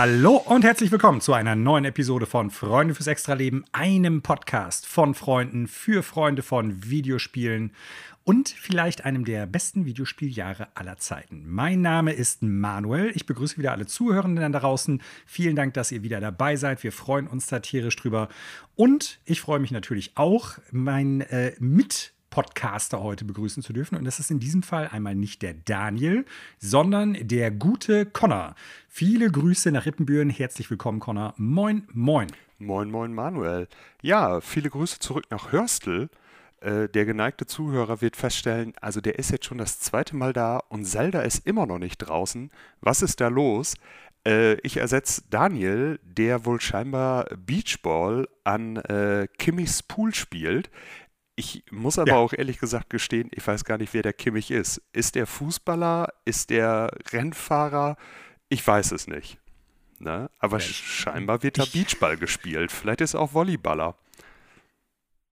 Hallo und herzlich willkommen zu einer neuen Episode von Freunde fürs Extraleben, einem Podcast von Freunden für Freunde von Videospielen und vielleicht einem der besten Videospieljahre aller Zeiten. Mein Name ist Manuel. Ich begrüße wieder alle Zuhörenden da draußen. Vielen Dank, dass ihr wieder dabei seid. Wir freuen uns da tierisch drüber. Und ich freue mich natürlich auch, mein äh, Mit Podcaster heute begrüßen zu dürfen. Und das ist in diesem Fall einmal nicht der Daniel, sondern der gute Connor. Viele Grüße nach Rippenbüren. Herzlich willkommen, Connor. Moin, moin. Moin, moin, Manuel. Ja, viele Grüße zurück nach Hörstel. Äh, der geneigte Zuhörer wird feststellen, also der ist jetzt schon das zweite Mal da und Zelda ist immer noch nicht draußen. Was ist da los? Äh, ich ersetze Daniel, der wohl scheinbar Beachball an äh, Kimmys Pool spielt. Ich muss aber ja. auch ehrlich gesagt gestehen, ich weiß gar nicht, wer der Kimmich ist. Ist der Fußballer? Ist der Rennfahrer? Ich weiß es nicht. Ne? Aber ja, scheinbar wird da Beachball gespielt. Vielleicht ist er auch Volleyballer.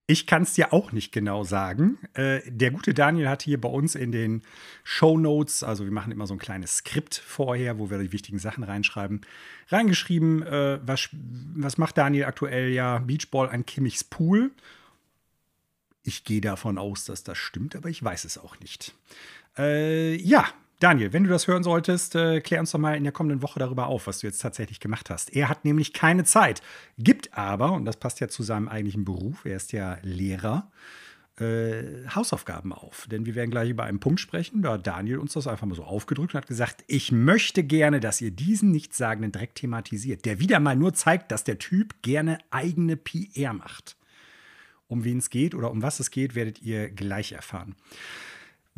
Ich kann es dir auch nicht genau sagen. Äh, der gute Daniel hat hier bei uns in den Show Notes, also wir machen immer so ein kleines Skript vorher, wo wir die wichtigen Sachen reinschreiben, reingeschrieben, äh, was, was macht Daniel aktuell? Ja, Beachball an Kimmichs Pool. Ich gehe davon aus, dass das stimmt, aber ich weiß es auch nicht. Äh, ja, Daniel, wenn du das hören solltest, äh, klär uns doch mal in der kommenden Woche darüber auf, was du jetzt tatsächlich gemacht hast. Er hat nämlich keine Zeit, gibt aber, und das passt ja zu seinem eigentlichen Beruf, er ist ja Lehrer, äh, Hausaufgaben auf. Denn wir werden gleich über einen Punkt sprechen. Da hat Daniel uns das einfach mal so aufgedrückt und hat gesagt, ich möchte gerne, dass ihr diesen nichtssagenden Dreck thematisiert, der wieder mal nur zeigt, dass der Typ gerne eigene PR macht. Um wen es geht oder um was es geht, werdet ihr gleich erfahren.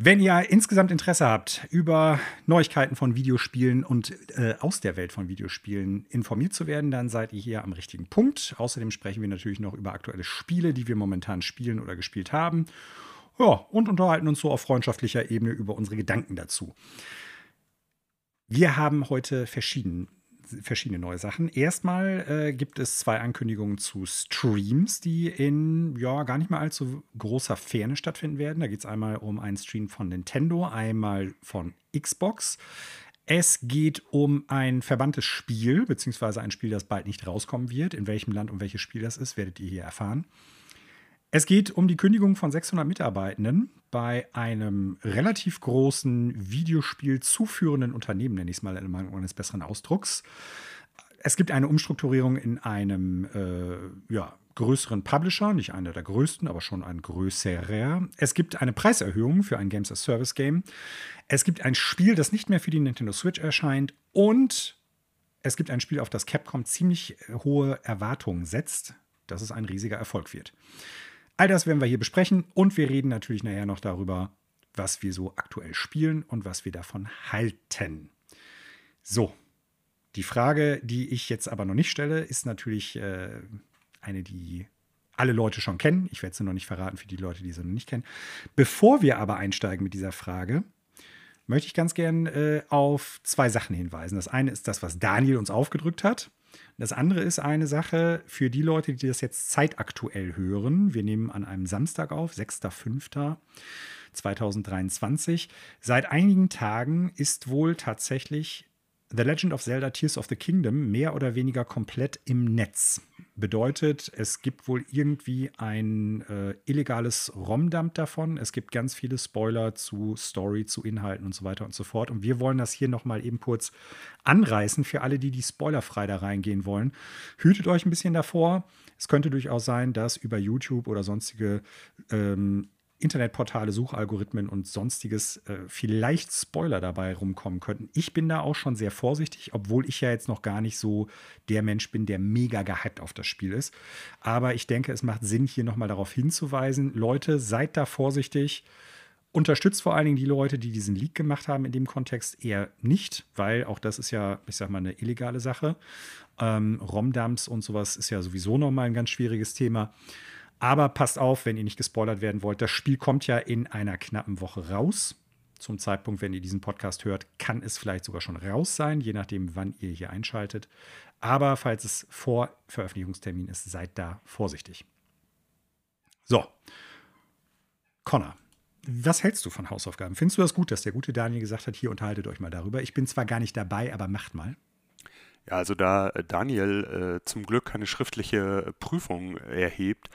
Wenn ihr insgesamt Interesse habt, über Neuigkeiten von Videospielen und äh, aus der Welt von Videospielen informiert zu werden, dann seid ihr hier am richtigen Punkt. Außerdem sprechen wir natürlich noch über aktuelle Spiele, die wir momentan spielen oder gespielt haben. Ja, und unterhalten uns so auf freundschaftlicher Ebene über unsere Gedanken dazu. Wir haben heute verschieden, verschiedene neue Sachen. Erstmal äh, gibt es zwei Ankündigungen zu Streams, die in ja gar nicht mal allzu großer Ferne stattfinden werden. Da geht es einmal um einen Stream von Nintendo, einmal von Xbox. Es geht um ein verbanntes Spiel, beziehungsweise ein Spiel, das bald nicht rauskommen wird. In welchem Land und welches Spiel das ist, werdet ihr hier erfahren. Es geht um die Kündigung von 600 Mitarbeitenden bei einem relativ großen Videospiel zuführenden Unternehmen, nenne ich es mal in Mangel eines besseren Ausdrucks. Es gibt eine Umstrukturierung in einem äh, ja, größeren Publisher, nicht einer der größten, aber schon ein größerer. Es gibt eine Preiserhöhung für ein Games as Service Game. Es gibt ein Spiel, das nicht mehr für die Nintendo Switch erscheint. Und es gibt ein Spiel, auf das Capcom ziemlich hohe Erwartungen setzt, dass es ein riesiger Erfolg wird. All das werden wir hier besprechen und wir reden natürlich nachher noch darüber, was wir so aktuell spielen und was wir davon halten. So, die Frage, die ich jetzt aber noch nicht stelle, ist natürlich äh, eine, die alle Leute schon kennen. Ich werde sie noch nicht verraten für die Leute, die sie noch nicht kennen. Bevor wir aber einsteigen mit dieser Frage, möchte ich ganz gern äh, auf zwei Sachen hinweisen. Das eine ist das, was Daniel uns aufgedrückt hat. Das andere ist eine Sache für die Leute, die das jetzt zeitaktuell hören. Wir nehmen an einem Samstag auf, 6.5.2023. Seit einigen Tagen ist wohl tatsächlich The Legend of Zelda Tears of the Kingdom mehr oder weniger komplett im Netz. Bedeutet, es gibt wohl irgendwie ein äh, illegales ROM-Dump davon. Es gibt ganz viele Spoiler zu Story, zu Inhalten und so weiter und so fort. Und wir wollen das hier nochmal eben kurz anreißen für alle, die die spoilerfrei da reingehen wollen. Hütet euch ein bisschen davor. Es könnte durchaus sein, dass über YouTube oder sonstige ähm, Internetportale, Suchalgorithmen und sonstiges äh, vielleicht Spoiler dabei rumkommen könnten. Ich bin da auch schon sehr vorsichtig, obwohl ich ja jetzt noch gar nicht so der Mensch bin, der mega gehypt auf das Spiel ist. Aber ich denke, es macht Sinn, hier nochmal darauf hinzuweisen. Leute, seid da vorsichtig. Unterstützt vor allen Dingen die Leute, die diesen Leak gemacht haben in dem Kontext eher nicht, weil auch das ist ja, ich sag mal, eine illegale Sache. Ähm, ROM-Dumps und sowas ist ja sowieso nochmal ein ganz schwieriges Thema. Aber passt auf, wenn ihr nicht gespoilert werden wollt. Das Spiel kommt ja in einer knappen Woche raus. Zum Zeitpunkt, wenn ihr diesen Podcast hört, kann es vielleicht sogar schon raus sein, je nachdem, wann ihr hier einschaltet. Aber falls es vor Veröffentlichungstermin ist, seid da vorsichtig. So. Connor, was hältst du von Hausaufgaben? Findest du das gut, dass der gute Daniel gesagt hat, hier unterhaltet euch mal darüber? Ich bin zwar gar nicht dabei, aber macht mal. Ja, also da äh, Daniel äh, zum Glück keine schriftliche Prüfung erhebt,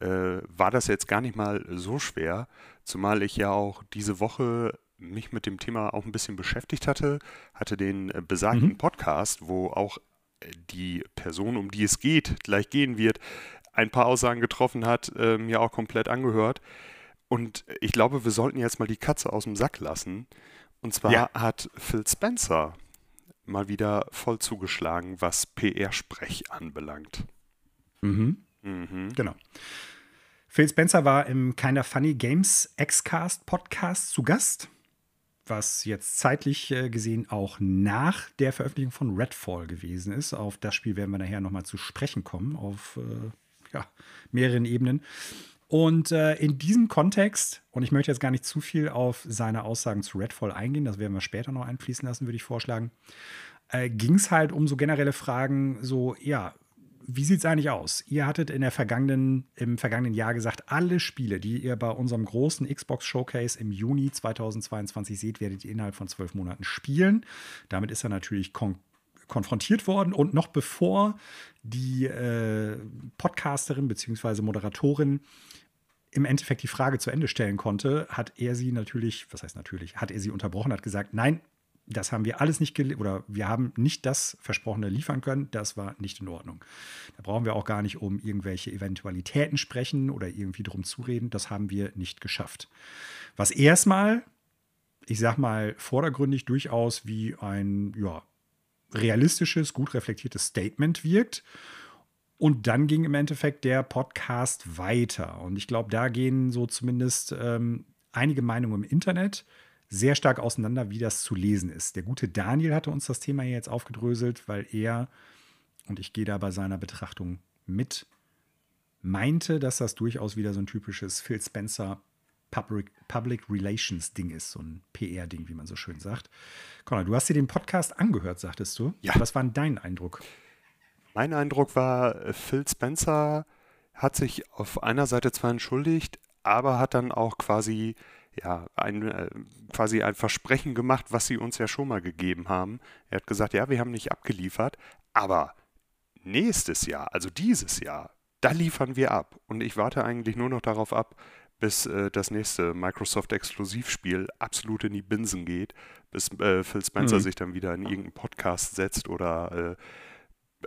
äh, war das jetzt gar nicht mal so schwer, zumal ich ja auch diese Woche mich mit dem Thema auch ein bisschen beschäftigt hatte, hatte den äh, besagten mhm. Podcast, wo auch äh, die Person, um die es geht, gleich gehen wird, ein paar Aussagen getroffen hat, äh, mir auch komplett angehört. Und ich glaube, wir sollten jetzt mal die Katze aus dem Sack lassen. Und zwar ja. hat Phil Spencer mal wieder voll zugeschlagen, was PR-Sprech anbelangt. Mhm. Mhm. Genau. Phil Spencer war im Kinder Funny Games Xcast Podcast zu Gast, was jetzt zeitlich äh, gesehen auch nach der Veröffentlichung von Redfall gewesen ist. Auf das Spiel werden wir nachher nochmal zu sprechen kommen, auf äh, ja, mehreren Ebenen. Und äh, in diesem Kontext, und ich möchte jetzt gar nicht zu viel auf seine Aussagen zu Redfall eingehen, das werden wir später noch einfließen lassen, würde ich vorschlagen, äh, ging es halt um so generelle Fragen, so, ja, wie sieht es eigentlich aus? Ihr hattet in der vergangenen, im vergangenen Jahr gesagt, alle Spiele, die ihr bei unserem großen Xbox Showcase im Juni 2022 seht, werdet ihr innerhalb von zwölf Monaten spielen. Damit ist er natürlich kon konfrontiert worden und noch bevor die äh, Podcasterin bzw. Moderatorin im Endeffekt die Frage zu Ende stellen konnte, hat er sie natürlich, was heißt natürlich, hat er sie unterbrochen, hat gesagt, nein, das haben wir alles nicht oder wir haben nicht das Versprochene liefern können. Das war nicht in Ordnung. Da brauchen wir auch gar nicht um irgendwelche Eventualitäten sprechen oder irgendwie drum zureden. Das haben wir nicht geschafft. Was erstmal, ich sag mal, vordergründig durchaus wie ein ja, realistisches, gut reflektiertes Statement wirkt. Und dann ging im Endeffekt der Podcast weiter. Und ich glaube, da gehen so zumindest ähm, einige Meinungen im Internet sehr stark auseinander, wie das zu lesen ist. Der gute Daniel hatte uns das Thema hier jetzt aufgedröselt, weil er, und ich gehe da bei seiner Betrachtung mit, meinte, dass das durchaus wieder so ein typisches Phil Spencer Public, Public Relations Ding ist, so ein PR-Ding, wie man so schön sagt. Conor, du hast dir den Podcast angehört, sagtest du. Ja. Was war denn dein Eindruck? Mein Eindruck war, äh, Phil Spencer hat sich auf einer Seite zwar entschuldigt, aber hat dann auch quasi ja, ein, äh, quasi ein Versprechen gemacht, was sie uns ja schon mal gegeben haben. Er hat gesagt, ja, wir haben nicht abgeliefert, aber nächstes Jahr, also dieses Jahr, da liefern wir ab. Und ich warte eigentlich nur noch darauf ab, bis äh, das nächste Microsoft-Exklusivspiel absolut in die Binsen geht, bis äh, Phil Spencer mhm. sich dann wieder in irgendeinen Podcast setzt oder äh,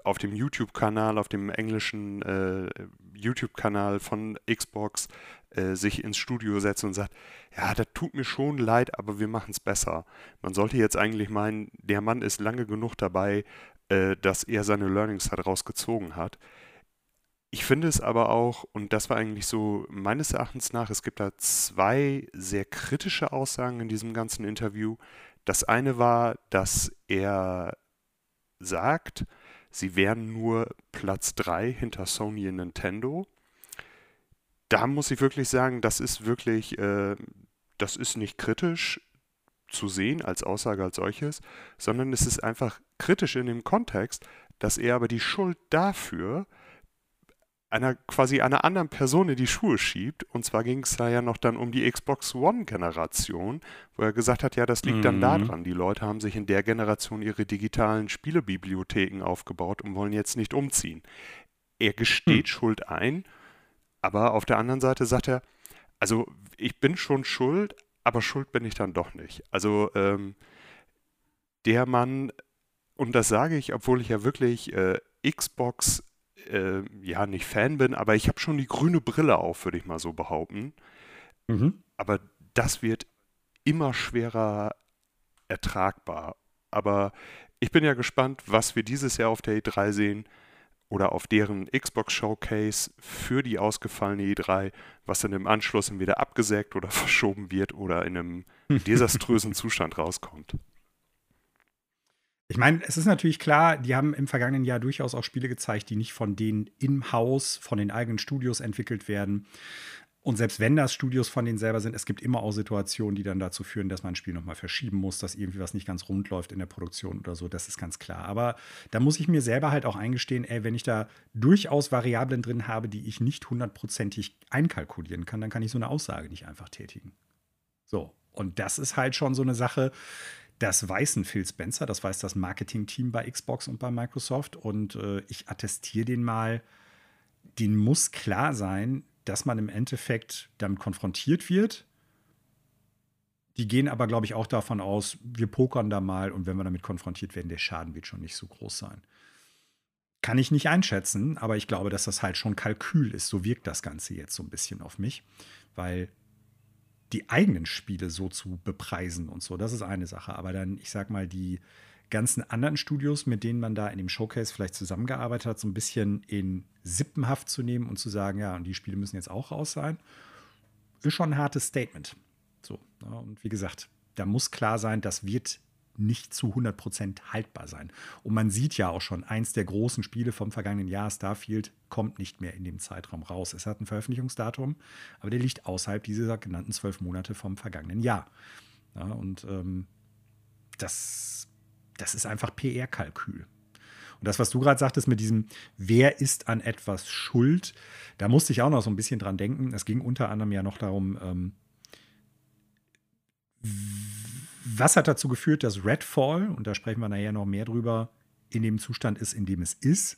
auf dem YouTube-Kanal, auf dem englischen äh, YouTube-Kanal von Xbox äh, sich ins Studio setzt und sagt, ja, das tut mir schon leid, aber wir machen es besser. Man sollte jetzt eigentlich meinen, der Mann ist lange genug dabei, äh, dass er seine Learnings daraus gezogen hat. Ich finde es aber auch, und das war eigentlich so meines Erachtens nach, es gibt da zwei sehr kritische Aussagen in diesem ganzen Interview. Das eine war, dass er sagt, sie wären nur Platz 3 hinter Sony und Nintendo. Da muss ich wirklich sagen, das ist wirklich, äh, das ist nicht kritisch zu sehen als Aussage als solches, sondern es ist einfach kritisch in dem Kontext, dass er aber die Schuld dafür einer quasi einer anderen Person in die Schuhe schiebt. Und zwar ging es da ja noch dann um die Xbox One-Generation, wo er gesagt hat, ja, das liegt mhm. dann daran. Die Leute haben sich in der Generation ihre digitalen Spielebibliotheken aufgebaut und wollen jetzt nicht umziehen. Er gesteht mhm. Schuld ein, aber auf der anderen Seite sagt er, also ich bin schon schuld, aber schuld bin ich dann doch nicht. Also ähm, der Mann, und das sage ich, obwohl ich ja wirklich äh, Xbox äh, ja nicht Fan bin, aber ich habe schon die grüne Brille auf, würde ich mal so behaupten. Mhm. Aber das wird immer schwerer ertragbar. Aber ich bin ja gespannt, was wir dieses Jahr auf der E3 sehen oder auf deren Xbox Showcase für die ausgefallene E3, was dann im Anschluss entweder abgesägt oder verschoben wird oder in einem desaströsen Zustand rauskommt. Ich meine, es ist natürlich klar, die haben im vergangenen Jahr durchaus auch Spiele gezeigt, die nicht von denen im Haus, von den eigenen Studios entwickelt werden. Und selbst wenn das Studios von denen selber sind, es gibt immer auch Situationen, die dann dazu führen, dass man ein Spiel nochmal verschieben muss, dass irgendwie was nicht ganz rund läuft in der Produktion oder so. Das ist ganz klar. Aber da muss ich mir selber halt auch eingestehen, ey, wenn ich da durchaus Variablen drin habe, die ich nicht hundertprozentig einkalkulieren kann, dann kann ich so eine Aussage nicht einfach tätigen. So. Und das ist halt schon so eine Sache, Das weiß ein Phil Spencer, das weiß das Marketing-Team bei Xbox und bei Microsoft. Und äh, ich attestiere den mal, den muss klar sein, dass man im Endeffekt damit konfrontiert wird. Die gehen aber, glaube ich, auch davon aus, wir pokern da mal und wenn wir damit konfrontiert werden, der Schaden wird schon nicht so groß sein. Kann ich nicht einschätzen, aber ich glaube, dass das halt schon Kalkül ist. So wirkt das Ganze jetzt so ein bisschen auf mich, weil die eigenen Spiele so zu bepreisen und so, das ist eine Sache. Aber dann, ich sag mal, die ganzen anderen Studios, mit denen man da in dem Showcase vielleicht zusammengearbeitet hat, so ein bisschen in Sippenhaft zu nehmen und zu sagen, ja, und die Spiele müssen jetzt auch raus sein, ist schon ein hartes Statement. So, ne? und wie gesagt, da muss klar sein, das wird nicht zu 100% haltbar sein. Und man sieht ja auch schon, eins der großen Spiele vom vergangenen Jahr, Starfield, kommt nicht mehr in dem Zeitraum raus. Es hat ein Veröffentlichungsdatum, aber der liegt außerhalb dieser genannten zwölf Monate vom vergangenen Jahr. Ja, und ähm, das, das ist einfach PR-Kalkül. Und das, was du gerade sagtest mit diesem, wer ist an etwas schuld, da musste ich auch noch so ein bisschen dran denken. Es ging unter anderem ja noch darum, ähm, was hat dazu geführt, dass Redfall, und da sprechen wir nachher noch mehr drüber, in dem Zustand ist, in dem es ist?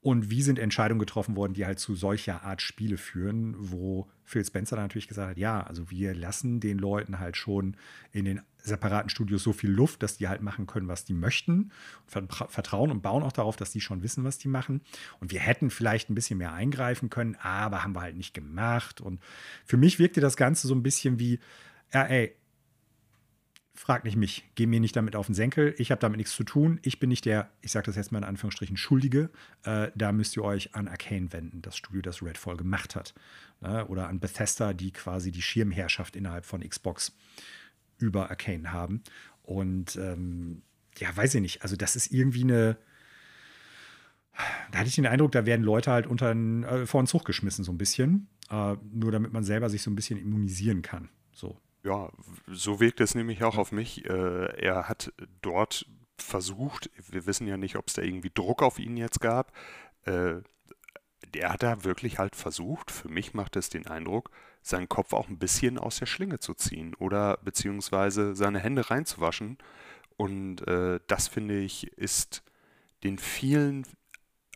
Und wie sind Entscheidungen getroffen worden, die halt zu solcher Art Spiele führen, wo Phil Spencer natürlich gesagt hat, ja, also wir lassen den Leuten halt schon in den separaten Studios so viel Luft, dass die halt machen können, was die möchten, vertrauen und bauen auch darauf, dass die schon wissen, was die machen. Und wir hätten vielleicht ein bisschen mehr eingreifen können, aber haben wir halt nicht gemacht. Und für mich wirkte das Ganze so ein bisschen wie, ja, ey, frag nicht mich, geh mir nicht damit auf den Senkel, ich habe damit nichts zu tun, ich bin nicht der, ich sage das jetzt mal in Anführungsstrichen, Schuldige, äh, da müsst ihr euch an Arcane wenden, das Studio, das Redfall gemacht hat. Äh, oder an Bethesda, die quasi die Schirmherrschaft innerhalb von Xbox über Arcane haben. Und ähm, ja, weiß ich nicht, also das ist irgendwie eine, da hatte ich den Eindruck, da werden Leute halt unter den, äh, vor den Zug geschmissen, so ein bisschen. Äh, nur damit man selber sich so ein bisschen immunisieren kann. So. Ja, so wirkt es nämlich auch auf mich. Äh, er hat dort versucht, wir wissen ja nicht, ob es da irgendwie Druck auf ihn jetzt gab. Äh, der hat da wirklich halt versucht, für mich macht es den Eindruck, seinen Kopf auch ein bisschen aus der Schlinge zu ziehen oder beziehungsweise seine Hände reinzuwaschen. Und äh, das finde ich ist den vielen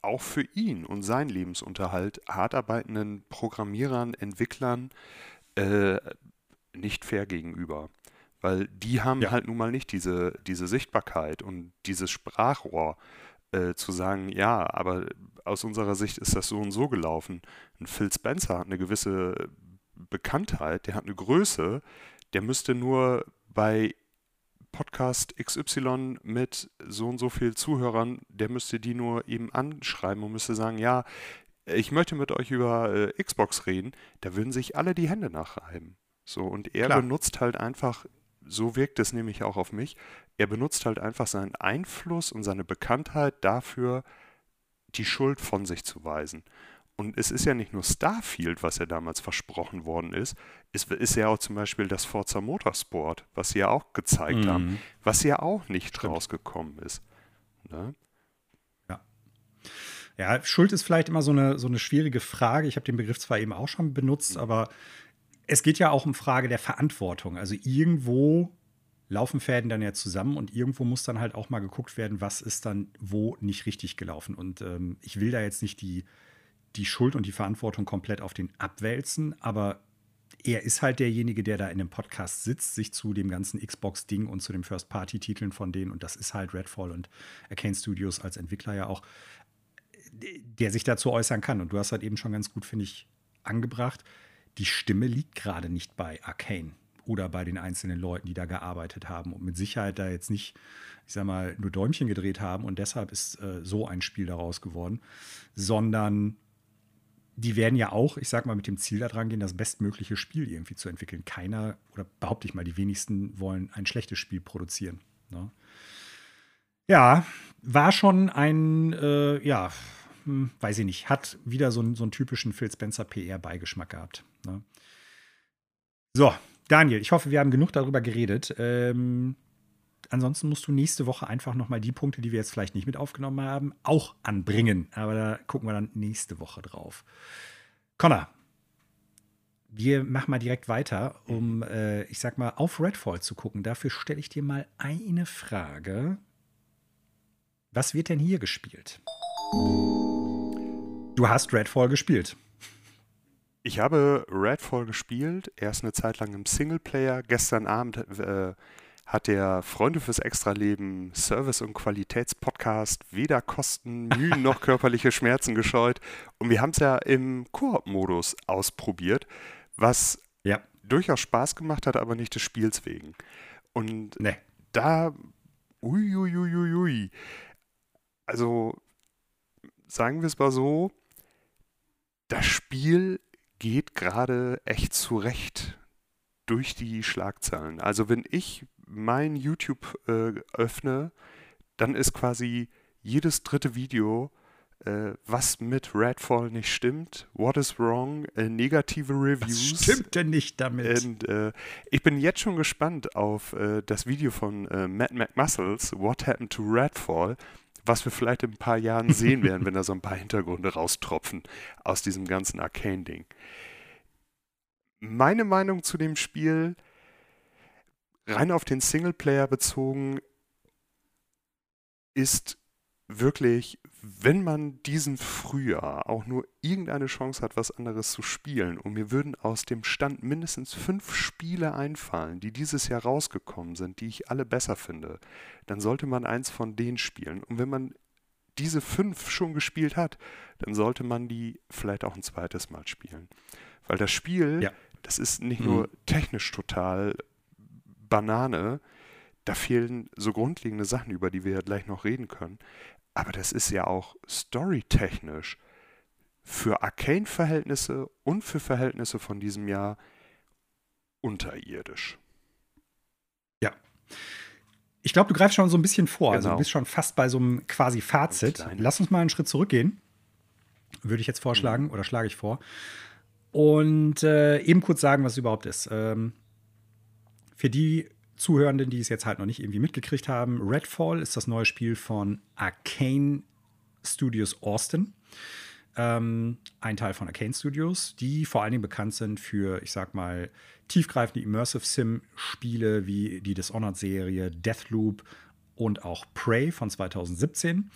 auch für ihn und seinen Lebensunterhalt hart arbeitenden Programmierern, Entwicklern äh, nicht fair gegenüber. Weil die haben ja. halt nun mal nicht diese, diese Sichtbarkeit und dieses Sprachrohr äh, zu sagen, ja, aber aus unserer Sicht ist das so und so gelaufen. Ein Phil Spencer hat eine gewisse Bekanntheit, der hat eine Größe, der müsste nur bei Podcast XY mit so und so viel Zuhörern, der müsste die nur eben anschreiben und müsste sagen, ja, ich möchte mit euch über äh, Xbox reden, da würden sich alle die Hände nachreiben. So, und er Klar. benutzt halt einfach, so wirkt es nämlich auch auf mich, er benutzt halt einfach seinen Einfluss und seine Bekanntheit dafür, die Schuld von sich zu weisen. Und es ist ja nicht nur Starfield, was ja damals versprochen worden ist. Es ist ja auch zum Beispiel das Forza Motorsport, was sie ja auch gezeigt mhm. haben, was ja auch nicht Stimmt. rausgekommen ist. Ne? Ja. Ja, Schuld ist vielleicht immer so eine, so eine schwierige Frage. Ich habe den Begriff zwar eben auch schon benutzt, mhm. aber es geht ja auch um Frage der Verantwortung. Also irgendwo laufen Fäden dann ja zusammen und irgendwo muss dann halt auch mal geguckt werden, was ist dann wo nicht richtig gelaufen. Und ähm, ich will da jetzt nicht die, die Schuld und die Verantwortung komplett auf den abwälzen, aber er ist halt derjenige, der da in dem Podcast sitzt, sich zu dem ganzen Xbox-Ding und zu den First-Party-Titeln von denen, und das ist halt Redfall und Arcane Studios als Entwickler ja auch, der sich dazu äußern kann. Und du hast halt eben schon ganz gut, finde ich, angebracht die Stimme liegt gerade nicht bei Arcane oder bei den einzelnen Leuten, die da gearbeitet haben und mit Sicherheit da jetzt nicht, ich sag mal, nur Däumchen gedreht haben und deshalb ist äh, so ein Spiel daraus geworden, sondern die werden ja auch, ich sag mal, mit dem Ziel daran gehen, das bestmögliche Spiel irgendwie zu entwickeln. Keiner, oder behaupte ich mal, die wenigsten wollen ein schlechtes Spiel produzieren. Ne? Ja, war schon ein, äh, ja, hm, weiß ich nicht, hat wieder so, so einen typischen Phil Spencer PR-Beigeschmack gehabt. Ne? So, Daniel, ich hoffe, wir haben genug darüber geredet. Ähm, ansonsten musst du nächste Woche einfach noch mal die Punkte, die wir jetzt vielleicht nicht mit aufgenommen haben, auch anbringen. Aber da gucken wir dann nächste Woche drauf. Connor, wir machen mal direkt weiter, um, äh, ich sag mal, auf Redfall zu gucken. Dafür stelle ich dir mal eine Frage. Was wird denn hier gespielt? Du hast Redfall gespielt. Ich habe Redfall gespielt, erst eine Zeit lang im Singleplayer. Gestern Abend äh, hat der Freunde fürs Extraleben Service- und Qualitätspodcast weder Kosten, Mühen noch körperliche Schmerzen gescheut. Und wir haben es ja im Koop-Modus ausprobiert, was Ja. durchaus Spaß gemacht hat, aber nicht des Spiels wegen. Und Ne. da, uiuiuiui. Also, sagen wir es mal so, das Spiel geht gerade echt zurecht durch die Schlagzeilen. Also, wenn ich mein YouTube äh, öffne, dann ist quasi jedes dritte Video, äh, was mit Redfall nicht stimmt, what is wrong, äh, negative Was Reviews. stimmt denn nicht damit? Und äh, ich bin jetzt schon gespannt auf äh, das Video von äh, Matt McMuscles, What Happened to Redfall, was wir vielleicht in ein paar Jahren sehen werden, wenn da so ein paar Hintergründe raustropfen aus diesem ganzen Arcane-Ding. Meine Meinung zu dem Spiel, rein auf den Singleplayer bezogen, ist wirklich, wenn man diesen Frühjahr auch nur irgendeine Chance hat, was anderes zu spielen, und mir würden aus dem Stand mindestens fünf Spiele einfallen, die dieses Jahr rausgekommen sind, die ich alle besser finde, dann sollte man eins von denen spielen. Und wenn man diese fünf schon gespielt hat, dann sollte man die vielleicht auch ein zweites Mal spielen. Weil das Spiel, Ja. das ist nicht Mhm. nur technisch total Banane, da fehlen so grundlegende Sachen, über die wir ja gleich noch reden können. Aber das ist ja auch storytechnisch für Arcane-Verhältnisse und für Verhältnisse von diesem Jahr unterirdisch. Ich glaube, du greifst schon so ein bisschen vor. Also Genau. du bist schon fast bei so einem quasi Fazit. Ein. Lass uns mal einen Schritt zurückgehen. Würde ich jetzt vorschlagen oder schlage ich vor. Und äh, eben kurz sagen, was es überhaupt ist. Ähm, für die Zuhörenden, die es jetzt halt noch nicht irgendwie mitgekriegt haben, Redfall ist das neue Spiel von Arcane Studios Austin. Ähm, ein Teil von Arcane Studios, die vor allen Dingen bekannt sind für, ich sag mal, tiefgreifende Immersive Sim-Spiele wie die Dishonored-Serie, Deathloop und auch Prey von 2017.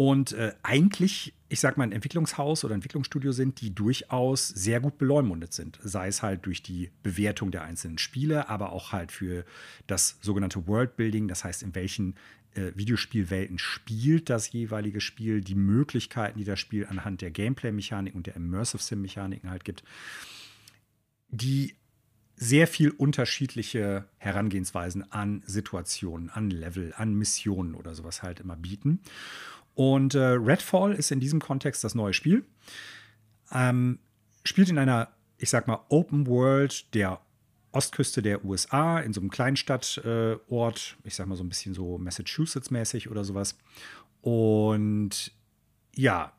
Und äh, eigentlich, ich sag mal, ein Entwicklungshaus oder Entwicklungsstudio sind, die durchaus sehr gut beleumundet sind. Sei es halt durch die Bewertung der einzelnen Spiele, aber auch halt für das sogenannte Worldbuilding, das heißt, in welchen äh, Videospielwelten spielt das jeweilige Spiel, die Möglichkeiten, die das Spiel anhand der Gameplay-Mechaniken und der Immersive Sim-Mechaniken halt gibt, die sehr viel unterschiedliche Herangehensweisen an Situationen, an Level, an Missionen oder sowas halt immer bieten. Und äh, Redfall ist in diesem Kontext das neue Spiel. Ähm, spielt in einer, ich sag mal, Open World der Ostküste der USA, in so einem Kleinstadtort, äh, ich sag mal so ein bisschen so Massachusetts-mäßig oder sowas. Und ja,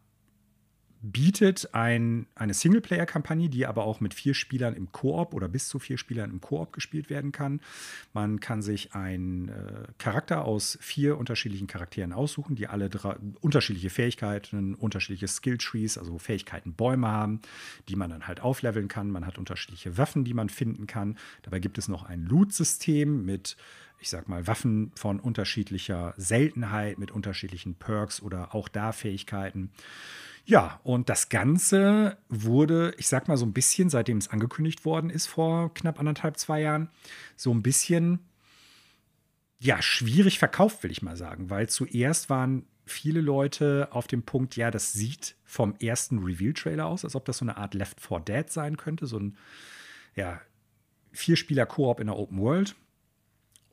bietet ein, eine Singleplayer-Kampagne, die aber auch mit vier Spielern im Koop oder bis zu vier Spielern im Koop gespielt werden kann. Man kann sich einen äh, Charakter aus vier unterschiedlichen Charakteren aussuchen, die alle drei, unterschiedliche Fähigkeiten, unterschiedliche Skilltrees, also Fähigkeitenbäume haben, die man dann halt aufleveln kann. Man hat unterschiedliche Waffen, die man finden kann. Dabei gibt es noch ein Loot-System mit ich sag mal, Waffen von unterschiedlicher Seltenheit, mit unterschiedlichen Perks oder auch da Fähigkeiten. Ja, und das Ganze wurde, ich sag mal, so ein bisschen, seitdem es angekündigt worden ist, vor knapp anderthalb, zwei Jahren, so ein bisschen, ja, schwierig verkauft, will ich mal sagen, weil zuerst waren viele Leute auf dem Punkt, ja, das sieht vom ersten Reveal-Trailer aus, als ob das so eine Art Left 4 Dead sein könnte, so ein, ja, Vier-Spieler-Koop in der Open World.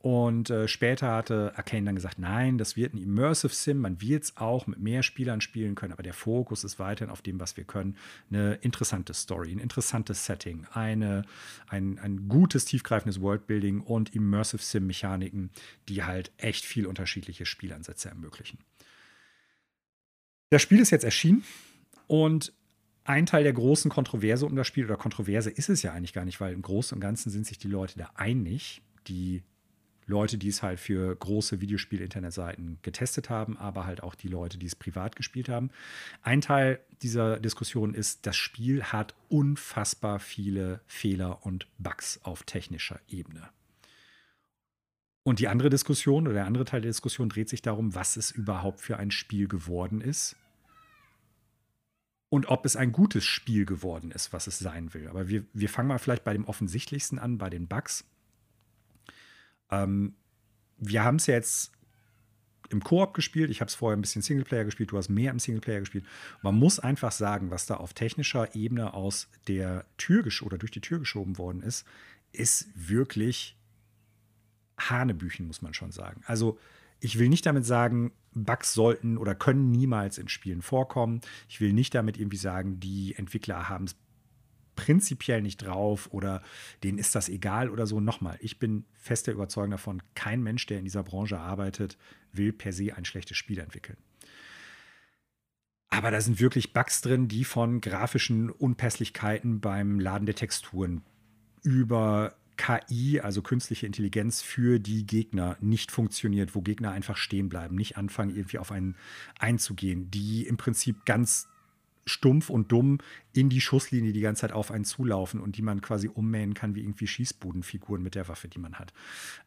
Und äh, später hatte Arcane dann gesagt, nein, das wird ein Immersive Sim, man wird es auch mit mehr Spielern spielen können, aber der Fokus ist weiterhin auf dem, was wir können. Eine interessante Story, ein interessantes Setting, eine, ein, ein gutes, tiefgreifendes Worldbuilding und Immersive Sim-Mechaniken, die halt echt viel unterschiedliche Spielansätze ermöglichen. Das Spiel ist jetzt erschienen und ein Teil der großen Kontroverse um das Spiel, oder Kontroverse ist es ja eigentlich gar nicht, weil im Großen und Ganzen sind sich die Leute da einig, die Leute, die es halt für große Videospiel-Internetseiten getestet haben, aber halt auch die Leute, die es privat gespielt haben. Ein Teil dieser Diskussion ist, das Spiel hat unfassbar viele Fehler und Bugs auf technischer Ebene. Und die andere Diskussion oder der andere Teil der Diskussion dreht sich darum, was es überhaupt für ein Spiel geworden ist und ob es ein gutes Spiel geworden ist, was es sein will. Aber wir, wir fangen mal vielleicht bei dem offensichtlichsten an, bei den Bugs. Ähm, wir haben es jetzt im Koop gespielt. Ich habe es vorher ein bisschen Singleplayer gespielt. Du hast mehr im Singleplayer gespielt. Man muss einfach sagen, was da auf technischer Ebene aus der Tür oder durch die Tür geschoben worden ist, ist wirklich Hanebüchen, muss man schon sagen. Also, ich will nicht damit sagen, Bugs sollten oder können niemals in Spielen vorkommen. Ich will nicht damit irgendwie sagen, die Entwickler haben es prinzipiell nicht drauf oder denen ist das egal oder so. Nochmal, ich bin fester Überzeugung davon, kein Mensch, der in dieser Branche arbeitet, will per se ein schlechtes Spiel entwickeln. Aber da sind wirklich Bugs drin, die von grafischen Unpässlichkeiten beim Laden der Texturen über KI, also künstliche Intelligenz für die Gegner nicht funktioniert, wo Gegner einfach stehen bleiben, nicht anfangen irgendwie auf einen einzugehen, die im Prinzip ganz stumpf und dumm in die Schusslinie die ganze Zeit auf einen zulaufen und die man quasi ummähen kann wie irgendwie Schießbudenfiguren mit der Waffe, die man hat.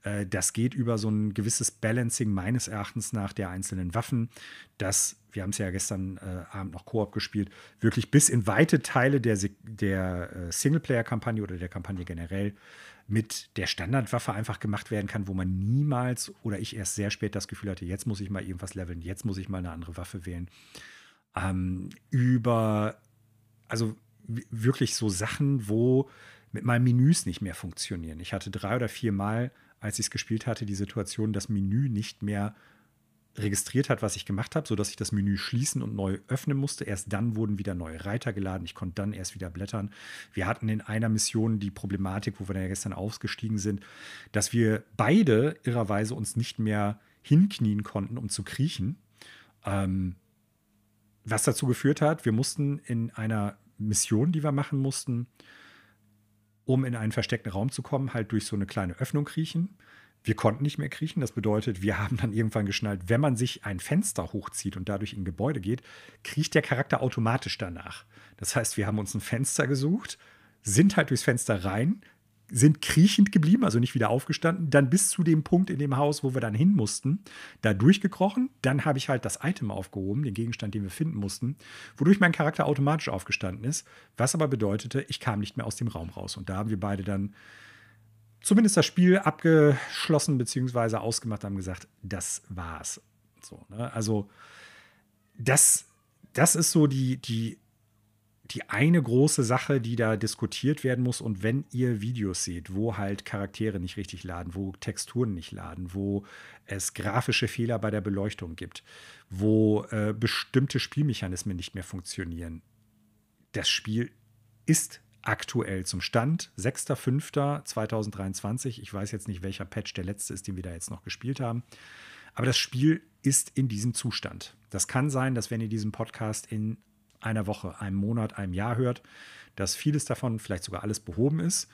Äh, das geht über so ein gewisses Balancing meines Erachtens nach der einzelnen Waffen, das, wir haben es ja gestern äh, Abend noch Koop gespielt, wirklich bis in weite Teile der, der äh, Singleplayer-Kampagne oder der Kampagne generell mit der Standardwaffe einfach gemacht werden kann, wo man niemals oder ich erst sehr spät das Gefühl hatte, jetzt muss ich mal irgendwas leveln, jetzt muss ich mal eine andere Waffe wählen ähm, über, also wirklich so Sachen, wo mit meinen Menüs nicht mehr funktionieren. Ich hatte drei oder vier Mal, als ich es gespielt hatte, die Situation, das Menü nicht mehr registriert hat, was ich gemacht habe, sodass ich das Menü schließen und neu öffnen musste. Erst dann wurden wieder neue Reiter geladen. Ich konnte dann erst wieder blättern. Wir hatten in einer Mission die Problematik, wo wir dann ja gestern ausgestiegen sind, dass wir beide irrerweise uns nicht mehr hinknien konnten, um zu kriechen. Ähm, was dazu geführt hat, wir mussten in einer Mission, die wir machen mussten, um in einen versteckten Raum zu kommen, halt durch so eine kleine Öffnung kriechen. Wir konnten nicht mehr kriechen. Das bedeutet, wir haben dann irgendwann geschnallt, wenn man sich ein Fenster hochzieht und dadurch in ein Gebäude geht, kriecht der Charakter automatisch danach. Das heißt, wir haben uns ein Fenster gesucht, sind halt durchs Fenster rein, sind kriechend geblieben, also nicht wieder aufgestanden, dann bis zu dem Punkt in dem Haus, wo wir dann hin mussten, da durchgekrochen. Dann habe ich halt das Item aufgehoben, den Gegenstand, den wir finden mussten, wodurch mein Charakter automatisch aufgestanden ist, was aber bedeutete, ich kam nicht mehr aus dem Raum raus. Und da haben wir beide dann zumindest das Spiel abgeschlossen bzw. ausgemacht, haben gesagt, das war's. So, ne? Also das, das ist so die, die die eine große Sache, die da diskutiert werden muss. Und wenn ihr Videos seht, wo halt Charaktere nicht richtig laden, wo Texturen nicht laden, wo es grafische Fehler bei der Beleuchtung gibt, wo äh, bestimmte Spielmechanismen nicht mehr funktionieren, das Spiel ist aktuell zum Stand 6.5.2023. Ich weiß jetzt nicht, welcher Patch der letzte ist, den wir da jetzt noch gespielt haben. Aber das Spiel ist in diesem Zustand. Das kann sein, dass wenn ihr diesen Podcast in einer Woche, einem Monat, einem Jahr hört, dass vieles davon, vielleicht sogar alles behoben ist.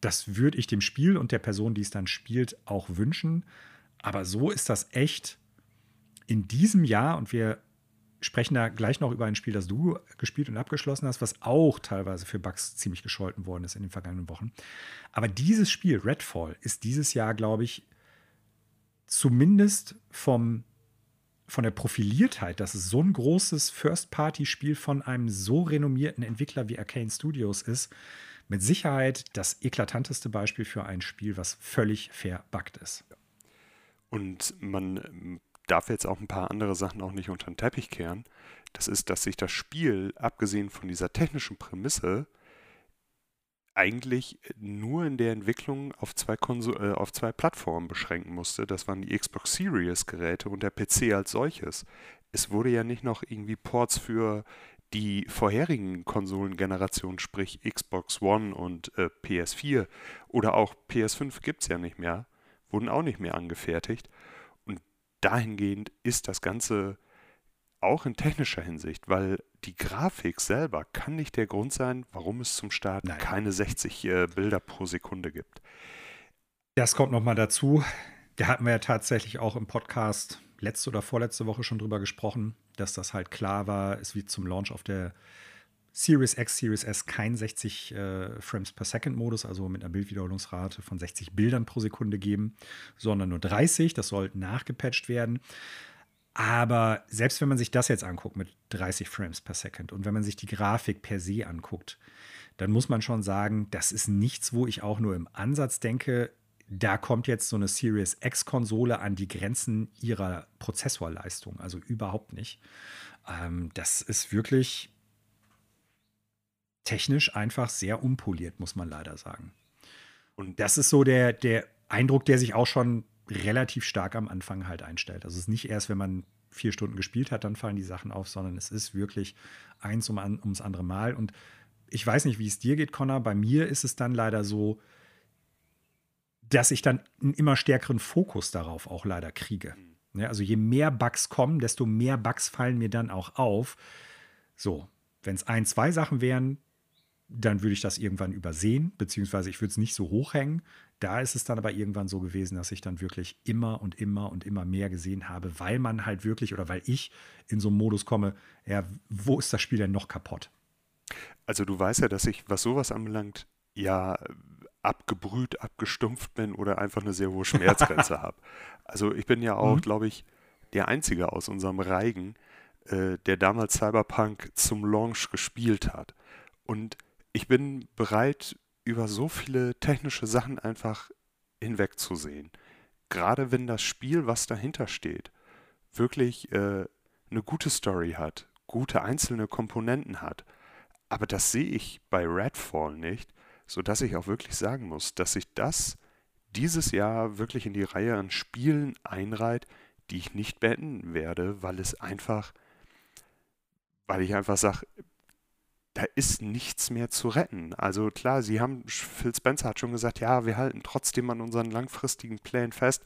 Das würde ich dem Spiel und der Person, die es dann spielt, auch wünschen. Aber so ist das echt in diesem Jahr und wir sprechen da gleich noch über ein Spiel, das du gespielt und abgeschlossen hast, was auch teilweise für Bugs ziemlich gescholten worden ist in den vergangenen Wochen. Aber dieses Spiel, Redfall, ist dieses Jahr, glaube ich, zumindest vom von der Profiliertheit, dass es so ein großes First-Party-Spiel von einem so renommierten Entwickler wie Arcane Studios ist, mit Sicherheit das eklatanteste Beispiel für ein Spiel, was völlig verbuggt ist. Und man ähm, darf jetzt auch ein paar andere Sachen auch nicht unter den Teppich kehren. Das ist, dass sich das Spiel, abgesehen von dieser technischen Prämisse, eigentlich nur in der Entwicklung auf zwei, Konso äh, auf zwei Plattformen beschränken musste. Das waren die Xbox Series Geräte und der PC als solches. Es wurde ja nicht noch irgendwie Ports für die vorherigen Konsolengenerationen, sprich Xbox One und äh, PS4 oder auch PS5 gibt es ja nicht mehr, wurden auch nicht mehr angefertigt. Und dahingehend ist das Ganze auch in technischer Hinsicht, weil die Grafik selber kann nicht der Grund sein, warum es zum Start Nein. keine 60 äh, Bilder pro Sekunde gibt. Das kommt nochmal dazu. Da hatten wir ja tatsächlich auch im Podcast letzte oder vorletzte Woche schon drüber gesprochen, dass das halt klar war, es wird zum Launch auf der Series X, Series S kein 60 äh, Frames per Second Modus, also mit einer Bildwiederholungsrate von 60 Bildern pro Sekunde geben, sondern nur 30. Das soll nachgepatcht werden. Aber selbst wenn man sich das jetzt anguckt mit 30 Frames per Second und wenn man sich die Grafik per se anguckt, dann muss man schon sagen, das ist nichts, wo ich auch nur im Ansatz denke, da kommt jetzt so eine Series X-Konsole an die Grenzen ihrer Prozessorleistung. Also überhaupt nicht. Ähm, das ist wirklich technisch einfach sehr unpoliert, muss man leider sagen. Und das ist so der, der Eindruck, der sich auch schon relativ stark am Anfang halt einstellt. Also es ist nicht erst, wenn man vier Stunden gespielt hat, dann fallen die Sachen auf, sondern es ist wirklich eins um, ums andere Mal. Und ich weiß nicht, wie es dir geht, Connor. Bei mir ist es dann leider so, dass ich dann einen immer stärkeren Fokus darauf auch leider kriege. Ja, also je mehr Bugs kommen, desto mehr Bugs fallen mir dann auch auf. So, wenn es ein, zwei Sachen wären, dann würde ich das irgendwann übersehen, beziehungsweise ich würde es nicht so hochhängen. Da ist es dann aber irgendwann so gewesen, dass ich dann wirklich immer und immer und immer mehr gesehen habe, weil man halt wirklich oder weil ich in so einen Modus komme, ja, wo ist das Spiel denn noch kaputt? Also du weißt ja, dass ich, was sowas anbelangt, ja abgebrüht, abgestumpft bin oder einfach eine sehr hohe Schmerzgrenze habe. Also ich bin ja auch, mhm. glaube ich, der Einzige aus unserem Reigen, äh, der damals Cyberpunk zum Launch gespielt hat. Und ich bin bereit, über so viele technische Sachen einfach hinwegzusehen. Gerade wenn das Spiel, was dahinter steht, wirklich äh, eine gute Story hat, gute einzelne Komponenten hat. Aber das sehe ich bei Redfall nicht, sodass ich auch wirklich sagen muss, dass sich das dieses Jahr wirklich in die Reihe an Spielen einreiht, die ich nicht beenden werde, weil es einfach, weil ich einfach sage, da ist nichts mehr zu retten. Also klar, sie haben, Phil Spencer hat schon gesagt, ja, wir halten trotzdem an unseren langfristigen Plänen fest.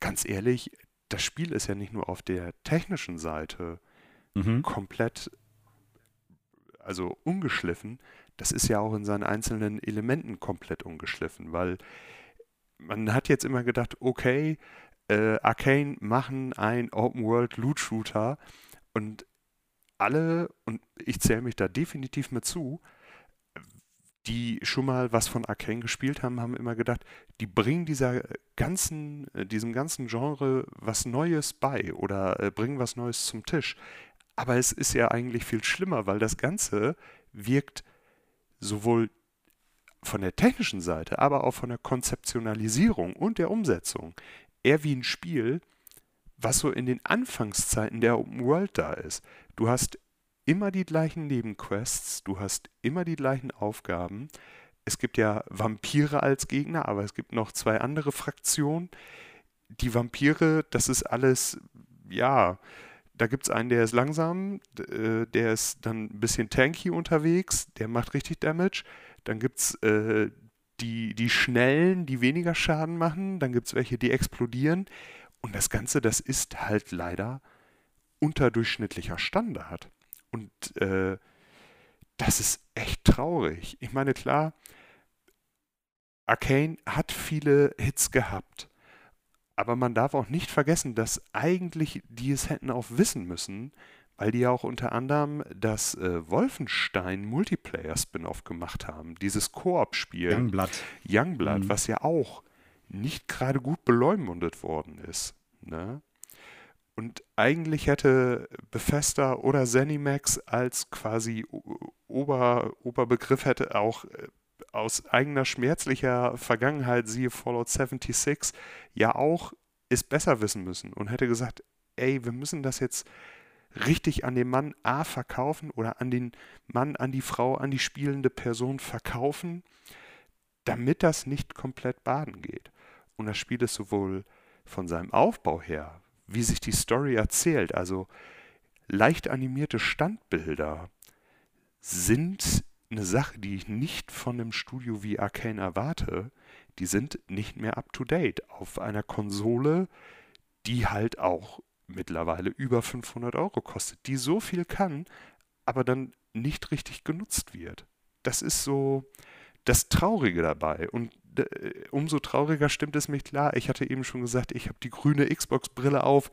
Ganz ehrlich, das Spiel ist ja nicht nur auf der technischen Seite mhm. komplett, also ungeschliffen, das ist ja auch in seinen einzelnen Elementen komplett ungeschliffen, weil man hat jetzt immer gedacht, okay, äh, Arcane machen ein Open-World-Loot-Shooter und alle, und ich zähle mich da definitiv mit zu, die schon mal was von Arcane gespielt haben, haben immer gedacht, die bringen dieser ganzen, äh, diesem ganzen Genre was Neues bei oder äh, bringen was Neues zum Tisch. Aber es ist ja eigentlich viel schlimmer, weil das Ganze wirkt sowohl von der technischen Seite, aber auch von der Konzeptionalisierung und der Umsetzung eher wie ein Spiel, was so in den Anfangszeiten der Open World da ist. Du hast immer die gleichen Nebenquests, du hast immer die gleichen Aufgaben. Es gibt ja Vampire als Gegner, aber es gibt noch zwei andere Fraktionen. Die Vampire, das ist alles, ja, da gibt es einen, der ist langsam, äh, der ist dann ein bisschen tanky unterwegs, der macht richtig Damage. Dann gibt es äh, die, die Schnellen, die weniger Schaden machen. Dann gibt es welche, die explodieren. Und das Ganze, das ist halt leider unterdurchschnittlicher Standard. Und äh, das ist echt traurig. Ich meine, klar, Arcane hat viele Hits gehabt. Aber man darf auch nicht vergessen, dass eigentlich die es hätten auch wissen müssen, weil die ja auch unter anderem das äh, Wolfenstein Multiplayer Spin-off gemacht haben. Dieses Koop-Spiel. Youngblood. Youngblood, mhm. was ja auch nicht gerade gut beleumundet worden ist. Ne? Und eigentlich hätte Bethesda oder Zenimax als quasi Ober, Oberbegriff hätte auch äh, aus eigener schmerzlicher Vergangenheit, siehe Fallout 76, ja auch es besser wissen müssen und hätte gesagt, ey, wir müssen das jetzt richtig an den Mann A verkaufen oder an den Mann, an die Frau, an die spielende Person verkaufen, damit das nicht komplett baden geht. Und das Spiel ist sowohl von seinem Aufbau her wie sich die Story erzählt, also leicht animierte Standbilder, sind eine Sache, die ich nicht von einem Studio wie Arcane erwarte. Die sind nicht mehr up-to-date auf einer Konsole, die halt auch mittlerweile über 500 Euro kostet, die so viel kann, aber dann nicht richtig genutzt wird. Das ist so das Traurige dabei. Und umso trauriger stimmt es mich klar. Ich hatte eben schon gesagt, ich habe die grüne Xbox-Brille auf.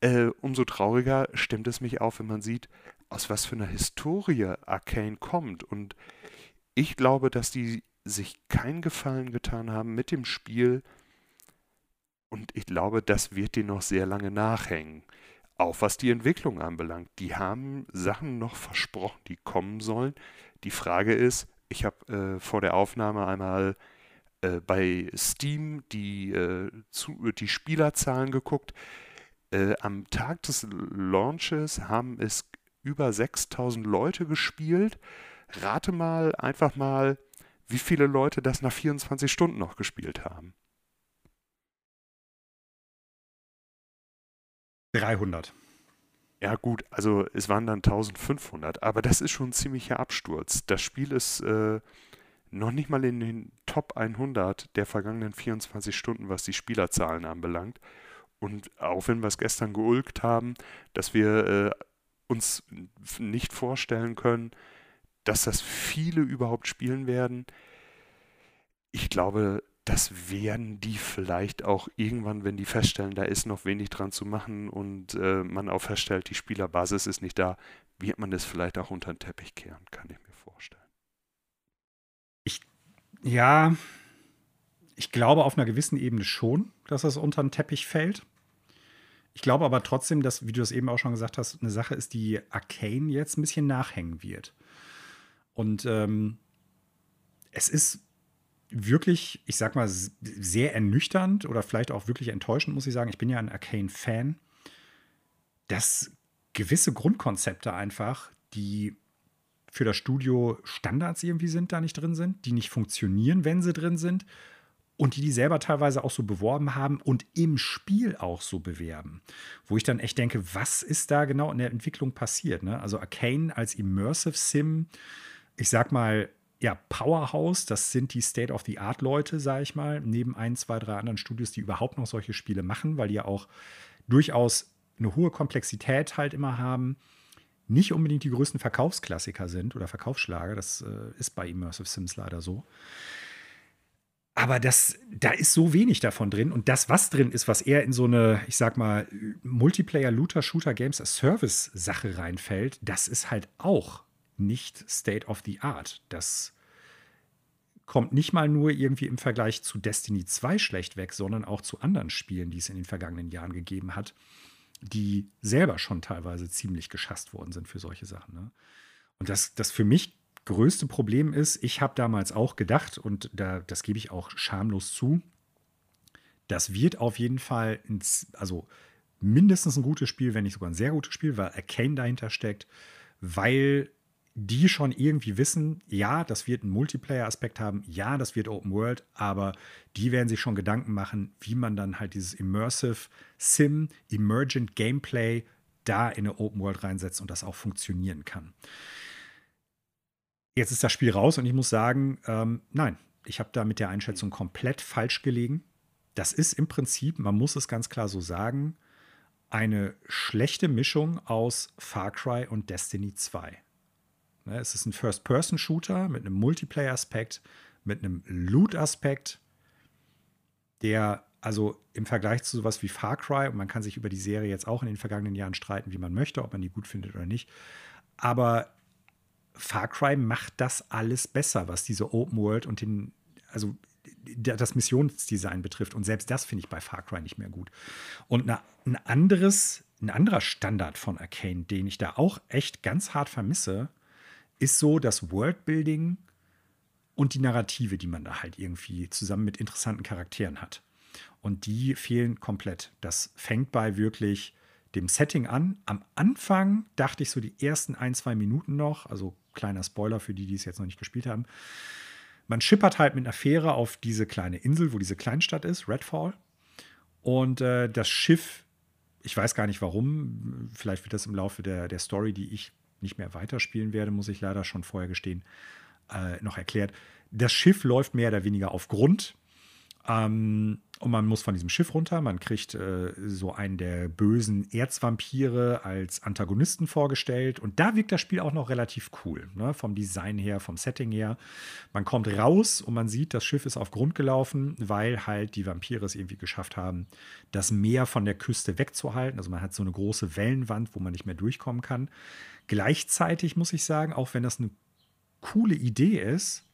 Äh, umso trauriger stimmt es mich auf, wenn man sieht, aus was für einer Historie Arcane kommt. Und ich glaube, dass die sich keinen Gefallen getan haben mit dem Spiel. Und ich glaube, das wird die noch sehr lange nachhängen. Auch was die Entwicklung anbelangt. Die haben Sachen noch versprochen, die kommen sollen. Die Frage ist, ich habe äh, vor der Aufnahme einmal äh, bei Steam die, äh, zu, die Spielerzahlen geguckt. Äh, am Tag des Launches haben es über 6000 Leute gespielt. Rate mal einfach mal, wie viele Leute das nach 24 Stunden noch gespielt haben. 300. Ja gut, also es waren dann 1500, aber das ist schon ein ziemlicher Absturz. Das Spiel ist äh, noch nicht mal in den Top 100 der vergangenen 24 Stunden, was die Spielerzahlen anbelangt. Und auch wenn wir es gestern geulgt haben, dass wir äh, uns nicht vorstellen können, dass das viele überhaupt spielen werden. Ich glaube, das werden die vielleicht auch irgendwann, wenn die feststellen, da ist noch wenig dran zu machen und äh, man auch feststellt, die Spielerbasis ist nicht da, wird man das vielleicht auch unter den Teppich kehren, kann ich mir ja, ich glaube auf einer gewissen Ebene schon, dass das unter den Teppich fällt. Ich glaube aber trotzdem, dass, wie du es eben auch schon gesagt hast, eine Sache ist, die Arcane jetzt ein bisschen nachhängen wird. Und ähm, es ist wirklich, ich sag mal, sehr ernüchternd oder vielleicht auch wirklich enttäuschend, muss ich sagen. Ich bin ja ein Arcane-Fan, dass gewisse Grundkonzepte einfach, die für das Studio Standards irgendwie sind, da nicht drin sind, die nicht funktionieren, wenn sie drin sind und die die selber teilweise auch so beworben haben und im Spiel auch so bewerben. Wo ich dann echt denke, was ist da genau in der Entwicklung passiert? Ne? Also Arcane als Immersive Sim, ich sag mal, ja, Powerhouse, das sind die State-of-the-Art-Leute, sage ich mal, neben ein, zwei, drei anderen Studios, die überhaupt noch solche Spiele machen, weil die ja auch durchaus eine hohe Komplexität halt immer haben. Nicht unbedingt die größten Verkaufsklassiker sind oder Verkaufsschlager, das äh, ist bei Immersive Sims leider so. Aber das, da ist so wenig davon drin. Und das, was drin ist, was eher in so eine, ich sag mal, Multiplayer-Looter-Shooter-Games-as-Service-Sache reinfällt, das ist halt auch nicht State of the Art. Das kommt nicht mal nur irgendwie im Vergleich zu Destiny 2 schlecht weg, sondern auch zu anderen Spielen, die es in den vergangenen Jahren gegeben hat, die selber schon teilweise ziemlich geschasst worden sind für solche Sachen. Ne? Und das, das für mich größte Problem ist, ich habe damals auch gedacht, und da, das gebe ich auch schamlos zu, das wird auf jeden Fall ins, also mindestens ein gutes Spiel, wenn nicht sogar ein sehr gutes Spiel, weil Arcane dahinter steckt, weil die schon irgendwie wissen, ja, das wird einen Multiplayer-Aspekt haben, ja, das wird Open World, aber die werden sich schon Gedanken machen, wie man dann halt dieses Immersive Sim, Emergent Gameplay da in eine Open World reinsetzt und das auch funktionieren kann. Jetzt ist das Spiel raus und ich muss sagen, ähm, nein, ich habe da mit der Einschätzung komplett falsch gelegen. Das ist im Prinzip, man muss es ganz klar so sagen, eine schlechte Mischung aus Far Cry und Destiny 2. Ne, es ist ein First-Person-Shooter mit einem Multiplayer-Aspekt, mit einem Loot-Aspekt, der also im Vergleich zu sowas wie Far Cry, und man kann sich über die Serie jetzt auch in den vergangenen Jahren streiten, wie man möchte, ob man die gut findet oder nicht, aber Far Cry macht das alles besser, was diese Open World und den, also das Missionsdesign betrifft. Und selbst das finde ich bei Far Cry nicht mehr gut. Und ein anderes, ein anderer Standard von Arcane, den ich da auch echt ganz hart vermisse, ist so das Worldbuilding und die Narrative, die man da halt irgendwie zusammen mit interessanten Charakteren hat. Und die fehlen komplett. Das fängt bei wirklich dem Setting an. Am Anfang dachte ich so die ersten ein, zwei Minuten noch, also kleiner Spoiler für die, die es jetzt noch nicht gespielt haben. Man schippert halt mit einer Fähre auf diese kleine Insel, wo diese Kleinstadt ist, Redfall. Und äh, das Schiff, ich weiß gar nicht warum, vielleicht wird das im Laufe der, der Story, die ich nicht mehr weiterspielen werde, muss ich leider schon vorher gestehen, äh, noch erklärt. Das Schiff läuft mehr oder weniger auf Grund. Ähm, und man muss von diesem Schiff runter. Man kriegt äh, so einen der bösen Erzvampire als Antagonisten vorgestellt. Und da wirkt das Spiel auch noch relativ cool. Ne? Vom Design her, vom Setting her. Man kommt raus und man sieht, das Schiff ist auf Grund gelaufen, weil halt die Vampire es irgendwie geschafft haben, das Meer von der Küste wegzuhalten. Also man hat so eine große Wellenwand, wo man nicht mehr durchkommen kann. Gleichzeitig muss ich sagen, auch wenn das eine coole Idee ist,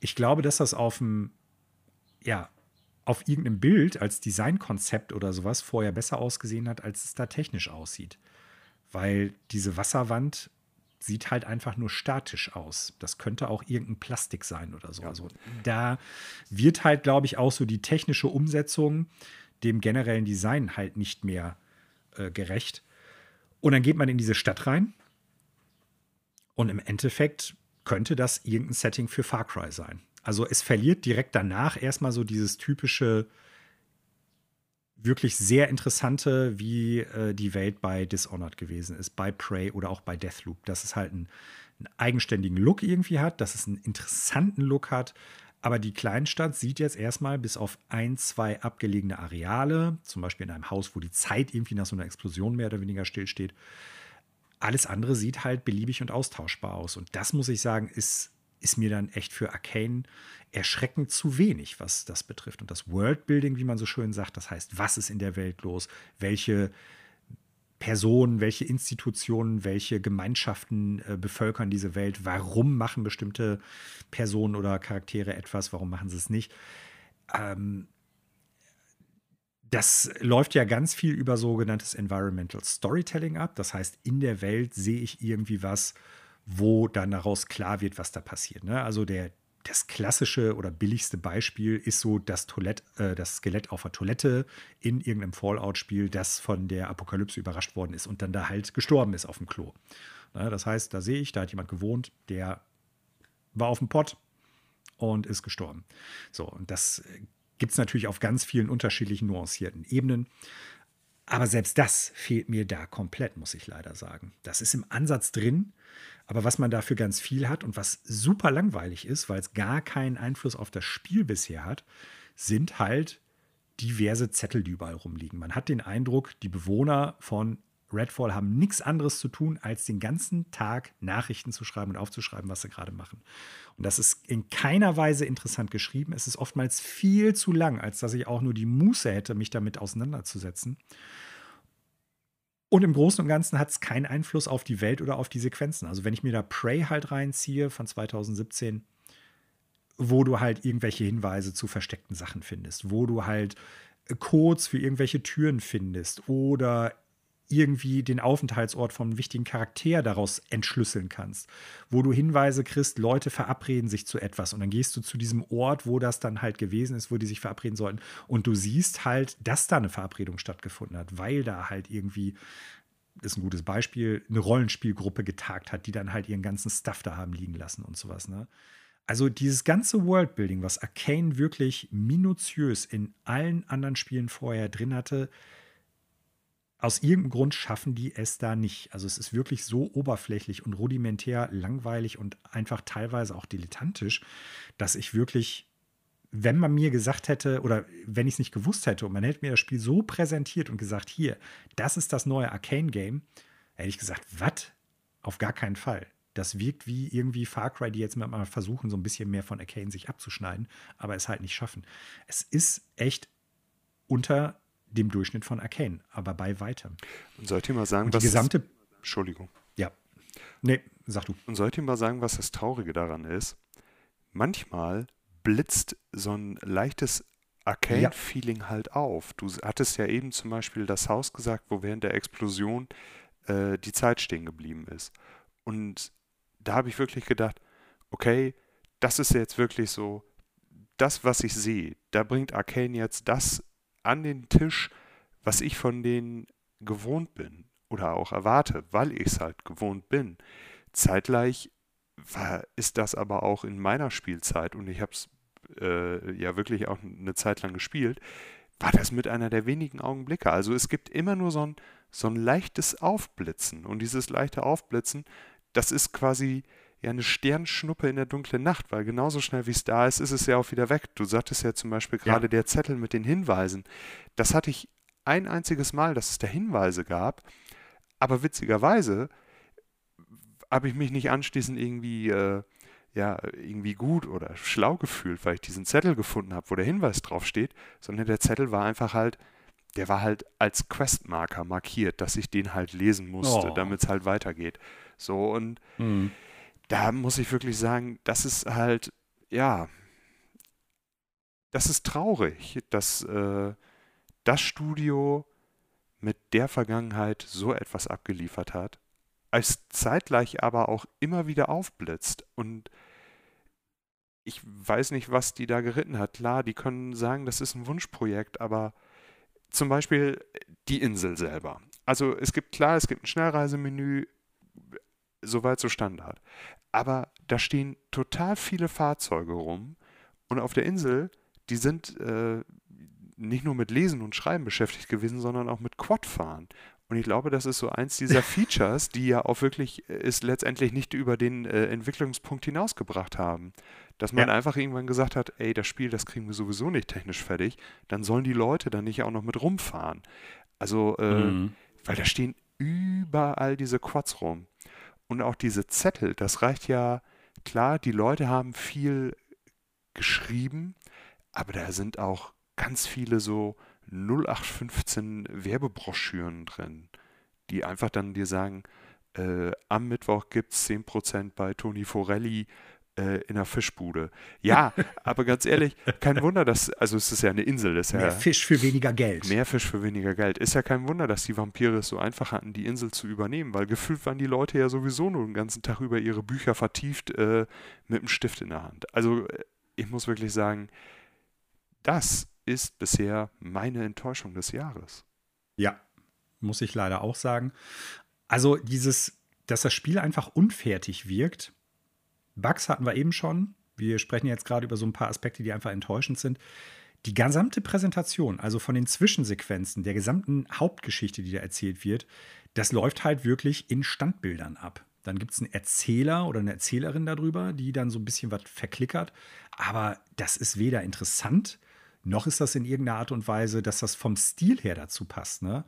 ich glaube, dass das auf dem ja, auf irgendeinem Bild als Designkonzept oder sowas vorher besser ausgesehen hat, als es da technisch aussieht. Weil diese Wasserwand sieht halt einfach nur statisch aus. Das könnte auch irgendein Plastik sein oder so. Ja. Also da wird halt, glaube ich, auch so die technische Umsetzung dem generellen Design halt nicht mehr äh, gerecht. Und dann geht man in diese Stadt rein. Und im Endeffekt könnte das irgendein Setting für Far Cry sein. Also es verliert direkt danach erstmal so dieses typische, wirklich sehr interessante, wie äh, die Welt bei Dishonored gewesen ist, bei Prey oder auch bei Deathloop. Dass es halt einen, einen eigenständigen Look irgendwie hat, dass es einen interessanten Look hat. Aber die Kleinstadt sieht jetzt erstmal bis auf ein, zwei abgelegene Areale, zum Beispiel in einem Haus, wo die Zeit irgendwie nach so einer Explosion mehr oder weniger stillsteht. Alles andere sieht halt beliebig und austauschbar aus. Und das muss ich sagen, ist ist mir dann echt für Arcane erschreckend zu wenig, was das betrifft. Und das Worldbuilding, wie man so schön sagt, das heißt, was ist in der Welt los, welche Personen, welche Institutionen, welche Gemeinschaften äh, bevölkern diese Welt, warum machen bestimmte Personen oder Charaktere etwas, warum machen sie es nicht. Ähm, das läuft ja ganz viel über sogenanntes Environmental Storytelling ab. Das heißt, in der Welt sehe ich irgendwie was, wo dann daraus klar wird, was da passiert. Ne? Also der, das klassische oder billigste Beispiel ist so das, Toilette, äh, das Skelett auf der Toilette in irgendeinem Fallout-Spiel, das von der Apokalypse überrascht worden ist und dann da halt gestorben ist auf dem Klo. Ne? Das heißt, da sehe ich, da hat jemand gewohnt, der war auf dem Pott und ist gestorben. So, und das äh, gibt es natürlich auf ganz vielen unterschiedlichen nuancierten Ebenen. Aber selbst das fehlt mir da komplett, muss ich leider sagen. Das ist im Ansatz drin, aber was man dafür ganz viel hat und was super langweilig ist, weil es gar keinen Einfluss auf das Spiel bisher hat, sind halt diverse Zettel, die überall rumliegen. Man hat den Eindruck, die Bewohner von Redfall haben nichts anderes zu tun, als den ganzen Tag Nachrichten zu schreiben und aufzuschreiben, was sie gerade machen. Und das ist in keiner Weise interessant geschrieben. Es ist oftmals viel zu lang, als dass ich auch nur die Muße hätte, mich damit auseinanderzusetzen. Und im Großen und Ganzen hat es keinen Einfluss auf die Welt oder auf die Sequenzen. Also wenn ich mir da Prey halt reinziehe von 2017, wo du halt irgendwelche Hinweise zu versteckten Sachen findest, wo du halt Codes für irgendwelche Türen findest oder irgendwie den Aufenthaltsort vom wichtigen Charakter daraus entschlüsseln kannst, wo du Hinweise kriegst, Leute verabreden sich zu etwas. Und dann gehst du zu diesem Ort, wo das dann halt gewesen ist, wo die sich verabreden sollten. Und du siehst halt, dass da eine Verabredung stattgefunden hat, weil da halt irgendwie ist ein gutes Beispiel, eine Rollenspielgruppe getagt hat, die dann halt ihren ganzen Stuff da haben liegen lassen und sowas, ne? Also dieses ganze Worldbuilding, was Arcane wirklich minutiös in allen anderen Spielen vorher drin hatte, aus irgendeinem Grund schaffen die es da nicht. Also es ist wirklich so oberflächlich und rudimentär, langweilig und einfach teilweise auch dilettantisch, dass ich wirklich, wenn man mir gesagt hätte oder wenn ich es nicht gewusst hätte und man hätte mir das Spiel so präsentiert und gesagt, hier, das ist das neue Arcane-Game, hätte ich gesagt, was? Auf gar keinen Fall. Das wirkt wie irgendwie Far Cry, die jetzt mal versuchen, so ein bisschen mehr von Arcane sich abzuschneiden, aber es halt nicht schaffen. Es ist echt unter dem Durchschnitt von Arcane, aber bei weitem. Und sollt ihr mal sagen, Und die gesamte. Das, Entschuldigung. Ja. Nee, sag du. Und sollt ihr mal sagen, was das Traurige daran ist? Manchmal blitzt so ein leichtes Arcane-Feeling ja. halt auf. Du hattest ja eben zum Beispiel das Haus gesagt, wo während der Explosion äh, die Zeit stehen geblieben ist. Und da habe ich wirklich gedacht, okay, das ist jetzt wirklich so, das, was ich sehe, da bringt Arcane jetzt das an den Tisch, was ich von denen gewohnt bin oder auch erwarte, weil ich es halt gewohnt bin. Zeitgleich war, ist das aber auch in meiner Spielzeit und ich habe es äh, ja wirklich auch eine Zeit lang gespielt, war das mit einer der wenigen Augenblicke. Also es gibt immer nur so ein, so ein leichtes Aufblitzen und dieses leichte Aufblitzen, das ist quasi ja eine Sternschnuppe in der dunklen Nacht, weil genauso schnell wie es da ist, ist es ja auch wieder weg. Du sagtest ja zum Beispiel gerade ja. der Zettel mit den Hinweisen. Das hatte ich ein einziges Mal, dass es da Hinweise gab, aber witzigerweise habe ich mich nicht anschließend irgendwie, äh, ja, irgendwie gut oder schlau gefühlt, weil ich diesen Zettel gefunden habe, wo der Hinweis draufsteht, sondern der Zettel war einfach halt, der war halt als Questmarker markiert, dass ich den halt lesen musste, oh. damit es halt weitergeht. So und mhm. Da muss ich wirklich sagen, das ist halt, ja, das ist traurig, dass äh, das Studio mit der Vergangenheit so etwas abgeliefert hat, als zeitgleich aber auch immer wieder aufblitzt. Und ich weiß nicht, was die da geritten hat. Klar, die können sagen, das ist ein Wunschprojekt, aber zum Beispiel die Insel selber. Also es gibt klar, es gibt ein Schnellreisemenü, soweit so Standard. Aber da stehen total viele Fahrzeuge rum und auf der Insel, die sind äh, nicht nur mit Lesen und Schreiben beschäftigt gewesen, sondern auch mit Quadfahren. Und ich glaube, das ist so eins dieser Features, die ja auch wirklich es letztendlich nicht über den äh, Entwicklungspunkt hinausgebracht haben. Dass man ja. einfach irgendwann gesagt hat, ey, das Spiel, das kriegen wir sowieso nicht technisch fertig, dann sollen die Leute dann nicht auch noch mit rumfahren. Also, äh, mhm. weil da stehen überall diese Quads rum. Und auch diese Zettel, das reicht ja, klar, die Leute haben viel geschrieben, aber da sind auch ganz viele so 0815 Werbebroschüren drin, die einfach dann dir sagen, äh, am Mittwoch gibt es 10% bei Toni Forelli äh, in der Fischbude. Ja, aber ganz ehrlich, kein Wunder, dass, also es ist ja eine Insel. Ist mehr ja, Fisch für weniger Geld. Mehr Fisch für weniger Geld. Ist ja kein Wunder, dass die Vampire es so einfach hatten, die Insel zu übernehmen, weil gefühlt waren die Leute ja sowieso nur den ganzen Tag über ihre Bücher vertieft äh, mit einem Stift in der Hand. Also äh, ich muss wirklich sagen, das ist bisher meine Enttäuschung des Jahres. Ja, muss ich leider auch sagen. Also dieses, dass das Spiel einfach unfertig wirkt. Bugs hatten wir eben schon. Wir sprechen jetzt gerade über so ein paar Aspekte, die einfach enttäuschend sind. Die gesamte Präsentation, also von den Zwischensequenzen, der gesamten Hauptgeschichte, die da erzählt wird, das läuft halt wirklich in Standbildern ab. Dann gibt es einen Erzähler oder eine Erzählerin darüber, die dann so ein bisschen was verklickert. Aber das ist weder interessant, noch ist das in irgendeiner Art und Weise, dass das vom Stil her dazu passt. Ne?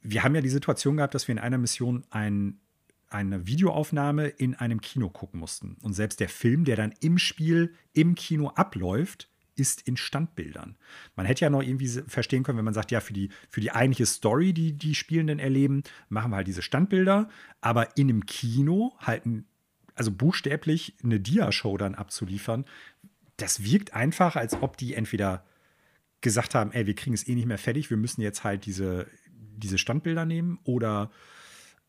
Wir haben ja die Situation gehabt, dass wir in einer Mission ein, eine Videoaufnahme in einem Kino gucken mussten. Und selbst der Film, der dann im Spiel, im Kino abläuft, ist in Standbildern. Man hätte ja noch irgendwie verstehen können, wenn man sagt, ja, für die, für die eigentliche Story, die die Spielenden erleben, machen wir halt diese Standbilder, aber in einem Kino halten, also buchstäblich eine Dia-Show dann abzuliefern, das wirkt einfach, als ob die entweder gesagt haben, ey, wir kriegen es eh nicht mehr fertig, wir müssen jetzt halt diese, diese Standbilder nehmen oder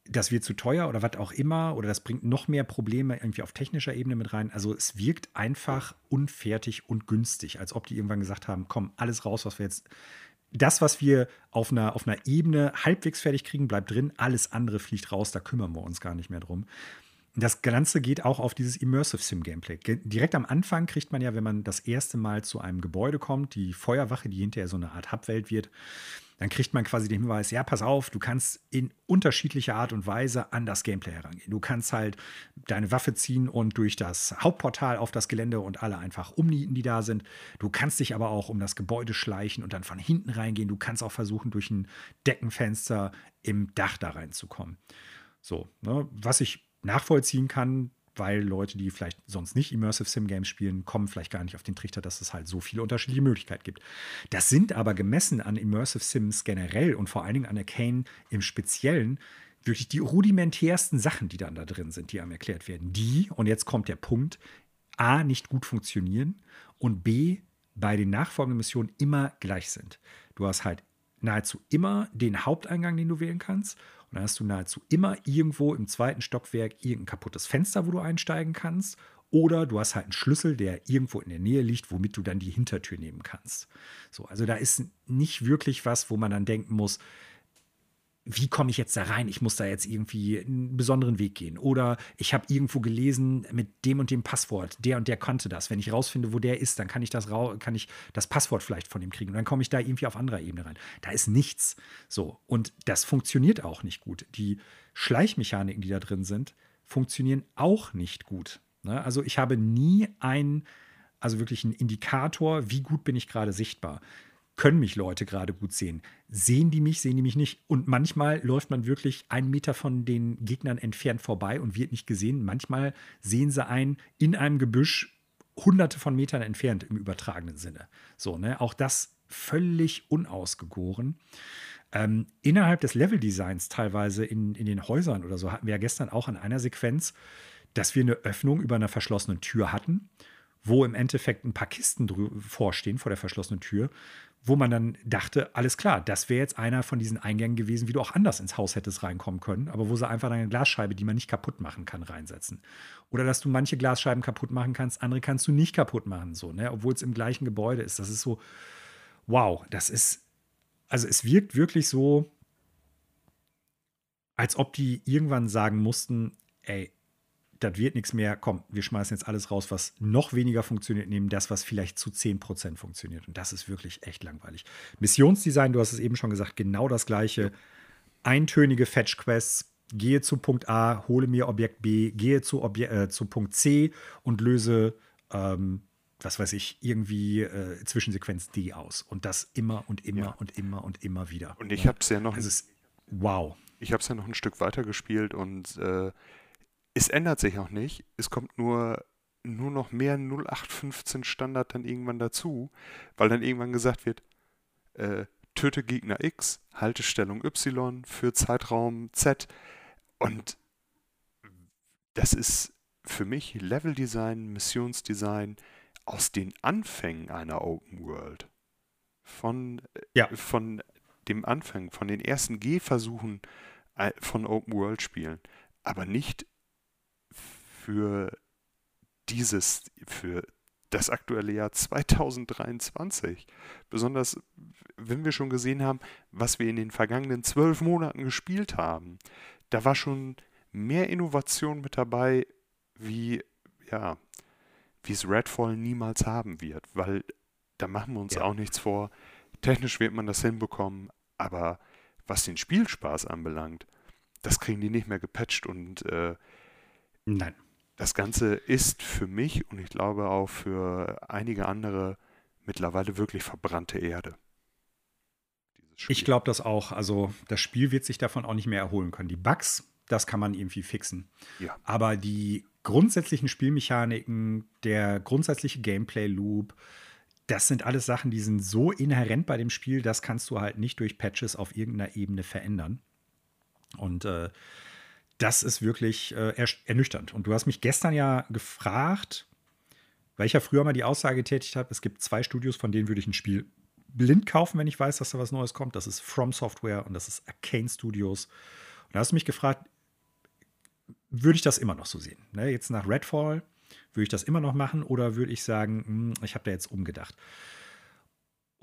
das wird zu teuer oder was auch immer oder das bringt noch mehr Probleme irgendwie auf technischer Ebene mit rein. Also es wirkt einfach unfertig und günstig, als ob die irgendwann gesagt haben, komm, alles raus, was wir jetzt das, was wir auf einer, auf einer Ebene halbwegs fertig kriegen, bleibt drin. Alles andere fliegt raus, da kümmern wir uns gar nicht mehr drum. Das Ganze geht auch auf dieses Immersive Sim Gameplay. Direkt am Anfang kriegt man ja, wenn man das erste Mal zu einem Gebäude kommt, die Feuerwache, die hinterher so eine Art Hubwelt wird, dann kriegt man quasi den Hinweis, ja, pass auf, du kannst in unterschiedlicher Art und Weise an das Gameplay herangehen. Du kannst halt deine Waffe ziehen und durch das Hauptportal auf das Gelände und alle einfach umnieten, die da sind. Du kannst dich aber auch um das Gebäude schleichen und dann von hinten reingehen. Du kannst auch versuchen, durch ein Deckenfenster im Dach da reinzukommen. So, ne? was ich nachvollziehen kann, weil Leute, die vielleicht sonst nicht Immersive Sim Games spielen, kommen vielleicht gar nicht auf den Trichter, dass es halt so viele unterschiedliche Möglichkeiten gibt. Das sind aber gemessen an Immersive Sims generell und vor allen Dingen an Arcane im Speziellen wirklich die rudimentärsten Sachen, die dann da drin sind, die einem erklärt werden. Die, und jetzt kommt der Punkt, A, nicht gut funktionieren und B, bei den nachfolgenden Missionen immer gleich sind. Du hast halt nahezu immer den Haupteingang, den du wählen kannst und dann hast du nahezu immer irgendwo im zweiten Stockwerk irgendein kaputtes Fenster, wo du einsteigen kannst. Oder du hast halt einen Schlüssel, der irgendwo in der Nähe liegt, womit du dann die Hintertür nehmen kannst. So, also da ist nicht wirklich was, wo man dann denken muss, wie komme ich jetzt da rein? Ich muss da jetzt irgendwie einen besonderen Weg gehen. Oder ich habe irgendwo gelesen mit dem und dem Passwort, der und der konnte das. Wenn ich rausfinde, wo der ist, dann kann ich das, kann ich das Passwort vielleicht von ihm kriegen. Und dann komme ich da irgendwie auf anderer Ebene rein. Da ist nichts. So. Und das funktioniert auch nicht gut. Die Schleichmechaniken, die da drin sind, funktionieren auch nicht gut. Ne? Also ich habe nie einen, also wirklich einen Indikator, wie gut bin ich gerade sichtbar. Können mich Leute gerade gut sehen? Sehen die mich, sehen die mich nicht? Und manchmal läuft man wirklich einen Meter von den Gegnern entfernt vorbei und wird nicht gesehen. Manchmal sehen sie einen in einem Gebüsch hunderte von Metern entfernt im übertragenen Sinne. So, ne? Auch das völlig unausgegoren. Ähm, innerhalb des Leveldesigns teilweise in, in den Häusern oder so hatten wir ja gestern auch an einer Sequenz, dass wir eine Öffnung über einer verschlossenen Tür hatten, wo im Endeffekt ein paar Kisten vorstehen vor der verschlossenen Tür, wo man dann dachte, alles klar, das wäre jetzt einer von diesen Eingängen gewesen, wie du auch anders ins Haus hättest reinkommen können, aber wo sie einfach eine Glasscheibe, die man nicht kaputt machen kann, reinsetzen. Oder dass du manche Glasscheiben kaputt machen kannst, andere kannst du nicht kaputt machen, so, ne? obwohl es im gleichen Gebäude ist. Das ist so, wow, das ist, also es wirkt wirklich so, als ob die irgendwann sagen mussten, ey, das wird nichts mehr, komm, wir schmeißen jetzt alles raus, was noch weniger funktioniert, nehmen das, was vielleicht zu 10% funktioniert. Und das ist wirklich echt langweilig. Missionsdesign, du hast es eben schon gesagt, genau das gleiche. Eintönige Fetch-Quests, gehe zu Punkt A, hole mir Objekt B, gehe zu, Obje äh, zu Punkt C und löse, ähm, was weiß ich, irgendwie äh, Zwischensequenz D aus. Und das immer und immer ja. und immer und immer wieder. Und ich habe es ja noch. Es ist, wow. Ich habe es ja noch ein Stück weiter gespielt und äh, es ändert sich auch nicht. Es kommt nur, nur noch mehr 0815 Standard dann irgendwann dazu, weil dann irgendwann gesagt wird, äh, töte Gegner X, Haltestellung Y für Zeitraum Z. Und das ist für mich Leveldesign, Missionsdesign aus den Anfängen einer Open World. Von, äh, ja. von dem Anfang, von den ersten Gehversuchen äh, von Open World Spielen, aber nicht für dieses, für das aktuelle Jahr 2023. Besonders, wenn wir schon gesehen haben, was wir in den vergangenen zwölf Monaten gespielt haben. Da war schon mehr Innovation mit dabei, wie, ja, wie es Redfall niemals haben wird, weil da machen wir uns ja. auch nichts vor. Technisch wird man das hinbekommen, aber was den Spielspaß anbelangt, das kriegen die nicht mehr gepatcht und äh, Nein das Ganze ist für mich und ich glaube auch für einige andere mittlerweile wirklich verbrannte Erde. Ich glaube das auch. Also das Spiel wird sich davon auch nicht mehr erholen können. Die Bugs, das kann man irgendwie fixen. Ja. Aber die grundsätzlichen Spielmechaniken, der grundsätzliche Gameplay-Loop, das sind alles Sachen, die sind so inhärent bei dem Spiel, das kannst du halt nicht durch Patches auf irgendeiner Ebene verändern. Und äh, das ist wirklich äh, ernüchternd. Und du hast mich gestern ja gefragt, weil ich ja früher mal die Aussage getätigt habe, es gibt zwei Studios, von denen würde ich ein Spiel blind kaufen, wenn ich weiß, dass da was Neues kommt. Das ist From Software und das ist Arcane Studios. Und da hast du mich gefragt, würde ich das immer noch so sehen? Ne, jetzt nach Redfall würde ich das immer noch machen oder würde ich sagen, hm, ich habe da jetzt umgedacht?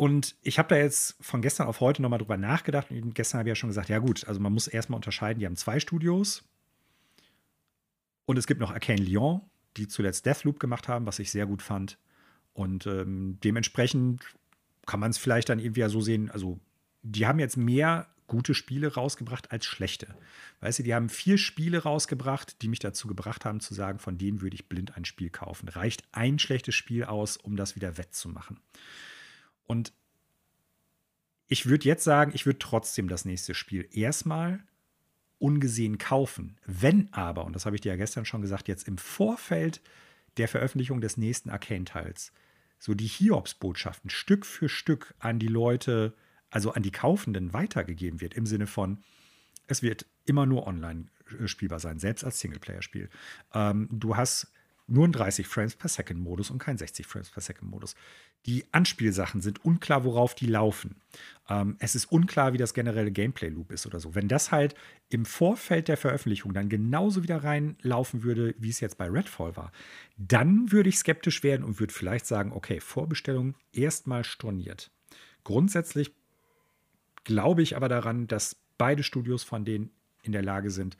Und ich habe da jetzt von gestern auf heute nochmal drüber nachgedacht. Und gestern habe ich ja schon gesagt, ja gut, also man muss erstmal unterscheiden, die haben zwei Studios. Und es gibt noch Arcane Lyon, die zuletzt Deathloop gemacht haben, was ich sehr gut fand. Und ähm, dementsprechend kann man es vielleicht dann irgendwie ja so sehen, also die haben jetzt mehr gute Spiele rausgebracht als schlechte. Weißt du, die haben vier Spiele rausgebracht, die mich dazu gebracht haben zu sagen, von denen würde ich blind ein Spiel kaufen. Reicht ein schlechtes Spiel aus, um das wieder wettzumachen. Und ich würde jetzt sagen, ich würde trotzdem das nächste Spiel erstmal ungesehen kaufen. Wenn aber, und das habe ich dir ja gestern schon gesagt, jetzt im Vorfeld der Veröffentlichung des nächsten Arcane-Teils, so die Hiobs-Botschaften Stück für Stück an die Leute, also an die Kaufenden weitergegeben wird, im Sinne von, es wird immer nur online spielbar sein, selbst als Singleplayer-Spiel. Ähm, du hast nur einen 30 Frames per Second Modus und keinen 60 Frames per Second Modus. Die Anspielsachen sind unklar, worauf die laufen. Ähm, es ist unklar, wie das generelle Gameplay-Loop ist oder so. Wenn das halt im Vorfeld der Veröffentlichung dann genauso wieder reinlaufen würde, wie es jetzt bei Redfall war, dann würde ich skeptisch werden und würde vielleicht sagen, okay, Vorbestellung erstmal storniert. Grundsätzlich glaube ich aber daran, dass beide Studios von denen in der Lage sind,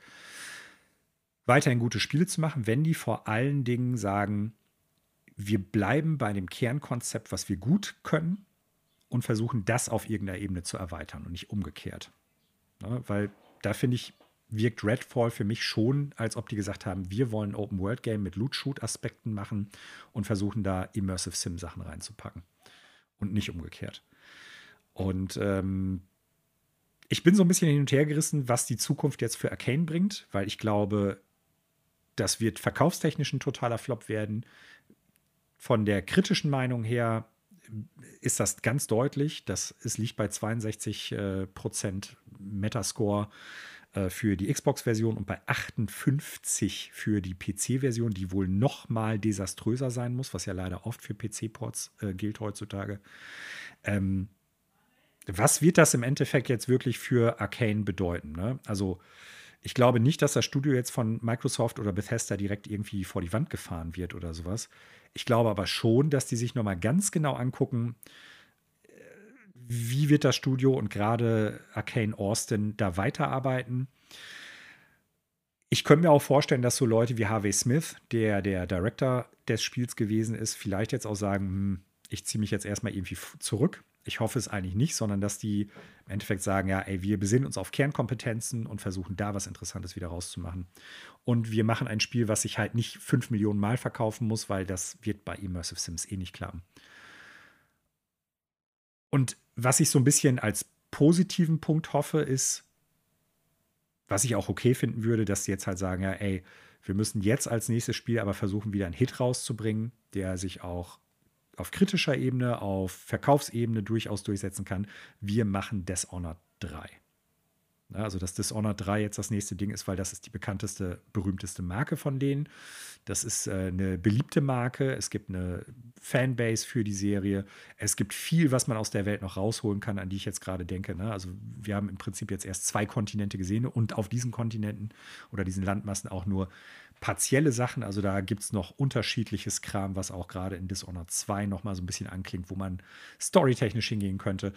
weiterhin gute Spiele zu machen, wenn die vor allen Dingen sagen, wir bleiben bei dem Kernkonzept, was wir gut können und versuchen, das auf irgendeiner Ebene zu erweitern und nicht umgekehrt. Ja, weil da finde ich, wirkt Redfall für mich schon, als ob die gesagt haben, wir wollen Open-World-Game mit Loot-Shoot-Aspekten machen und versuchen da Immersive Sim-Sachen reinzupacken. Und nicht umgekehrt. Und ähm, ich bin so ein bisschen hin und her gerissen, was die Zukunft jetzt für Arcane bringt, weil ich glaube, das wird verkaufstechnisch ein totaler Flop werden. Von der kritischen Meinung her ist das ganz deutlich. Das, es liegt bei 62 äh, Prozent Metascore äh, für die Xbox-Version und bei 58 für die PC-Version, die wohl noch mal desaströser sein muss, was ja leider oft für PC-Ports äh, gilt heutzutage. Ähm, was wird das im Endeffekt jetzt wirklich für Arcane bedeuten? Ne? Also ich glaube nicht, dass das Studio jetzt von Microsoft oder Bethesda direkt irgendwie vor die Wand gefahren wird oder sowas. Ich glaube aber schon, dass die sich nochmal ganz genau angucken, wie wird das Studio und gerade Arcane Austin da weiterarbeiten. Ich könnte mir auch vorstellen, dass so Leute wie Harvey Smith, der der Director des Spiels gewesen ist, vielleicht jetzt auch sagen, hm, ich ziehe mich jetzt erstmal irgendwie zurück. Ich hoffe es eigentlich nicht, sondern dass die im Endeffekt sagen, ja, ey, wir besinnen uns auf Kernkompetenzen und versuchen da was Interessantes wieder rauszumachen. Und wir machen ein Spiel, was sich halt nicht fünf Millionen Mal verkaufen muss, weil das wird bei Immersive Sims eh nicht klappen. Und was ich so ein bisschen als positiven Punkt hoffe, ist, was ich auch okay finden würde, dass sie jetzt halt sagen, ja, ey, wir müssen jetzt als nächstes Spiel aber versuchen, wieder einen Hit rauszubringen, der sich auch auf kritischer Ebene, auf Verkaufsebene durchaus durchsetzen kann. Wir machen Dishonored 3. Also, dass Dishonored 3 jetzt das nächste Ding ist, weil das ist die bekannteste, berühmteste Marke von denen. Das ist äh, eine beliebte Marke. Es gibt eine Fanbase für die Serie. Es gibt viel, was man aus der Welt noch rausholen kann, an die ich jetzt gerade denke. Ne? Also, wir haben im Prinzip jetzt erst zwei Kontinente gesehen und auf diesen Kontinenten oder diesen Landmassen auch nur partielle Sachen. Also da gibt es noch unterschiedliches Kram, was auch gerade in Dishonored 2 noch mal so ein bisschen anklingt, wo man storytechnisch hingehen könnte.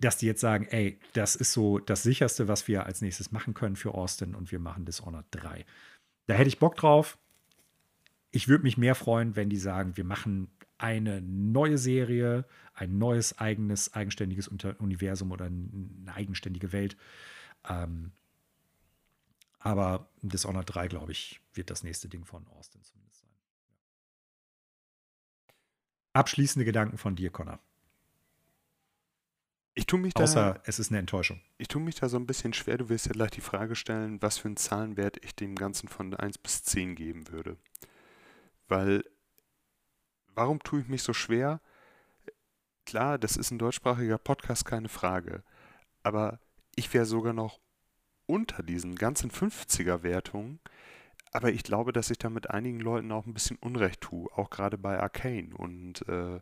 Dass die jetzt sagen, ey, das ist so das sicherste, was wir als nächstes machen können für Austin und wir machen Dishonored 3. Da hätte ich Bock drauf. Ich würde mich mehr freuen, wenn die sagen, wir machen eine neue Serie, ein neues eigenes, eigenständiges Universum oder eine eigenständige Welt. Ähm, aber Dishonored 3, glaube ich, wird das nächste Ding von Austin zumindest sein. Abschließende Gedanken von dir, Connor. Ich tue mich Außer da, es ist eine Enttäuschung. Ich tue mich da so ein bisschen schwer. Du wirst ja gleich die Frage stellen, was für einen Zahlenwert ich dem Ganzen von 1 bis 10 geben würde. Weil, warum tue ich mich so schwer? Klar, das ist ein deutschsprachiger Podcast, keine Frage. Aber ich wäre sogar noch unter diesen ganzen 50er-Wertungen. Aber ich glaube, dass ich da mit einigen Leuten auch ein bisschen Unrecht tue, auch gerade bei Arcane. Und äh,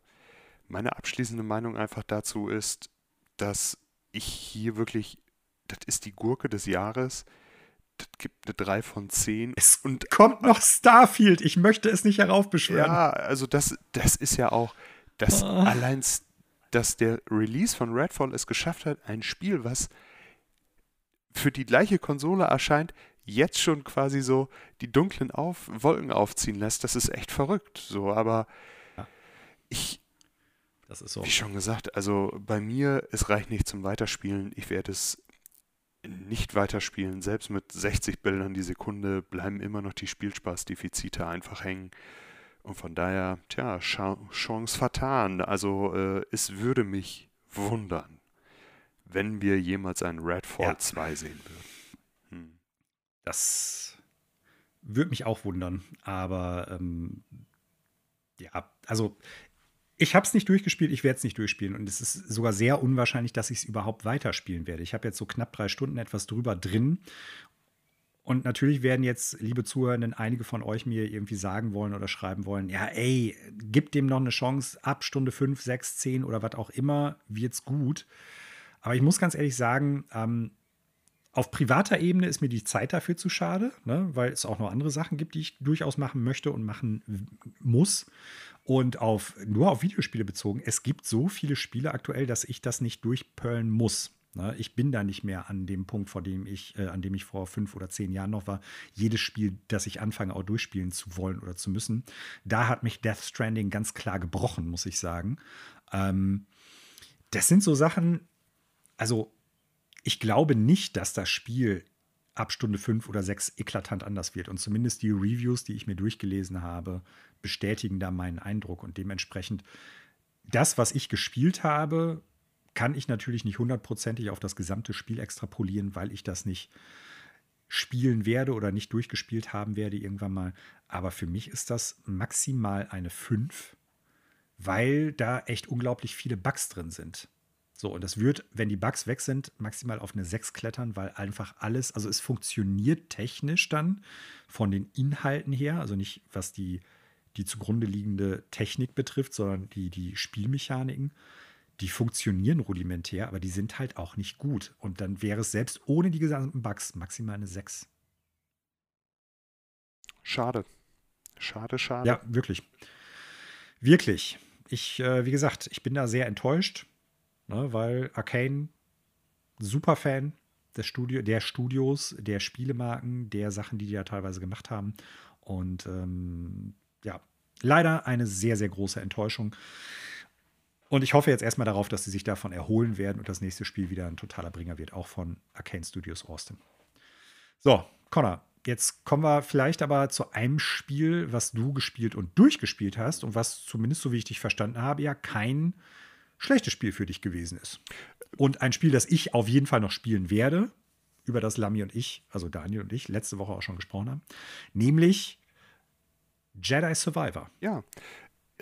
meine abschließende Meinung einfach dazu ist, dass ich hier wirklich, das ist die Gurke des Jahres, das gibt eine 3 von 10. Es und, kommt noch Starfield, ich möchte es nicht heraufbeschwören. Ja, also das, das ist ja auch, das oh. allein, dass der Release von Redfall es geschafft hat, ein Spiel, was für die gleiche Konsole erscheint, jetzt schon quasi so die dunklen auf Wolken aufziehen lässt, das ist echt verrückt. So, aber ja. ich, das ist so. wie schon gesagt, also bei mir, es reicht nicht zum Weiterspielen. Ich werde es nicht weiterspielen. Selbst mit 60 Bildern die Sekunde bleiben immer noch die Spielspaßdefizite einfach hängen. Und von daher, tja, Chance vertan. Also äh, es würde mich wundern, wenn wir jemals einen Redfall ja. 2 sehen würden. Hm. Das würde mich auch wundern, aber ähm, ja, also ich habe es nicht durchgespielt, ich werde es nicht durchspielen und es ist sogar sehr unwahrscheinlich, dass ich es überhaupt weiterspielen werde. Ich habe jetzt so knapp drei Stunden etwas drüber drin und natürlich werden jetzt, liebe Zuhörenden, einige von euch mir irgendwie sagen wollen oder schreiben wollen, ja, ey, gib dem noch eine Chance, ab Stunde 5, 6, 10 oder was auch immer, wird's gut. Aber ich muss ganz ehrlich sagen, ähm, auf privater Ebene ist mir die Zeit dafür zu schade, ne, weil es auch noch andere Sachen gibt, die ich durchaus machen möchte und machen muss. Und auf, nur auf Videospiele bezogen, es gibt so viele Spiele aktuell, dass ich das nicht durchpöllen muss. Ne. Ich bin da nicht mehr an dem Punkt, vor dem ich, äh, an dem ich vor fünf oder zehn Jahren noch war, jedes Spiel, das ich anfange, auch durchspielen zu wollen oder zu müssen. Da hat mich Death Stranding ganz klar gebrochen, muss ich sagen. Ähm, das sind so Sachen, also ich glaube nicht, dass das Spiel ab Stunde 5 oder 6 eklatant anders wird. Und zumindest die Reviews, die ich mir durchgelesen habe, bestätigen da meinen Eindruck. Und dementsprechend, das, was ich gespielt habe, kann ich natürlich nicht hundertprozentig auf das gesamte Spiel extrapolieren, weil ich das nicht spielen werde oder nicht durchgespielt haben werde irgendwann mal. Aber für mich ist das maximal eine 5, weil da echt unglaublich viele Bugs drin sind. So, und das wird, wenn die Bugs weg sind, maximal auf eine 6 klettern, weil einfach alles, also es funktioniert technisch dann von den Inhalten her, also nicht was die, die zugrunde liegende Technik betrifft, sondern die, die Spielmechaniken. Die funktionieren rudimentär, aber die sind halt auch nicht gut. Und dann wäre es selbst ohne die gesamten Bugs maximal eine 6. Schade. Schade, schade. Ja, wirklich. Wirklich. Ich, äh, wie gesagt, ich bin da sehr enttäuscht ne, weil Arcane, super Fan des Studio, der Studios, der Spielemarken, der Sachen, die die ja teilweise gemacht haben. Und ähm, ja, leider eine sehr, sehr große Enttäuschung. Und ich hoffe jetzt erstmal darauf, dass sie sich davon erholen werden und das nächste Spiel wieder ein totaler Bringer wird, auch von Arcane Studios Austin. So, Connor, jetzt kommen wir vielleicht aber zu einem Spiel, was du gespielt und durchgespielt hast und was zumindest, so wie ich dich verstanden habe, ja kein schlechtes Spiel für dich gewesen ist. Und ein Spiel, das ich auf jeden Fall noch spielen werde, über das Lami und ich, also Daniel und ich, letzte Woche auch schon gesprochen haben, nämlich Jedi Survivor. Ja,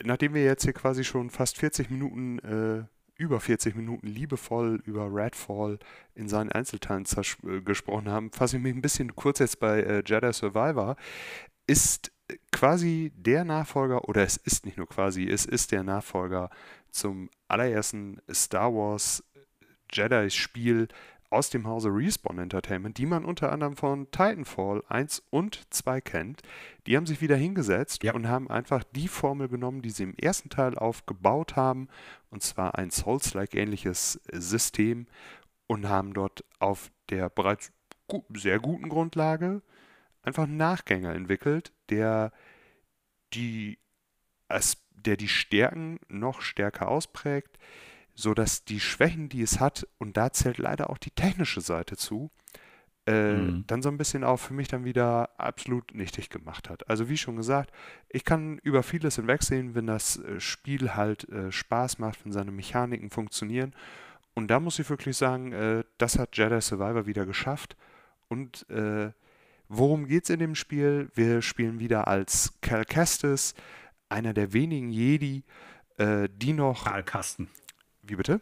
nachdem wir jetzt hier quasi schon fast 40 Minuten, äh, über 40 Minuten liebevoll über Redfall in seinen Einzelteilen äh, gesprochen haben, fasse ich mich ein bisschen kurz jetzt bei äh, Jedi Survivor. Ist quasi der Nachfolger, oder es ist nicht nur quasi, es ist der Nachfolger zum allerersten Star Wars Jedi-Spiel aus dem Hause Respawn Entertainment, die man unter anderem von Titanfall 1 und 2 kennt. Die haben sich wieder hingesetzt ja. und haben einfach die Formel genommen, die sie im ersten Teil aufgebaut haben, und zwar ein Souls-like ähnliches System, und haben dort auf der bereits gu sehr guten Grundlage einfach einen Nachgänger entwickelt, der die Aspekte der die Stärken noch stärker ausprägt, sodass die Schwächen, die es hat, und da zählt leider auch die technische Seite zu, äh, mhm. dann so ein bisschen auch für mich dann wieder absolut nichtig gemacht hat. Also wie schon gesagt, ich kann über vieles hinwegsehen, wenn das äh, Spiel halt äh, Spaß macht, wenn seine Mechaniken funktionieren. Und da muss ich wirklich sagen, äh, das hat Jedi Survivor wieder geschafft. Und äh, worum geht es in dem Spiel? Wir spielen wieder als Cal Kestis, einer der wenigen Jedi, äh, die noch. Karl Kasten. Wie bitte?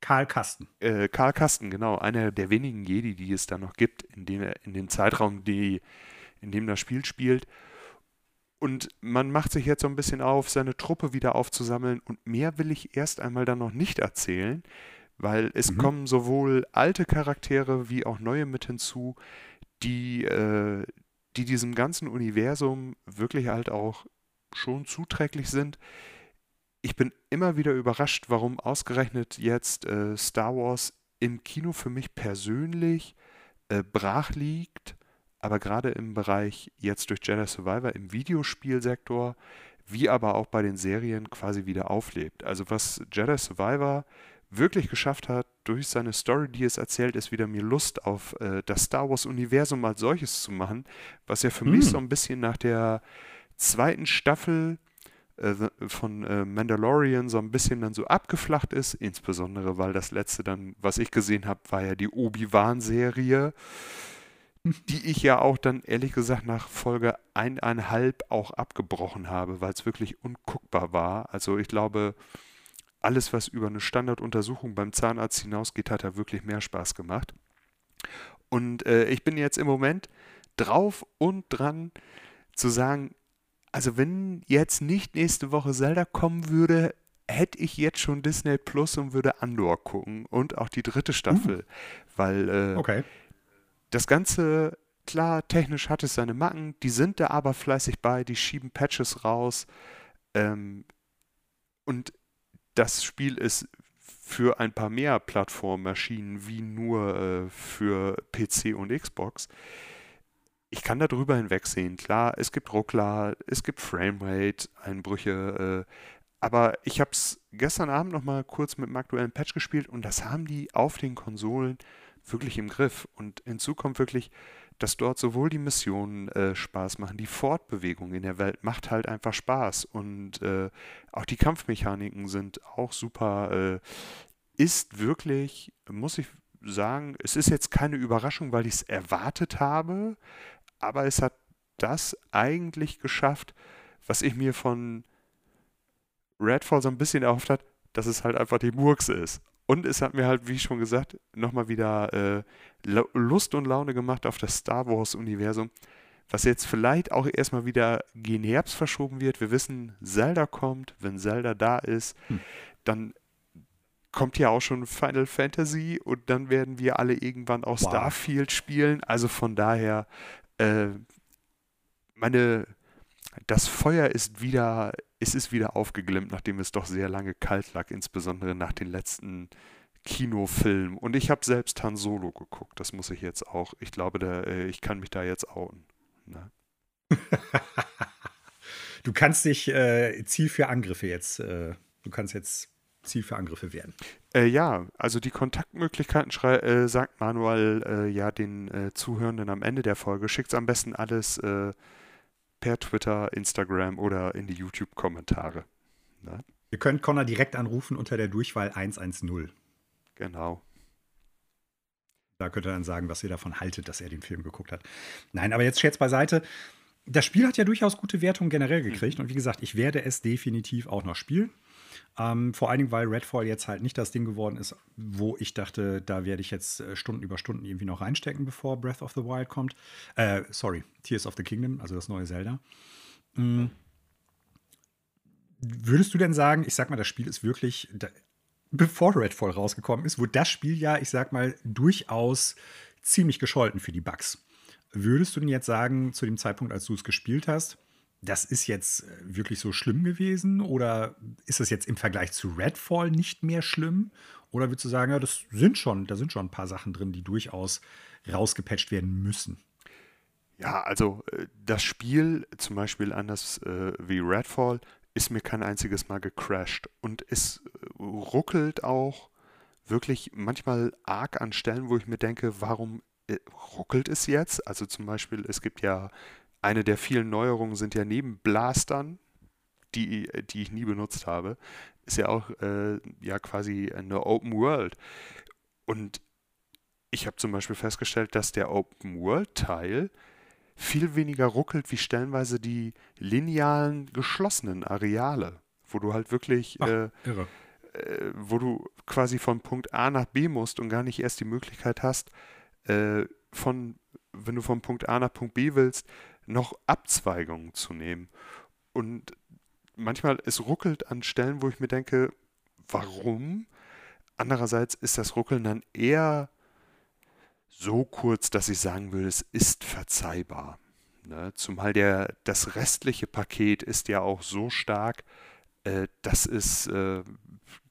Karl Kasten. Äh, Karl Kasten, genau. Einer der wenigen Jedi, die es da noch gibt, in dem, in dem Zeitraum, die, in dem das Spiel spielt. Und man macht sich jetzt so ein bisschen auf, seine Truppe wieder aufzusammeln. Und mehr will ich erst einmal dann noch nicht erzählen, weil es mhm. kommen sowohl alte Charaktere wie auch neue mit hinzu, die, äh, die diesem ganzen Universum wirklich halt auch schon zuträglich sind. Ich bin immer wieder überrascht, warum ausgerechnet jetzt äh, Star Wars im Kino für mich persönlich äh, brach liegt, aber gerade im Bereich jetzt durch Jedi Survivor im Videospielsektor, wie aber auch bei den Serien quasi wieder auflebt. Also was Jedi Survivor wirklich geschafft hat, durch seine Story, die es erzählt, ist wieder mir Lust auf äh, das Star Wars-Universum als solches zu machen, was ja für hm. mich so ein bisschen nach der zweiten Staffel äh, von äh, Mandalorian so ein bisschen dann so abgeflacht ist, insbesondere weil das letzte dann, was ich gesehen habe, war ja die Obi-Wan-Serie, die ich ja auch dann ehrlich gesagt nach Folge eineinhalb auch abgebrochen habe, weil es wirklich unguckbar war. Also ich glaube, alles, was über eine Standarduntersuchung beim Zahnarzt hinausgeht, hat da wirklich mehr Spaß gemacht. Und äh, ich bin jetzt im Moment drauf und dran zu sagen, also wenn jetzt nicht nächste Woche Zelda kommen würde, hätte ich jetzt schon Disney Plus und würde Andor gucken und auch die dritte Staffel, uh. weil äh, okay. das Ganze, klar, technisch hat es seine Macken, die sind da aber fleißig bei, die schieben Patches raus ähm, und das Spiel ist für ein paar mehr Plattformen erschienen, wie nur äh, für PC und Xbox ich kann darüber hinwegsehen. Klar, es gibt Ruckler, es gibt Framerate-Einbrüche, äh, aber ich habe es gestern Abend noch mal kurz mit dem aktuellen Patch gespielt und das haben die auf den Konsolen wirklich im Griff. Und hinzu kommt wirklich, dass dort sowohl die Missionen äh, Spaß machen, die Fortbewegung in der Welt macht halt einfach Spaß und äh, auch die Kampfmechaniken sind auch super. Äh, ist wirklich, muss ich sagen, es ist jetzt keine Überraschung, weil ich es erwartet habe, aber es hat das eigentlich geschafft, was ich mir von Redfall so ein bisschen erhofft hat, dass es halt einfach die Murks ist. Und es hat mir halt, wie schon gesagt, nochmal wieder äh, Lust und Laune gemacht auf das Star Wars-Universum, was jetzt vielleicht auch erstmal wieder gen Herbst verschoben wird. Wir wissen, Zelda kommt. Wenn Zelda da ist, hm. dann kommt ja auch schon Final Fantasy und dann werden wir alle irgendwann auch wow. Starfield spielen. Also von daher, äh, meine, das Feuer ist wieder es ist wieder aufgeglimmt, nachdem es doch sehr lange kalt lag, insbesondere nach den letzten Kinofilmen. Und ich habe selbst Han Solo geguckt, das muss ich jetzt auch. Ich glaube, da, äh, ich kann mich da jetzt outen. Ne? du kannst dich äh, Ziel für Angriffe jetzt, äh, du kannst jetzt Ziel für Angriffe werden. Äh, ja, also die Kontaktmöglichkeiten äh, sagt Manuel äh, ja den äh, Zuhörenden am Ende der Folge. Schickt am besten alles äh, per Twitter, Instagram oder in die YouTube-Kommentare. Ne? Ihr könnt Connor direkt anrufen unter der Durchwahl 110. Genau. Da könnt ihr dann sagen, was ihr davon haltet, dass er den Film geguckt hat. Nein, aber jetzt Scherz beiseite. Das Spiel hat ja durchaus gute Wertungen generell gekriegt. Mhm. Und wie gesagt, ich werde es definitiv auch noch spielen. Ähm, vor allen Dingen, weil Redfall jetzt halt nicht das Ding geworden ist, wo ich dachte, da werde ich jetzt äh, Stunden über Stunden irgendwie noch reinstecken, bevor Breath of the Wild kommt. Äh, sorry, Tears of the Kingdom, also das neue Zelda. Mhm. Würdest du denn sagen, ich sag mal, das Spiel ist wirklich, da, bevor Redfall rausgekommen ist, wurde das Spiel ja, ich sag mal, durchaus ziemlich gescholten für die Bugs. Würdest du denn jetzt sagen, zu dem Zeitpunkt, als du es gespielt hast, das ist jetzt äh, wirklich so schlimm gewesen? Oder ist das jetzt im Vergleich zu Redfall nicht mehr schlimm? Oder würdest du sagen, ja, das sind schon, da sind schon ein paar Sachen drin, die durchaus rausgepatcht werden müssen? Ja, also äh, das Spiel, zum Beispiel anders äh, wie Redfall, ist mir kein einziges Mal gecrashed. Und es äh, ruckelt auch wirklich manchmal arg an Stellen, wo ich mir denke, warum ruckelt es jetzt? Also zum Beispiel, es gibt ja eine der vielen Neuerungen sind ja neben Blastern, die, die ich nie benutzt habe, ist ja auch äh, ja quasi eine Open World. Und ich habe zum Beispiel festgestellt, dass der Open World Teil viel weniger ruckelt wie stellenweise die linealen geschlossenen Areale, wo du halt wirklich, Ach, äh, äh, wo du quasi von Punkt A nach B musst und gar nicht erst die Möglichkeit hast, äh, von, wenn du von Punkt A nach Punkt B willst, noch Abzweigungen zu nehmen. Und manchmal, es ruckelt an Stellen, wo ich mir denke, warum? Andererseits ist das Ruckeln dann eher so kurz, dass ich sagen würde, es ist verzeihbar. Ne? Zumal der, das restliche Paket ist ja auch so stark, äh, dass es äh,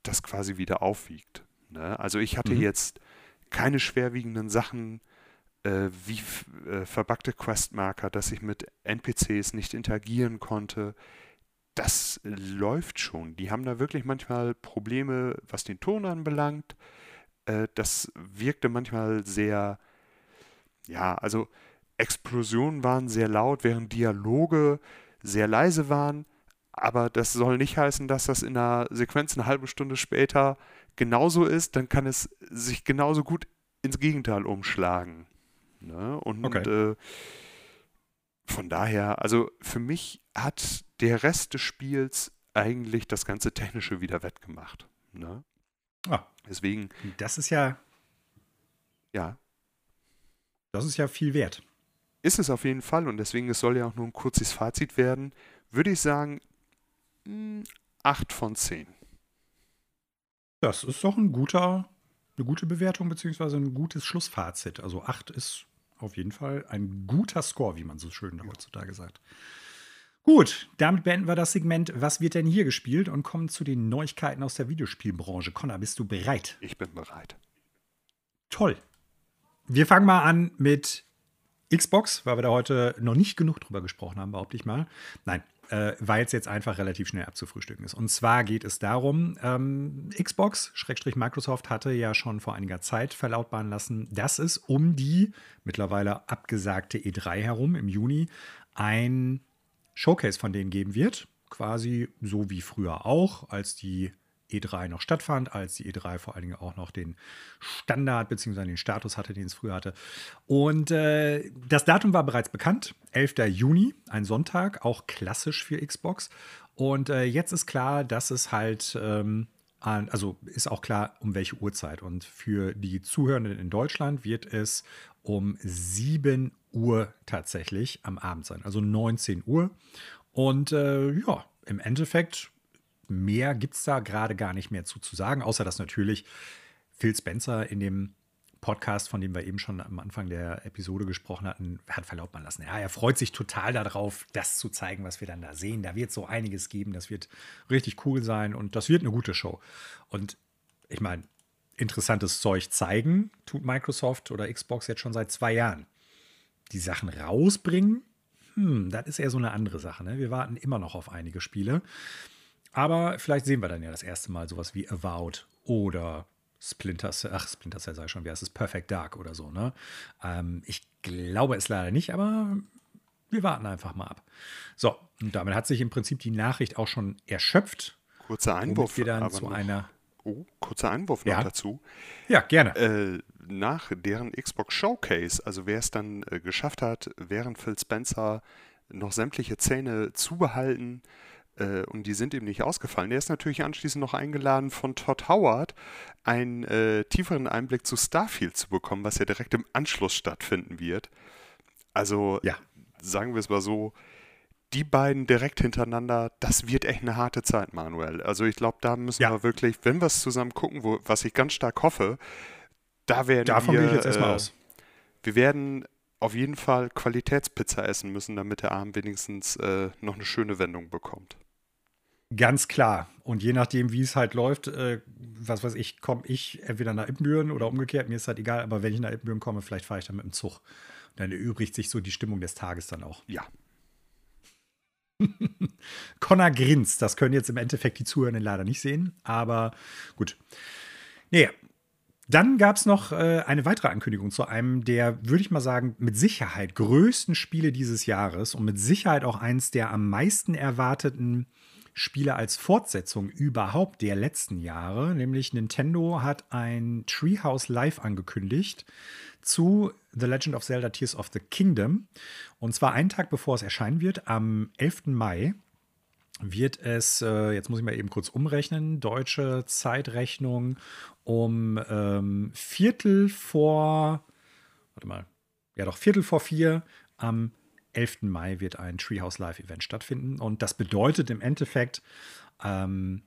das quasi wieder aufwiegt. Ne? Also ich hatte mhm. jetzt keine schwerwiegenden Sachen äh, wie äh, verbuggte Questmarker, dass ich mit NPCs nicht interagieren konnte. Das läuft schon. Die haben da wirklich manchmal Probleme, was den Ton anbelangt. Äh, das wirkte manchmal sehr, ja, also Explosionen waren sehr laut, während Dialoge sehr leise waren. Aber das soll nicht heißen, dass das in einer Sequenz eine halbe Stunde später genauso ist. Dann kann es sich genauso gut ins Gegenteil umschlagen. Ne? Und okay. äh, von daher, also für mich hat der Rest des Spiels eigentlich das ganze Technische wieder wettgemacht. Ne? Ah. Deswegen. Das ist ja. Ja. Das ist ja viel wert. Ist es auf jeden Fall und deswegen, es soll ja auch nur ein kurzes Fazit werden, würde ich sagen, 8 hm, von 10. Das ist doch ein guter, eine gute Bewertung beziehungsweise ein gutes Schlussfazit. Also 8 ist auf jeden Fall ein guter Score, wie man so schön heutzutage sagt. Gut, damit beenden wir das Segment Was wird denn hier gespielt und kommen zu den Neuigkeiten aus der Videospielbranche. Connor, bist du bereit? Ich bin bereit. Toll. Wir fangen mal an mit Xbox, weil wir da heute noch nicht genug drüber gesprochen haben, behaupte ich mal. Nein, äh, weil es jetzt einfach relativ schnell abzufrühstücken ist. Und zwar geht es darum, ähm, Xbox, Schrägstrich Microsoft, hatte ja schon vor einiger Zeit verlautbaren lassen, dass es um die mittlerweile abgesagte E3 herum im Juni ein Showcase von denen geben wird. Quasi so wie früher auch, als die E3 noch stattfand, als die E3 vor allen Dingen auch noch den Standard bzw. den Status hatte, den es früher hatte. Und äh, das Datum war bereits bekannt, 11. Juni, ein Sonntag, auch klassisch für Xbox. Und äh, jetzt ist klar, dass es halt, ähm, also ist auch klar, um welche Uhrzeit. Und für die Zuhörenden in Deutschland wird es um 7 Uhr tatsächlich am Abend sein, also 19 Uhr. Und äh, ja, im Endeffekt mehr gibt es da gerade gar nicht mehr zu, zu sagen, außer dass natürlich Phil Spencer in dem Podcast, von dem wir eben schon am Anfang der Episode gesprochen hatten, hat verlautbaren lassen. Ja, er freut sich total darauf, das zu zeigen, was wir dann da sehen. Da wird so einiges geben, das wird richtig cool sein und das wird eine gute Show. Und ich meine, interessantes Zeug zeigen tut Microsoft oder Xbox jetzt schon seit zwei Jahren. Die Sachen rausbringen, hm, das ist eher so eine andere Sache. Ne? Wir warten immer noch auf einige Spiele. Aber vielleicht sehen wir dann ja das erste Mal sowas wie Avowed oder Splinter Cell, ach, Splinter Cell sei schon, wie heißt es, Perfect Dark oder so, ne? Ähm, ich glaube es leider nicht, aber wir warten einfach mal ab. So, und damit hat sich im Prinzip die Nachricht auch schon erschöpft. Kurzer Einwurf. Wir dann zu noch, einer. Oh, kurzer Einwurf noch ja. dazu. Ja, gerne. Äh, nach deren Xbox Showcase, also wer es dann äh, geschafft hat, während Phil Spencer noch sämtliche Zähne zubehalten, äh, und die sind ihm nicht ausgefallen. Der ist natürlich anschließend noch eingeladen von Todd Howard, einen äh, tieferen Einblick zu Starfield zu bekommen, was ja direkt im Anschluss stattfinden wird. Also ja. sagen wir es mal so, die beiden direkt hintereinander, das wird echt eine harte Zeit, Manuel. Also ich glaube, da müssen ja. wir wirklich, wenn wir es zusammen gucken, wo, was ich ganz stark hoffe, da werden Davon wir... gehe ich jetzt erstmal äh, aus. Wir werden auf jeden Fall Qualitätspizza essen müssen, damit der Abend wenigstens äh, noch eine schöne Wendung bekommt. Ganz klar. Und je nachdem, wie es halt läuft, äh, was weiß ich, komme ich entweder nach Ippenbüren oder umgekehrt, mir ist halt egal, aber wenn ich nach Ippenbüren komme, vielleicht fahre ich dann mit dem Zug. Und dann erübrigt sich so die Stimmung des Tages dann auch. Ja. Connor grinst. Das können jetzt im Endeffekt die Zuhörenden leider nicht sehen, aber gut. Nee, dann gab es noch äh, eine weitere Ankündigung zu einem der, würde ich mal sagen, mit Sicherheit größten Spiele dieses Jahres und mit Sicherheit auch eins der am meisten erwarteten Spiele als Fortsetzung überhaupt der letzten Jahre. Nämlich Nintendo hat ein Treehouse Live angekündigt zu The Legend of Zelda Tears of the Kingdom. Und zwar einen Tag bevor es erscheinen wird, am 11. Mai wird es, äh, jetzt muss ich mal eben kurz umrechnen, deutsche Zeitrechnung um ähm, Viertel vor, warte mal, ja doch, Viertel vor vier am 11. Mai wird ein Treehouse Live Event stattfinden. Und das bedeutet im Endeffekt, ähm,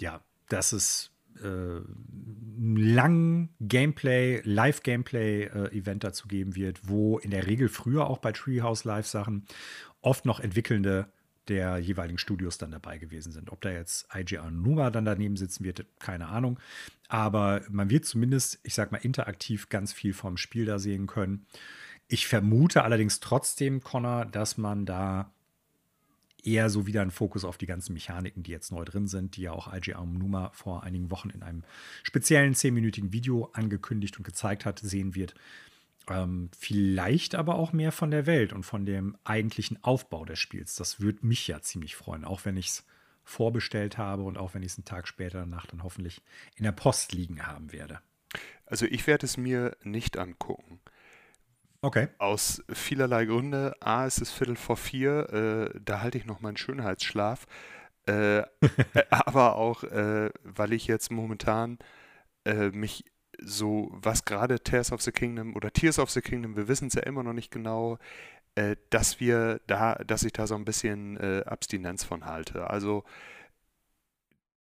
ja, dass es äh, langen Gameplay, Live-Gameplay-Event äh, dazu geben wird, wo in der Regel früher auch bei Treehouse Live-Sachen oft noch Entwickelnde der jeweiligen Studios dann dabei gewesen sind. Ob da jetzt IGR Numa dann daneben sitzen wird, keine Ahnung. Aber man wird zumindest, ich sag mal, interaktiv ganz viel vom Spiel da sehen können. Ich vermute allerdings trotzdem, Connor, dass man da eher so wieder einen Fokus auf die ganzen Mechaniken, die jetzt neu drin sind, die ja auch IGR Numa vor einigen Wochen in einem speziellen zehnminütigen Video angekündigt und gezeigt hat, sehen wird. Ähm, vielleicht aber auch mehr von der Welt und von dem eigentlichen Aufbau des Spiels. Das würde mich ja ziemlich freuen, auch wenn ich es vorbestellt habe und auch wenn ich es einen Tag später danach dann hoffentlich in der Post liegen haben werde. Also ich werde es mir nicht angucken. Okay. Aus vielerlei Gründe. A, es ist Viertel vor vier, äh, da halte ich noch meinen Schönheitsschlaf. Äh, aber auch, äh, weil ich jetzt momentan äh, mich so, was gerade Tears of the Kingdom oder Tears of the Kingdom, wir wissen es ja immer noch nicht genau, äh, dass wir da, dass ich da so ein bisschen äh, Abstinenz von halte. Also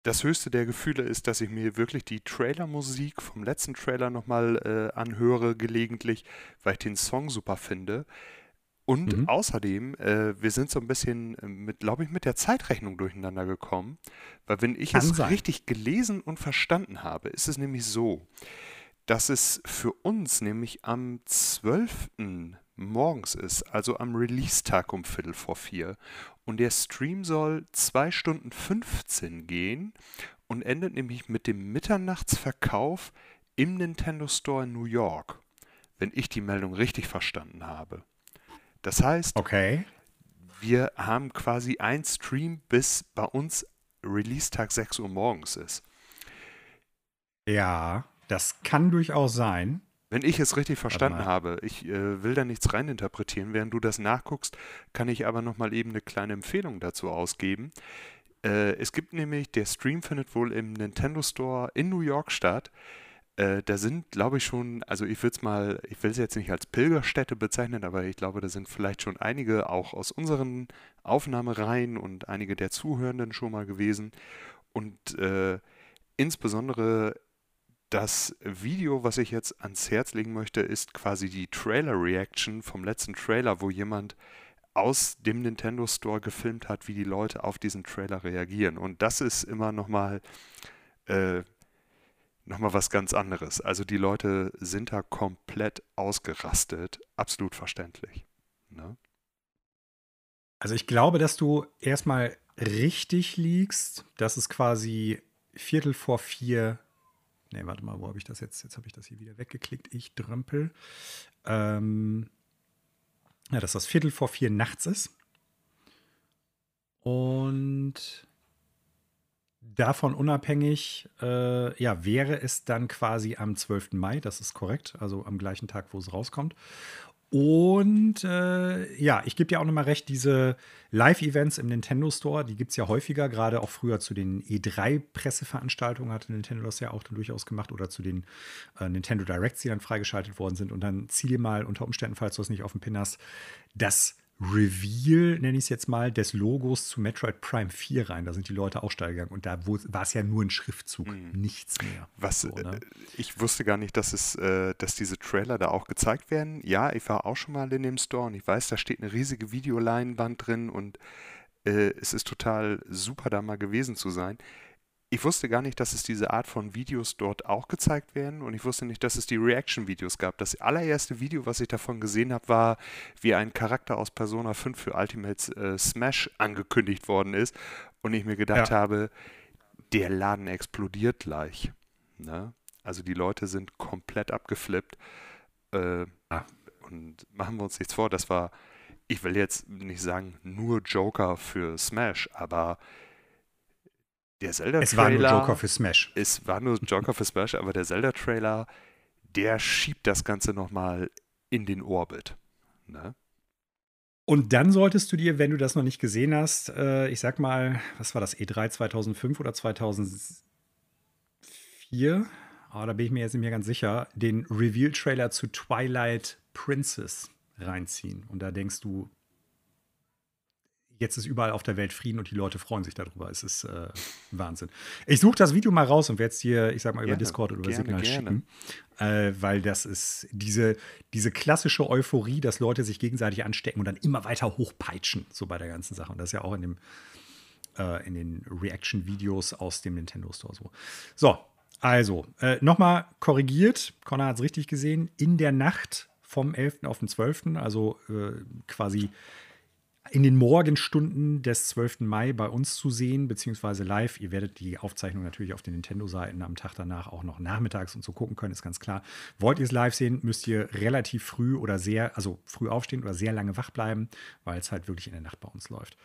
das höchste der Gefühle ist, dass ich mir wirklich die Trailermusik vom letzten Trailer nochmal äh, anhöre, gelegentlich, weil ich den Song super finde. Und mhm. außerdem, äh, wir sind so ein bisschen äh, mit, glaube ich, mit der Zeitrechnung durcheinander gekommen. Weil wenn ich Kann es sein. richtig gelesen und verstanden habe, ist es nämlich so, dass es für uns nämlich am 12. morgens ist, also am Release-Tag um Viertel vor vier. Und der Stream soll 2 Stunden 15 gehen und endet nämlich mit dem Mitternachtsverkauf im Nintendo Store in New York, wenn ich die Meldung richtig verstanden habe. Das heißt, okay. wir haben quasi ein Stream, bis bei uns Release-Tag 6 Uhr morgens ist. Ja, das kann durchaus sein. Wenn ich es richtig verstanden habe, ich äh, will da nichts reininterpretieren, während du das nachguckst, kann ich aber nochmal eben eine kleine Empfehlung dazu ausgeben. Äh, es gibt nämlich, der Stream findet wohl im Nintendo Store in New York statt. Äh, da sind, glaube ich, schon, also ich will es mal, ich will es jetzt nicht als Pilgerstätte bezeichnen, aber ich glaube, da sind vielleicht schon einige auch aus unseren Aufnahmereihen und einige der Zuhörenden schon mal gewesen. Und äh, insbesondere das Video, was ich jetzt ans Herz legen möchte, ist quasi die Trailer-Reaction vom letzten Trailer, wo jemand aus dem Nintendo Store gefilmt hat, wie die Leute auf diesen Trailer reagieren. Und das ist immer nochmal äh, noch was ganz anderes. Also die Leute sind da komplett ausgerastet. Absolut verständlich. Ne? Also ich glaube, dass du erstmal richtig liegst. Das ist quasi Viertel vor vier. Ne, warte mal, wo habe ich das jetzt? Jetzt habe ich das hier wieder weggeklickt. Ich drömpel. Ähm, ja, dass das Viertel vor vier nachts ist. Und davon unabhängig, äh, ja, wäre es dann quasi am 12. Mai, das ist korrekt, also am gleichen Tag, wo es rauskommt. Und äh, ja, ich gebe dir auch nochmal recht, diese Live-Events im Nintendo Store, die gibt es ja häufiger, gerade auch früher zu den E3-Presseveranstaltungen hatte Nintendo das ja auch dann durchaus gemacht oder zu den äh, Nintendo Directs, die dann freigeschaltet worden sind. Und dann zieh dir mal unter Umständen, falls du es nicht auf dem Pin hast, das Reveal, nenne ich es jetzt mal, des Logos zu Metroid Prime 4 rein. Da sind die Leute auch steil gegangen. Und da war es ja nur ein Schriftzug, mhm. nichts mehr. Was, so, ne? äh, ich wusste gar nicht, dass, es, äh, dass diese Trailer da auch gezeigt werden. Ja, ich war auch schon mal in dem Store und ich weiß, da steht eine riesige Videoleinwand drin und äh, es ist total super, da mal gewesen zu sein ich wusste gar nicht, dass es diese Art von Videos dort auch gezeigt werden und ich wusste nicht, dass es die Reaction-Videos gab. Das allererste Video, was ich davon gesehen habe, war, wie ein Charakter aus Persona 5 für Ultimate äh, Smash angekündigt worden ist und ich mir gedacht ja. habe, der Laden explodiert gleich. Ne? Also die Leute sind komplett abgeflippt. Äh, ah. Und machen wir uns nichts vor, das war, ich will jetzt nicht sagen, nur Joker für Smash, aber der Zelda-Trailer. Es war nur Joker für Smash. Es war nur Joker für Smash, aber der Zelda-Trailer, der schiebt das Ganze nochmal in den Orbit. Ne? Und dann solltest du dir, wenn du das noch nicht gesehen hast, äh, ich sag mal, was war das, E3 2005 oder 2004? Oh, da bin ich mir jetzt nicht mehr ganz sicher, den Reveal-Trailer zu Twilight Princess reinziehen. Und da denkst du, jetzt ist überall auf der Welt Frieden und die Leute freuen sich darüber. Es ist äh, Wahnsinn. Ich suche das Video mal raus und werde es dir, ich sag mal, über Discord oder über gerne, Signal gerne. schicken. Äh, weil das ist diese, diese klassische Euphorie, dass Leute sich gegenseitig anstecken und dann immer weiter hochpeitschen, so bei der ganzen Sache. Und das ist ja auch in dem äh, in den Reaction-Videos aus dem Nintendo Store so. So, also, äh, nochmal korrigiert, Connor hat es richtig gesehen, in der Nacht vom 11. auf den 12., also äh, quasi in den Morgenstunden des 12. Mai bei uns zu sehen, beziehungsweise live. Ihr werdet die Aufzeichnung natürlich auf den Nintendo-Seiten am Tag danach auch noch nachmittags und so gucken können, ist ganz klar. Wollt ihr es live sehen, müsst ihr relativ früh oder sehr, also früh aufstehen oder sehr lange wach bleiben, weil es halt wirklich in der Nacht bei uns läuft.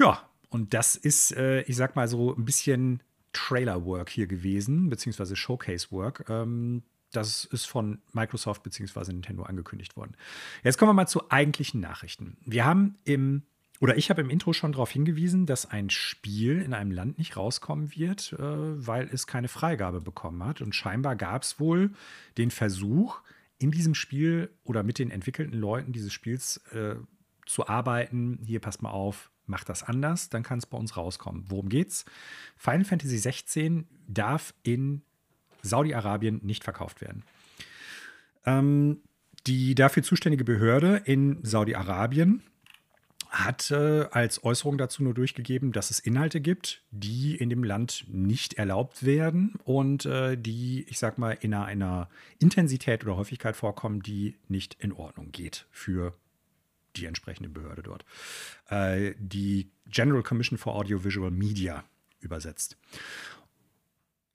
Ja, und das ist, äh, ich sag mal so, ein bisschen Trailer-Work hier gewesen, beziehungsweise Showcase-Work. Ähm, das ist von Microsoft bzw. Nintendo angekündigt worden. Jetzt kommen wir mal zu eigentlichen Nachrichten. Wir haben im, oder ich habe im Intro schon darauf hingewiesen, dass ein Spiel in einem Land nicht rauskommen wird, äh, weil es keine Freigabe bekommen hat. Und scheinbar gab es wohl den Versuch, in diesem Spiel oder mit den entwickelten Leuten dieses Spiels äh, zu arbeiten. Hier passt mal auf, macht das anders, dann kann es bei uns rauskommen. Worum geht's? Final Fantasy 16 darf in Saudi-Arabien nicht verkauft werden. Ähm, die dafür zuständige Behörde in Saudi-Arabien hat äh, als Äußerung dazu nur durchgegeben, dass es Inhalte gibt, die in dem Land nicht erlaubt werden und äh, die, ich sag mal, in einer, einer, Intensität oder Häufigkeit vorkommen, die nicht in Ordnung geht für die entsprechende Behörde dort. Äh, die General Commission for Audiovisual Media übersetzt.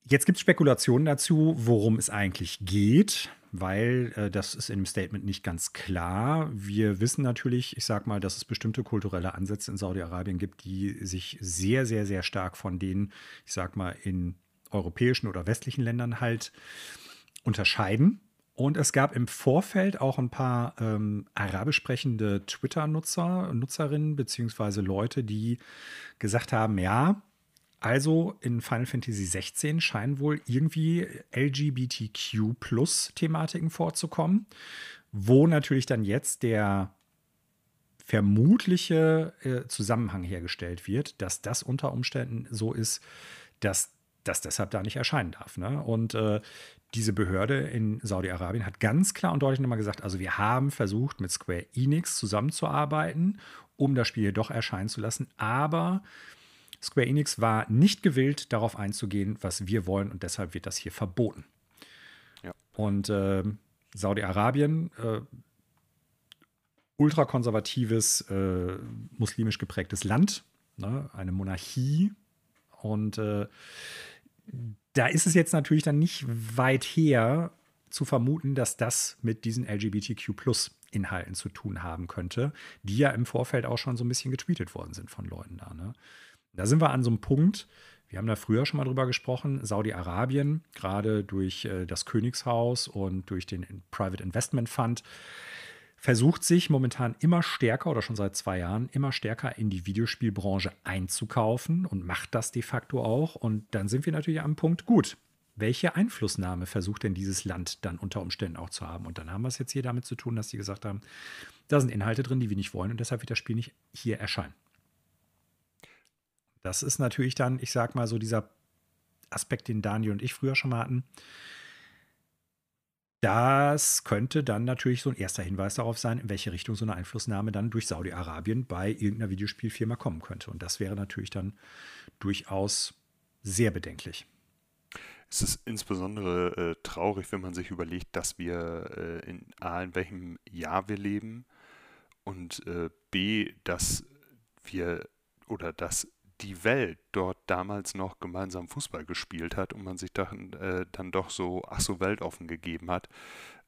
Jetzt gibt es Spekulationen dazu, worum es eigentlich geht weil äh, das ist im Statement nicht ganz klar. Wir wissen natürlich, ich sage mal, dass es bestimmte kulturelle Ansätze in Saudi-Arabien gibt, die sich sehr, sehr, sehr stark von denen, ich sage mal, in europäischen oder westlichen Ländern halt unterscheiden. Und es gab im Vorfeld auch ein paar ähm, arabisch sprechende Twitter-Nutzer, Nutzerinnen, beziehungsweise Leute, die gesagt haben, ja, also in Final Fantasy 16 scheinen wohl irgendwie LGBTQ-Plus-Thematiken vorzukommen, wo natürlich dann jetzt der vermutliche äh, Zusammenhang hergestellt wird, dass das unter Umständen so ist, dass das deshalb da nicht erscheinen darf. Ne? Und äh, diese Behörde in Saudi-Arabien hat ganz klar und deutlich nochmal gesagt, also wir haben versucht, mit Square Enix zusammenzuarbeiten, um das Spiel doch erscheinen zu lassen, aber Square Enix war nicht gewillt, darauf einzugehen, was wir wollen und deshalb wird das hier verboten. Ja. Und äh, Saudi-Arabien, äh, ultrakonservatives, äh, muslimisch geprägtes Land, ne? eine Monarchie. Und äh, da ist es jetzt natürlich dann nicht weit her zu vermuten, dass das mit diesen LGBTQ-Plus-Inhalten zu tun haben könnte, die ja im Vorfeld auch schon so ein bisschen getweetet worden sind von Leuten da. Ne? Da sind wir an so einem Punkt, wir haben da früher schon mal drüber gesprochen, Saudi-Arabien, gerade durch äh, das Königshaus und durch den Private Investment Fund, versucht sich momentan immer stärker oder schon seit zwei Jahren immer stärker in die Videospielbranche einzukaufen und macht das de facto auch. Und dann sind wir natürlich am Punkt, gut, welche Einflussnahme versucht denn dieses Land dann unter Umständen auch zu haben? Und dann haben wir es jetzt hier damit zu tun, dass sie gesagt haben, da sind Inhalte drin, die wir nicht wollen und deshalb wird das Spiel nicht hier erscheinen. Das ist natürlich dann, ich sag mal, so dieser Aspekt, den Daniel und ich früher schon mal hatten. Das könnte dann natürlich so ein erster Hinweis darauf sein, in welche Richtung so eine Einflussnahme dann durch Saudi-Arabien bei irgendeiner Videospielfirma kommen könnte. Und das wäre natürlich dann durchaus sehr bedenklich. Es ist insbesondere äh, traurig, wenn man sich überlegt, dass wir äh, in A, in welchem Jahr wir leben und äh, B, dass wir oder dass die Welt dort damals noch gemeinsam Fußball gespielt hat und man sich dann, äh, dann doch so, ach so, weltoffen gegeben hat,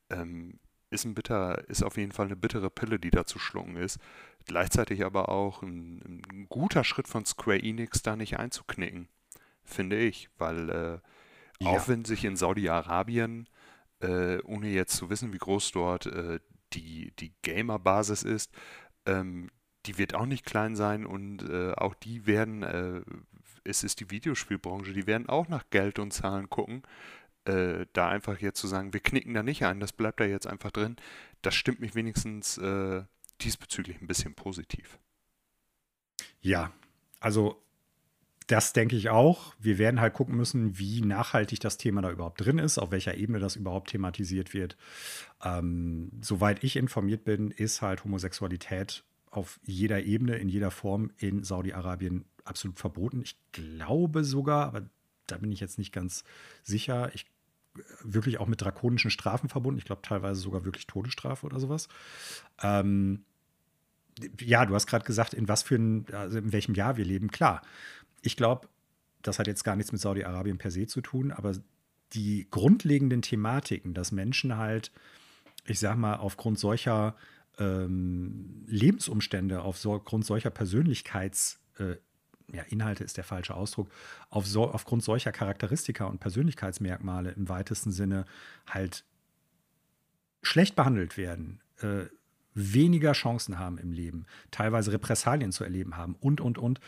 ähm, ist ein bitter, ist auf jeden Fall eine bittere Pille, die da zu schlucken ist. Gleichzeitig aber auch ein, ein guter Schritt von Square Enix, da nicht einzuknicken, finde ich, weil äh, ja. auch wenn sich in Saudi-Arabien, äh, ohne jetzt zu wissen, wie groß dort äh, die, die Gamer-Basis ist, ähm, die wird auch nicht klein sein und äh, auch die werden, äh, es ist die Videospielbranche, die werden auch nach Geld und Zahlen gucken. Äh, da einfach jetzt zu sagen, wir knicken da nicht ein, das bleibt da jetzt einfach drin, das stimmt mich wenigstens äh, diesbezüglich ein bisschen positiv. Ja, also das denke ich auch. Wir werden halt gucken müssen, wie nachhaltig das Thema da überhaupt drin ist, auf welcher Ebene das überhaupt thematisiert wird. Ähm, soweit ich informiert bin, ist halt Homosexualität auf jeder Ebene, in jeder Form in Saudi-Arabien absolut verboten. Ich glaube sogar, aber da bin ich jetzt nicht ganz sicher, ich wirklich auch mit drakonischen Strafen verbunden. Ich glaube teilweise sogar wirklich Todesstrafe oder sowas. Ähm, ja, du hast gerade gesagt, in was für ein, also in welchem Jahr wir leben. Klar, ich glaube, das hat jetzt gar nichts mit Saudi-Arabien per se zu tun, aber die grundlegenden Thematiken, dass Menschen halt, ich sag mal, aufgrund solcher ähm, Lebensumstände, aufgrund solcher Persönlichkeits, äh, ja, Inhalte ist der falsche Ausdruck, auf so, aufgrund solcher Charakteristika und Persönlichkeitsmerkmale im weitesten Sinne halt schlecht behandelt werden, äh, weniger Chancen haben im Leben, teilweise Repressalien zu erleben haben und, und, und.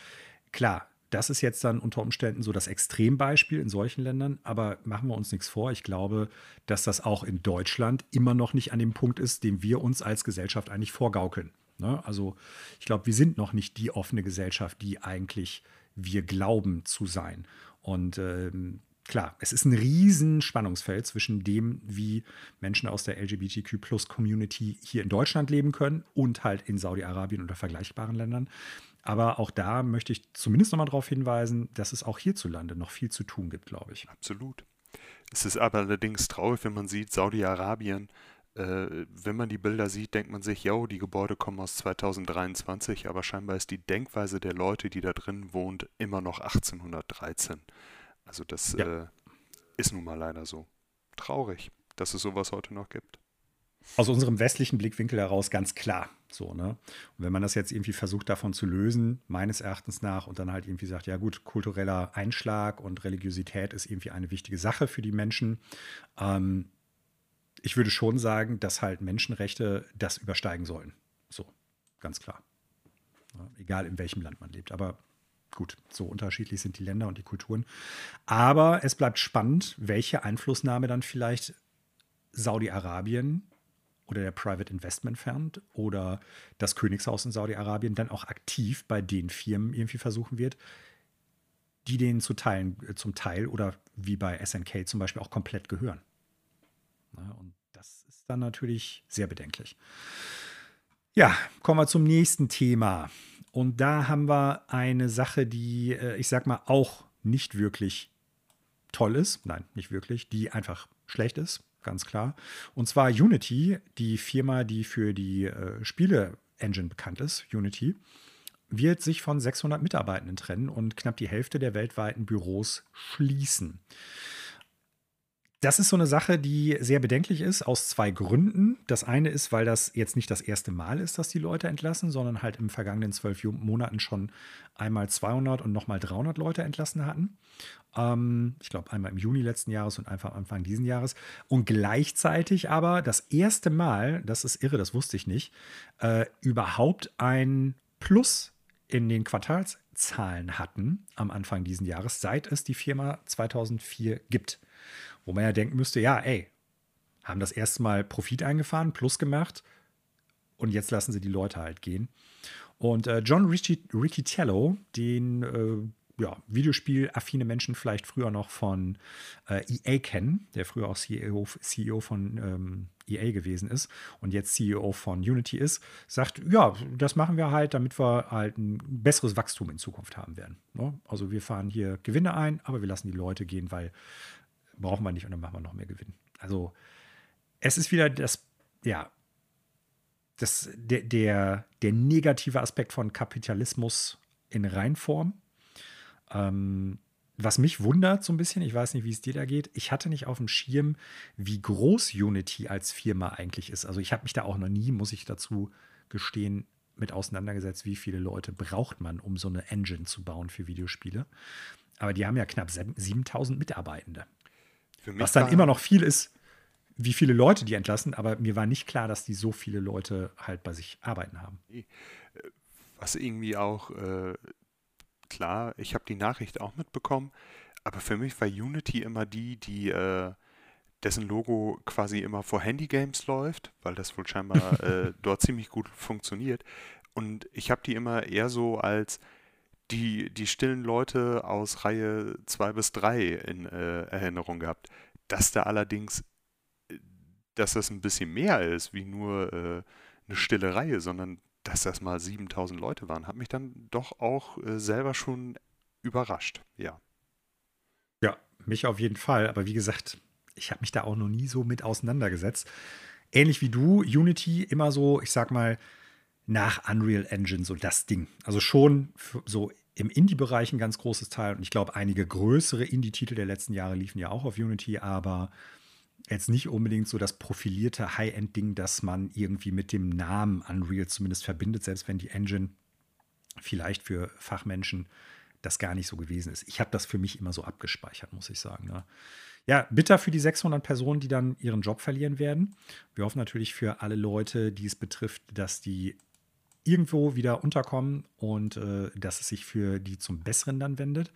Klar, das ist jetzt dann unter Umständen so das Extrembeispiel in solchen Ländern, aber machen wir uns nichts vor. Ich glaube, dass das auch in Deutschland immer noch nicht an dem Punkt ist, den wir uns als Gesellschaft eigentlich vorgaukeln. Ne? Also ich glaube, wir sind noch nicht die offene Gesellschaft, die eigentlich wir glauben zu sein. Und ähm, klar, es ist ein riesen Spannungsfeld zwischen dem, wie Menschen aus der LGBTQ-Plus-Community hier in Deutschland leben können und halt in Saudi-Arabien oder vergleichbaren Ländern. Aber auch da möchte ich zumindest nochmal darauf hinweisen, dass es auch hierzulande noch viel zu tun gibt, glaube ich. Absolut. Es ist aber allerdings traurig, wenn man sieht, Saudi-Arabien, äh, wenn man die Bilder sieht, denkt man sich, ja, die Gebäude kommen aus 2023, aber scheinbar ist die Denkweise der Leute, die da drin wohnt, immer noch 1813. Also das ja. äh, ist nun mal leider so. Traurig, dass es sowas heute noch gibt. Aus unserem westlichen Blickwinkel heraus ganz klar. So, ne? Und wenn man das jetzt irgendwie versucht, davon zu lösen, meines Erachtens nach, und dann halt irgendwie sagt, ja gut, kultureller Einschlag und Religiosität ist irgendwie eine wichtige Sache für die Menschen. Ähm, ich würde schon sagen, dass halt Menschenrechte das übersteigen sollen. So, ganz klar. Ja, egal in welchem Land man lebt. Aber gut, so unterschiedlich sind die Länder und die Kulturen. Aber es bleibt spannend, welche Einflussnahme dann vielleicht Saudi-Arabien oder der Private Investment Fund oder das Königshaus in Saudi-Arabien dann auch aktiv bei den Firmen irgendwie versuchen wird, die denen zu teilen, äh, zum Teil oder wie bei SNK zum Beispiel auch komplett gehören. Ja, und das ist dann natürlich sehr bedenklich. Ja, kommen wir zum nächsten Thema. Und da haben wir eine Sache, die, äh, ich sag mal, auch nicht wirklich toll ist. Nein, nicht wirklich, die einfach schlecht ist, ganz klar. Und zwar Unity, die Firma, die für die äh, Spiele-Engine bekannt ist, Unity, wird sich von 600 Mitarbeitenden trennen und knapp die Hälfte der weltweiten Büros schließen. Das ist so eine Sache, die sehr bedenklich ist, aus zwei Gründen. Das eine ist, weil das jetzt nicht das erste Mal ist, dass die Leute entlassen, sondern halt im vergangenen zwölf Monaten schon einmal 200 und nochmal 300 Leute entlassen hatten. Ähm, ich glaube, einmal im Juni letzten Jahres und einfach Anfang diesen Jahres. Und gleichzeitig aber das erste Mal, das ist irre, das wusste ich nicht, äh, überhaupt ein Plus in den Quartalszahlen hatten am Anfang diesen Jahres, seit es die Firma 2004 gibt. Wo man ja denken müsste, ja, ey, haben das erste Mal Profit eingefahren, Plus gemacht und jetzt lassen sie die Leute halt gehen. Und äh, John Riccitiello, den äh, ja, Videospiel-affine Menschen vielleicht früher noch von äh, EA kennen, der früher auch CEO, CEO von ähm, EA gewesen ist und jetzt CEO von Unity ist, sagt, ja, das machen wir halt, damit wir halt ein besseres Wachstum in Zukunft haben werden. Ne? Also wir fahren hier Gewinne ein, aber wir lassen die Leute gehen, weil brauchen wir nicht und dann machen wir noch mehr Gewinn. Also es ist wieder das, ja, das, der, der, der negative Aspekt von Kapitalismus in Reinform. Ähm, was mich wundert so ein bisschen, ich weiß nicht, wie es dir da geht, ich hatte nicht auf dem Schirm, wie groß Unity als Firma eigentlich ist. Also ich habe mich da auch noch nie, muss ich dazu gestehen, mit auseinandergesetzt, wie viele Leute braucht man, um so eine Engine zu bauen für Videospiele. Aber die haben ja knapp 7000 Mitarbeitende. Was dann immer noch viel ist, wie viele Leute die entlassen, aber mir war nicht klar, dass die so viele Leute halt bei sich arbeiten haben. Was irgendwie auch äh, klar, ich habe die Nachricht auch mitbekommen, aber für mich war Unity immer die, die äh, dessen Logo quasi immer vor Handygames läuft, weil das wohl scheinbar äh, dort ziemlich gut funktioniert. Und ich habe die immer eher so als die, die stillen Leute aus Reihe 2 bis 3 in äh, Erinnerung gehabt. Dass da allerdings, äh, dass das ein bisschen mehr ist, wie nur äh, eine stille Reihe, sondern dass das mal 7000 Leute waren, hat mich dann doch auch äh, selber schon überrascht, ja. Ja, mich auf jeden Fall. Aber wie gesagt, ich habe mich da auch noch nie so mit auseinandergesetzt. Ähnlich wie du, Unity immer so, ich sag mal, nach Unreal Engine so das Ding. Also schon so im Indie-Bereich ein ganz großes Teil. Und ich glaube, einige größere Indie-Titel der letzten Jahre liefen ja auch auf Unity, aber jetzt nicht unbedingt so das profilierte High-End-Ding, das man irgendwie mit dem Namen Unreal zumindest verbindet, selbst wenn die Engine vielleicht für Fachmenschen das gar nicht so gewesen ist. Ich habe das für mich immer so abgespeichert, muss ich sagen. Ne? Ja, bitter für die 600 Personen, die dann ihren Job verlieren werden. Wir hoffen natürlich für alle Leute, die es betrifft, dass die irgendwo wieder unterkommen und äh, dass es sich für die zum Besseren dann wendet.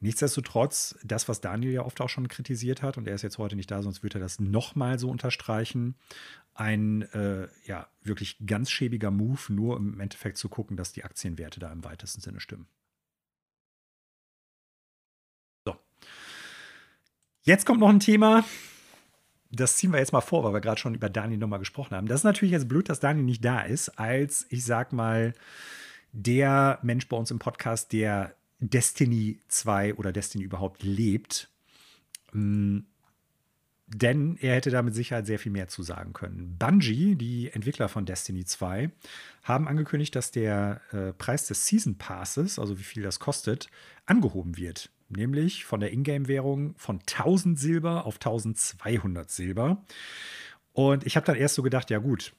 Nichtsdestotrotz, das, was Daniel ja oft auch schon kritisiert hat, und er ist jetzt heute nicht da, sonst würde er das nochmal so unterstreichen, ein äh, ja, wirklich ganz schäbiger Move, nur im Endeffekt zu gucken, dass die Aktienwerte da im weitesten Sinne stimmen. So. Jetzt kommt noch ein Thema, das ziehen wir jetzt mal vor, weil wir gerade schon über Daniel nochmal gesprochen haben. Das ist natürlich jetzt blöd, dass Daniel nicht da ist, als ich sag mal, der Mensch bei uns im Podcast, der Destiny 2 oder Destiny überhaupt lebt. Mm, denn er hätte da mit Sicherheit sehr viel mehr zu sagen können. Bungie, die Entwickler von Destiny 2, haben angekündigt, dass der äh, Preis des Season Passes, also wie viel das kostet, angehoben wird. Nämlich von der Ingame-Währung von 1000 Silber auf 1200 Silber. Und ich habe dann erst so gedacht, ja gut,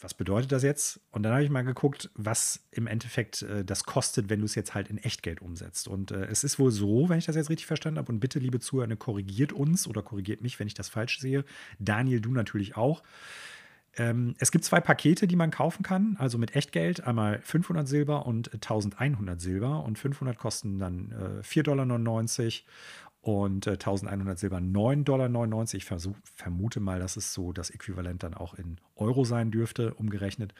was bedeutet das jetzt? Und dann habe ich mal geguckt, was im Endeffekt äh, das kostet, wenn du es jetzt halt in Echtgeld umsetzt. Und äh, es ist wohl so, wenn ich das jetzt richtig verstanden habe, und bitte, liebe Zuhörer, korrigiert uns oder korrigiert mich, wenn ich das falsch sehe. Daniel, du natürlich auch. Ähm, es gibt zwei Pakete, die man kaufen kann, also mit Echtgeld, einmal 500 Silber und 1100 Silber. Und 500 kosten dann äh, 4,99 Dollar und äh, 1100 Silber 9,99 Dollar. Ich versuch, vermute mal, dass es so das Äquivalent dann auch in Euro sein dürfte, umgerechnet.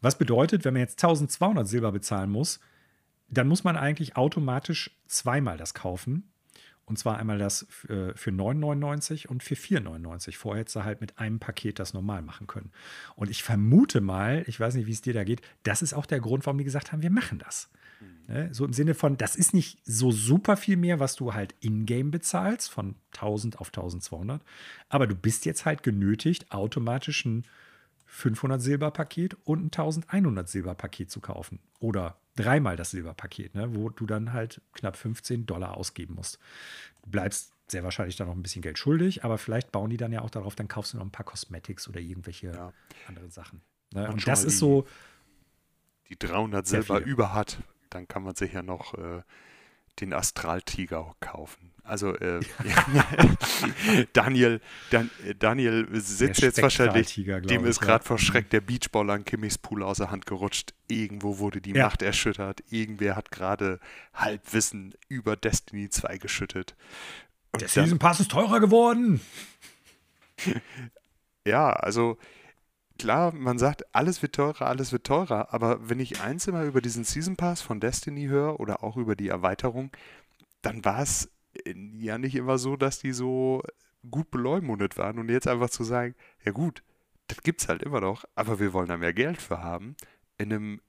Was bedeutet, wenn man jetzt 1200 Silber bezahlen muss, dann muss man eigentlich automatisch zweimal das kaufen. Und zwar einmal das äh, für 9,99 und für 4,99. Vorher hätte sie halt mit einem Paket das normal machen können. Und ich vermute mal, ich weiß nicht, wie es dir da geht, das ist auch der Grund, warum die gesagt haben, wir machen das. Ne? So im Sinne von, das ist nicht so super viel mehr, was du halt in-game bezahlst, von 1000 auf 1200. Aber du bist jetzt halt genötigt, automatisch ein 500 Silberpaket und ein 1100 Silberpaket zu kaufen. Oder dreimal das Silberpaket, ne? wo du dann halt knapp 15 Dollar ausgeben musst. Du bleibst sehr wahrscheinlich dann noch ein bisschen Geld schuldig, aber vielleicht bauen die dann ja auch darauf, dann kaufst du noch ein paar Cosmetics oder irgendwelche ja. anderen Sachen. Ne? Und das ist so. Die 300 Silber über hat dann kann man sich ja noch äh, den Astraltiger kaufen. Also äh, Daniel, Dan, Daniel sitzt jetzt wahrscheinlich, dem ist gerade vor Schreck der Beachball an Kimmys Pool aus der Hand gerutscht. Irgendwo wurde die ja. Macht erschüttert. Irgendwer hat gerade Halbwissen über Destiny 2 geschüttet. Und der Season Pass ist teurer geworden. ja, also klar, man sagt, alles wird teurer, alles wird teurer, aber wenn ich eins immer über diesen Season Pass von Destiny höre oder auch über die Erweiterung, dann war es äh, ja nicht immer so, dass die so gut beleumundet waren. Und jetzt einfach zu sagen, ja gut, das gibt es halt immer noch, aber wir wollen da mehr Geld für haben, in einem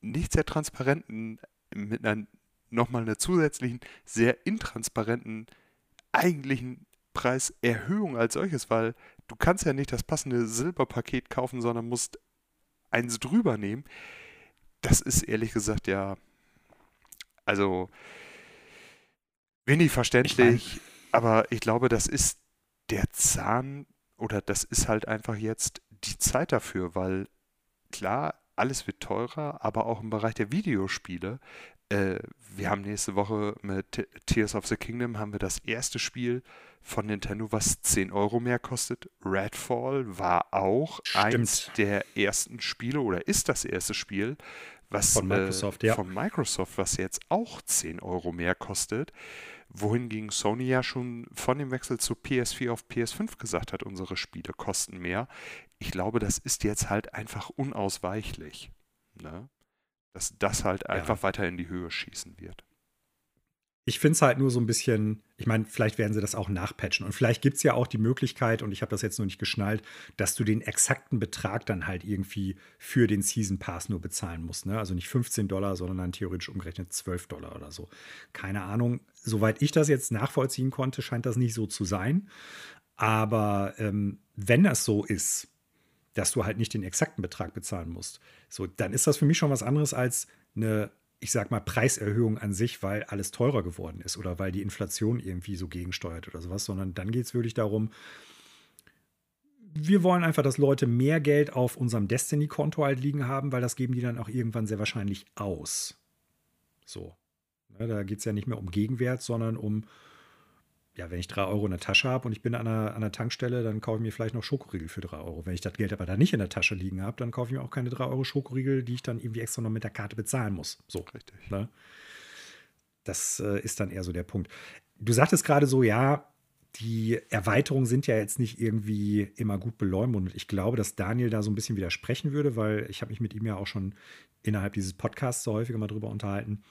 nicht sehr transparenten, mit einer nochmal einer zusätzlichen, sehr intransparenten eigentlichen Preiserhöhung als solches, weil du kannst ja nicht das passende Silberpaket kaufen, sondern musst eins drüber nehmen. Das ist ehrlich gesagt ja, also wenig verständlich, ich mein, aber ich glaube, das ist der Zahn oder das ist halt einfach jetzt die Zeit dafür, weil klar, alles wird teurer, aber auch im Bereich der Videospiele. Äh, wir haben nächste Woche mit Tears of the Kingdom haben wir das erste Spiel von Nintendo, was 10 Euro mehr kostet. Redfall war auch Stimmt. eins der ersten Spiele oder ist das erste Spiel, was von Microsoft, äh, ja. von Microsoft, was jetzt auch 10 Euro mehr kostet. Wohingegen Sony ja schon von dem Wechsel zu PS4 auf PS5 gesagt hat, unsere Spiele kosten mehr. Ich glaube, das ist jetzt halt einfach unausweichlich. Ne? Dass das halt einfach ja. weiter in die Höhe schießen wird. Ich finde es halt nur so ein bisschen, ich meine, vielleicht werden sie das auch nachpatchen. Und vielleicht gibt es ja auch die Möglichkeit, und ich habe das jetzt noch nicht geschnallt, dass du den exakten Betrag dann halt irgendwie für den Season Pass nur bezahlen musst. Ne? Also nicht 15 Dollar, sondern dann theoretisch umgerechnet 12 Dollar oder so. Keine Ahnung. Soweit ich das jetzt nachvollziehen konnte, scheint das nicht so zu sein. Aber ähm, wenn das so ist, dass du halt nicht den exakten Betrag bezahlen musst, so, dann ist das für mich schon was anderes als eine ich sag mal, Preiserhöhung an sich, weil alles teurer geworden ist oder weil die Inflation irgendwie so gegensteuert oder sowas, sondern dann geht es wirklich darum, wir wollen einfach, dass Leute mehr Geld auf unserem Destiny-Konto halt liegen haben, weil das geben die dann auch irgendwann sehr wahrscheinlich aus. So. Ja, da geht es ja nicht mehr um Gegenwert, sondern um ja, wenn ich drei Euro in der Tasche habe und ich bin an einer, an einer Tankstelle, dann kaufe ich mir vielleicht noch Schokoriegel für drei Euro. Wenn ich das Geld aber da nicht in der Tasche liegen habe, dann kaufe ich mir auch keine drei Euro Schokoriegel, die ich dann irgendwie extra noch mit der Karte bezahlen muss. So. Richtig. Ne? Das äh, ist dann eher so der Punkt. Du sagtest gerade so, ja, die Erweiterungen sind ja jetzt nicht irgendwie immer gut beleumundet. Ich glaube, dass Daniel da so ein bisschen widersprechen würde, weil ich habe mich mit ihm ja auch schon innerhalb dieses Podcasts so häufiger mal drüber unterhalten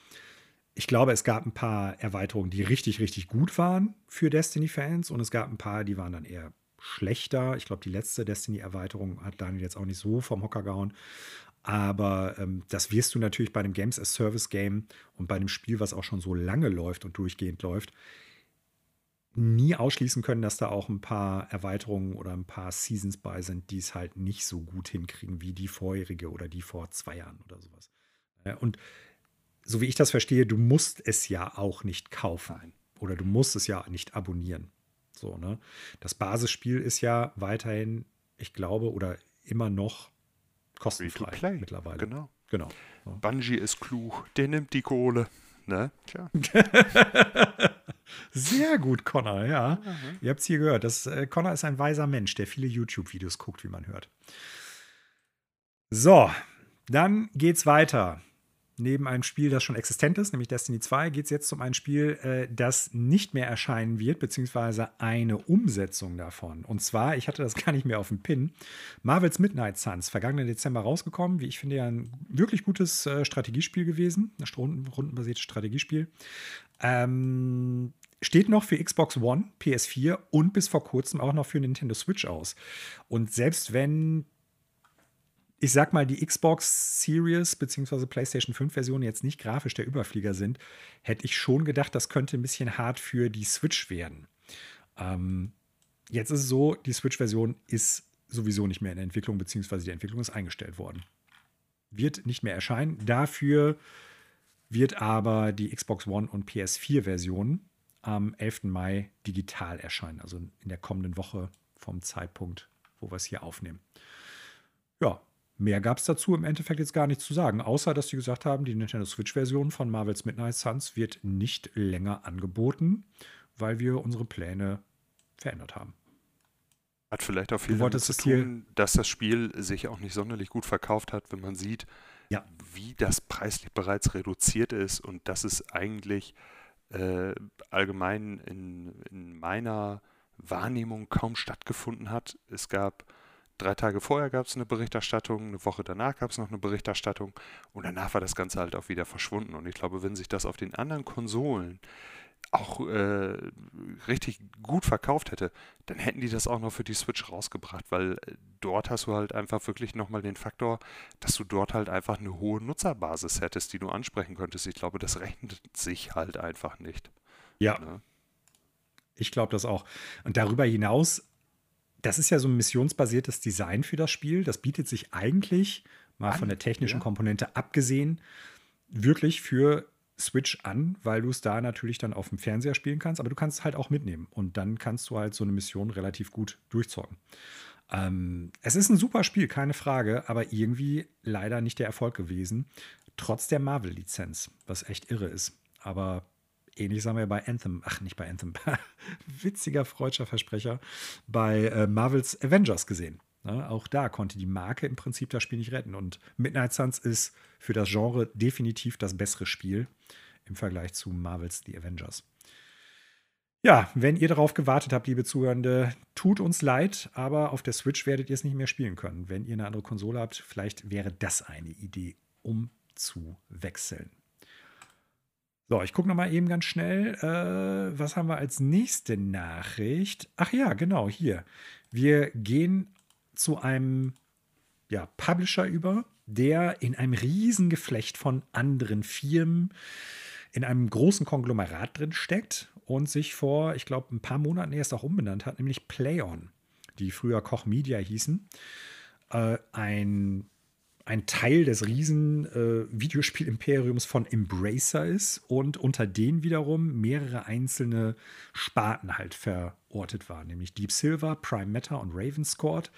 ich glaube, es gab ein paar Erweiterungen, die richtig, richtig gut waren für Destiny-Fans und es gab ein paar, die waren dann eher schlechter. Ich glaube, die letzte Destiny-Erweiterung hat Daniel jetzt auch nicht so vom Hocker gehauen. Aber ähm, das wirst du natürlich bei einem Games as Service Game und bei einem Spiel, was auch schon so lange läuft und durchgehend läuft, nie ausschließen können, dass da auch ein paar Erweiterungen oder ein paar Seasons bei sind, die es halt nicht so gut hinkriegen wie die vorherige oder die vor zwei Jahren oder sowas. Und so wie ich das verstehe, du musst es ja auch nicht kaufen oder du musst es ja nicht abonnieren. So, ne? Das Basisspiel ist ja weiterhin, ich glaube, oder immer noch kostenfrei mittlerweile. Genau. genau. Bungie ist klug, der nimmt die Kohle. Ne? Tja. Sehr gut, Connor, ja. Mhm. Ihr habt es hier gehört. Das, äh, Connor ist ein weiser Mensch, der viele YouTube-Videos guckt, wie man hört. So, dann geht's weiter neben einem Spiel, das schon existent ist, nämlich Destiny 2, geht es jetzt um ein Spiel, äh, das nicht mehr erscheinen wird, beziehungsweise eine Umsetzung davon. Und zwar, ich hatte das gar nicht mehr auf dem Pin, Marvel's Midnight Suns, vergangenen Dezember rausgekommen, wie ich finde, ja ein wirklich gutes äh, Strategiespiel gewesen, ein runden, rundenbasiertes Strategiespiel. Ähm, steht noch für Xbox One, PS4 und bis vor kurzem auch noch für Nintendo Switch aus. Und selbst wenn ich sag mal, die Xbox Series bzw. PlayStation 5 Version jetzt nicht grafisch der Überflieger sind, hätte ich schon gedacht, das könnte ein bisschen hart für die Switch werden. Ähm, jetzt ist es so, die Switch-Version ist sowieso nicht mehr in der Entwicklung, beziehungsweise die Entwicklung ist eingestellt worden. Wird nicht mehr erscheinen. Dafür wird aber die Xbox One und PS4-Version am 11. Mai digital erscheinen, also in der kommenden Woche vom Zeitpunkt, wo wir es hier aufnehmen. Ja, Mehr gab es dazu im Endeffekt jetzt gar nichts zu sagen, außer dass sie gesagt haben, die Nintendo Switch-Version von Marvel's Midnight Suns wird nicht länger angeboten, weil wir unsere Pläne verändert haben. Hat vielleicht auch viel damit zu tun, dass das Spiel sich auch nicht sonderlich gut verkauft hat, wenn man sieht, ja. wie das preislich bereits reduziert ist und dass es eigentlich äh, allgemein in, in meiner Wahrnehmung kaum stattgefunden hat. Es gab Drei Tage vorher gab es eine Berichterstattung, eine Woche danach gab es noch eine Berichterstattung und danach war das Ganze halt auch wieder verschwunden. Und ich glaube, wenn sich das auf den anderen Konsolen auch äh, richtig gut verkauft hätte, dann hätten die das auch noch für die Switch rausgebracht, weil äh, dort hast du halt einfach wirklich nochmal den Faktor, dass du dort halt einfach eine hohe Nutzerbasis hättest, die du ansprechen könntest. Ich glaube, das rechnet sich halt einfach nicht. Ja. Ne? Ich glaube das auch. Und darüber hinaus das ist ja so ein missionsbasiertes Design für das Spiel. Das bietet sich eigentlich, mal an, von der technischen ja. Komponente abgesehen, wirklich für Switch an, weil du es da natürlich dann auf dem Fernseher spielen kannst, aber du kannst es halt auch mitnehmen und dann kannst du halt so eine Mission relativ gut durchzocken. Ähm, es ist ein super Spiel, keine Frage, aber irgendwie leider nicht der Erfolg gewesen, trotz der Marvel-Lizenz, was echt irre ist. Aber Ähnlich haben wir bei Anthem, ach nicht bei Anthem, witziger freudscher Versprecher, bei äh, Marvels Avengers gesehen. Ja, auch da konnte die Marke im Prinzip das Spiel nicht retten. Und Midnight Suns ist für das Genre definitiv das bessere Spiel im Vergleich zu Marvels The Avengers. Ja, wenn ihr darauf gewartet habt, liebe Zuhörende, tut uns leid, aber auf der Switch werdet ihr es nicht mehr spielen können. Wenn ihr eine andere Konsole habt, vielleicht wäre das eine Idee, um zu wechseln. So, ich gucke noch mal eben ganz schnell. Äh, was haben wir als nächste Nachricht? Ach ja, genau, hier. Wir gehen zu einem ja, Publisher über, der in einem Riesengeflecht von anderen Firmen in einem großen Konglomerat drin steckt und sich vor, ich glaube, ein paar Monaten erst auch umbenannt hat, nämlich PlayOn, die früher Koch Media hießen. Äh, ein ein Teil des riesen äh, Videospiel-Imperiums von Embracer ist und unter denen wiederum mehrere einzelne Sparten halt verortet waren, nämlich Deep Silver, Prime Matter und Ravenscourt.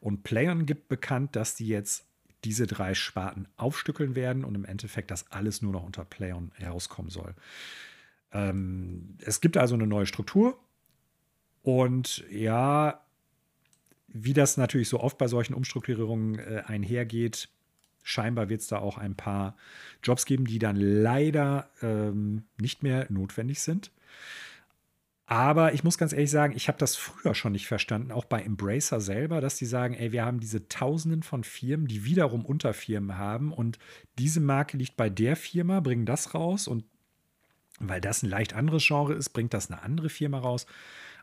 Und Playern gibt bekannt, dass die jetzt diese drei Sparten aufstückeln werden und im Endeffekt das alles nur noch unter Playern rauskommen soll. Ähm, es gibt also eine neue Struktur und ja, wie das natürlich so oft bei solchen Umstrukturierungen äh, einhergeht, scheinbar wird es da auch ein paar Jobs geben, die dann leider ähm, nicht mehr notwendig sind. Aber ich muss ganz ehrlich sagen, ich habe das früher schon nicht verstanden, auch bei Embracer selber, dass die sagen, ey, wir haben diese Tausenden von Firmen, die wiederum Unterfirmen haben und diese Marke liegt bei der Firma, bringen das raus und weil das ein leicht anderes Genre ist, bringt das eine andere Firma raus.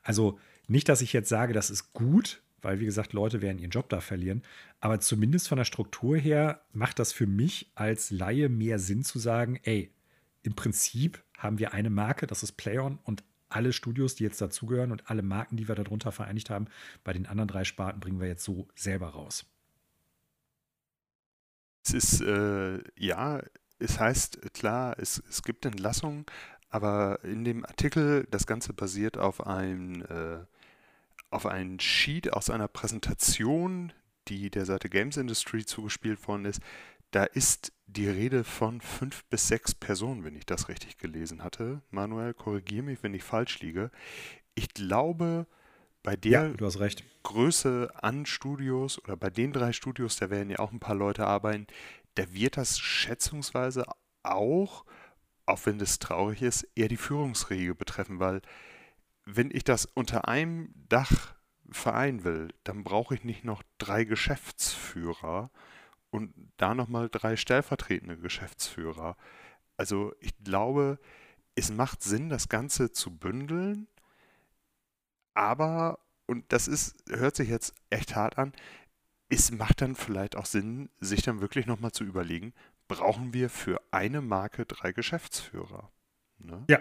Also nicht, dass ich jetzt sage, das ist gut, weil wie gesagt, Leute werden ihren Job da verlieren. Aber zumindest von der Struktur her macht das für mich als Laie mehr Sinn zu sagen, ey, im Prinzip haben wir eine Marke, das ist PlayOn und alle Studios, die jetzt dazugehören und alle Marken, die wir darunter vereinigt haben, bei den anderen drei Sparten bringen wir jetzt so selber raus. Es ist, äh, ja, es heißt, klar, es, es gibt Entlassungen, aber in dem Artikel, das Ganze basiert auf ein, äh, auf ein Sheet aus einer Präsentation, die der Seite Games Industry zugespielt worden ist. Da ist die Rede von fünf bis sechs Personen, wenn ich das richtig gelesen hatte. Manuel, korrigiere mich, wenn ich falsch liege. Ich glaube, bei der ja, Größe an Studios oder bei den drei Studios, da werden ja auch ein paar Leute arbeiten, da wird das schätzungsweise auch, auch wenn das traurig ist, eher die Führungsriege betreffen, weil wenn ich das unter einem Dach vereinen will, dann brauche ich nicht noch drei Geschäftsführer und da nochmal drei stellvertretende Geschäftsführer. Also ich glaube, es macht Sinn, das Ganze zu bündeln, aber, und das ist, hört sich jetzt echt hart an, es macht dann vielleicht auch Sinn, sich dann wirklich nochmal zu überlegen, brauchen wir für eine Marke drei Geschäftsführer? Ne? Ja,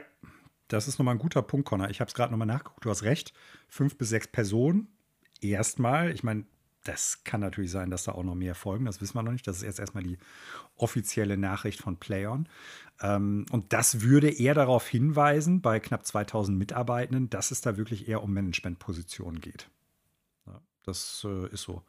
das ist nochmal ein guter Punkt, Connor. Ich habe es gerade nochmal nachgeguckt, du hast recht. Fünf bis sechs Personen. Erstmal, ich meine, das kann natürlich sein, dass da auch noch mehr folgen. Das wissen wir noch nicht. Das ist jetzt erstmal die offizielle Nachricht von PlayOn. Ähm, und das würde eher darauf hinweisen, bei knapp 2000 Mitarbeitenden, dass es da wirklich eher um Managementpositionen geht. Das äh, ist so.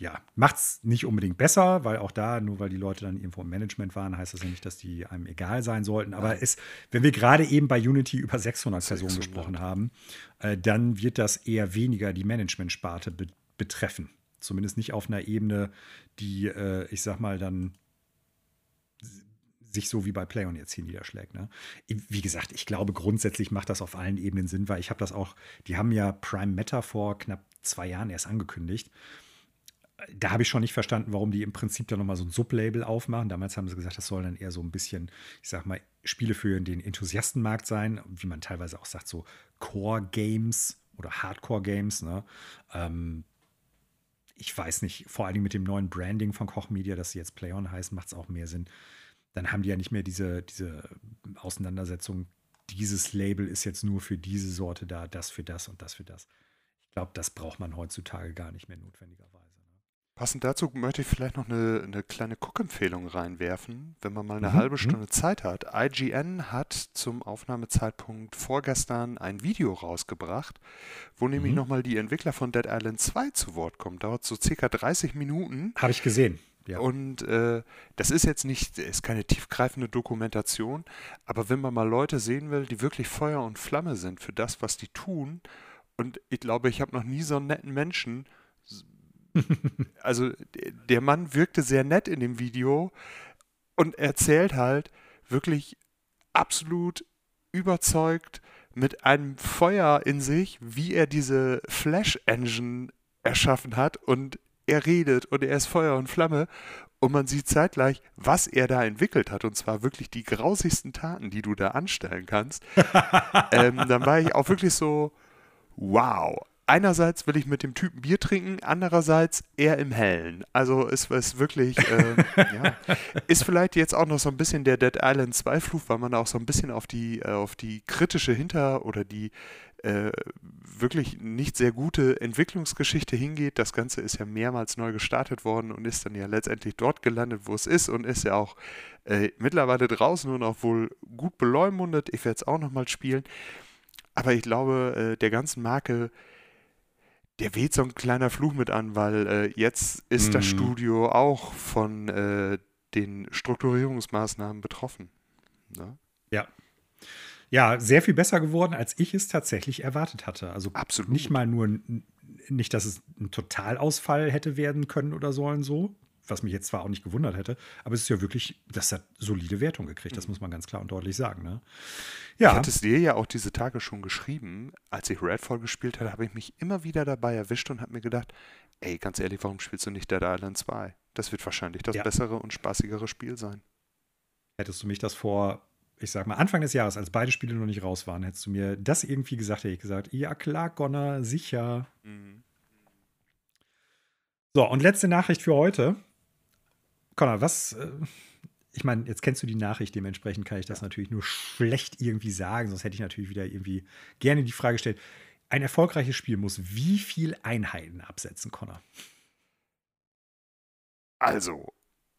Ja, macht es nicht unbedingt besser, weil auch da, nur weil die Leute dann irgendwo im Management waren, heißt das ja nicht, dass die einem egal sein sollten. Aber es, wenn wir gerade eben bei Unity über 600, 600. Personen gesprochen haben, äh, dann wird das eher weniger die Management-Sparte be betreffen. Zumindest nicht auf einer Ebene, die, äh, ich sag mal, dann sich so wie bei PlayOn jetzt hier niederschlägt. Ne? Wie gesagt, ich glaube, grundsätzlich macht das auf allen Ebenen Sinn, weil ich habe das auch, die haben ja Prime Meta vor knapp zwei Jahren erst angekündigt. Da habe ich schon nicht verstanden, warum die im Prinzip dann nochmal so ein Sublabel aufmachen. Damals haben sie gesagt, das soll dann eher so ein bisschen, ich sag mal, Spiele für den Enthusiastenmarkt sein, wie man teilweise auch sagt, so Core-Games oder Hardcore-Games. Ne? Ähm, ich weiß nicht, vor allem mit dem neuen Branding von Koch Media, dass sie jetzt Play-On heißen, macht es auch mehr Sinn. Dann haben die ja nicht mehr diese, diese Auseinandersetzung, dieses Label ist jetzt nur für diese Sorte da, das für das und das für das glaube, das braucht man heutzutage gar nicht mehr notwendigerweise. Passend dazu möchte ich vielleicht noch eine, eine kleine Cook-Empfehlung reinwerfen, wenn man mal eine mhm. halbe mhm. Stunde mhm. Zeit hat. IGN hat zum Aufnahmezeitpunkt vorgestern ein Video rausgebracht, wo mhm. nämlich nochmal die Entwickler von Dead Island 2 zu Wort kommen. Dauert so circa 30 Minuten. Habe ich gesehen. Ja. Und äh, das ist jetzt nicht, ist keine tiefgreifende Dokumentation, aber wenn man mal Leute sehen will, die wirklich Feuer und Flamme sind für das, was die tun und ich glaube, ich habe noch nie so einen netten Menschen. Also der Mann wirkte sehr nett in dem Video und erzählt halt wirklich absolut überzeugt mit einem Feuer in sich, wie er diese Flash Engine erschaffen hat und er redet und er ist Feuer und Flamme und man sieht zeitgleich, was er da entwickelt hat und zwar wirklich die grausigsten Taten, die du da anstellen kannst. ähm, dann war ich auch wirklich so, wow. Einerseits will ich mit dem Typen Bier trinken, andererseits eher im Hellen. Also es ist wirklich, äh, ja, ist vielleicht jetzt auch noch so ein bisschen der Dead Island 2 Fluch, weil man da auch so ein bisschen auf die, äh, auf die kritische Hinter- oder die äh, wirklich nicht sehr gute Entwicklungsgeschichte hingeht. Das Ganze ist ja mehrmals neu gestartet worden und ist dann ja letztendlich dort gelandet, wo es ist und ist ja auch äh, mittlerweile draußen und auch wohl gut beleumundet. Ich werde es auch nochmal spielen. Aber ich glaube, äh, der ganzen Marke, der weht so ein kleiner Fluch mit an, weil äh, jetzt ist mm. das mhm. Studio auch von äh, den Strukturierungsmaßnahmen betroffen. Ne? Ja. Ja, sehr viel besser geworden, als ich es tatsächlich erwartet hatte. Also Absolut. nicht mal nur, nicht, dass es ein Totalausfall hätte werden können oder sollen so, was mich jetzt zwar auch nicht gewundert hätte, aber es ist ja wirklich, das hat solide Wertung gekriegt, das mhm. muss man ganz klar und deutlich sagen. Ne? Ja. Ich hatte es dir ja auch diese Tage schon geschrieben, als ich Redfall gespielt hatte, habe ich mich immer wieder dabei erwischt und habe mir gedacht, ey, ganz ehrlich, warum spielst du nicht Dead Island 2? Das wird wahrscheinlich das ja. bessere und spaßigere Spiel sein. Hättest du mich das vor ich sag mal, Anfang des Jahres, als beide Spiele noch nicht raus waren, hättest du mir das irgendwie gesagt, hätte ich gesagt, ja klar, Connor, sicher. Mhm. So, und letzte Nachricht für heute. Connor, was, äh, ich meine, jetzt kennst du die Nachricht, dementsprechend kann ich das natürlich nur schlecht irgendwie sagen, sonst hätte ich natürlich wieder irgendwie gerne die Frage gestellt. Ein erfolgreiches Spiel muss wie viel Einheiten absetzen, Connor? Also,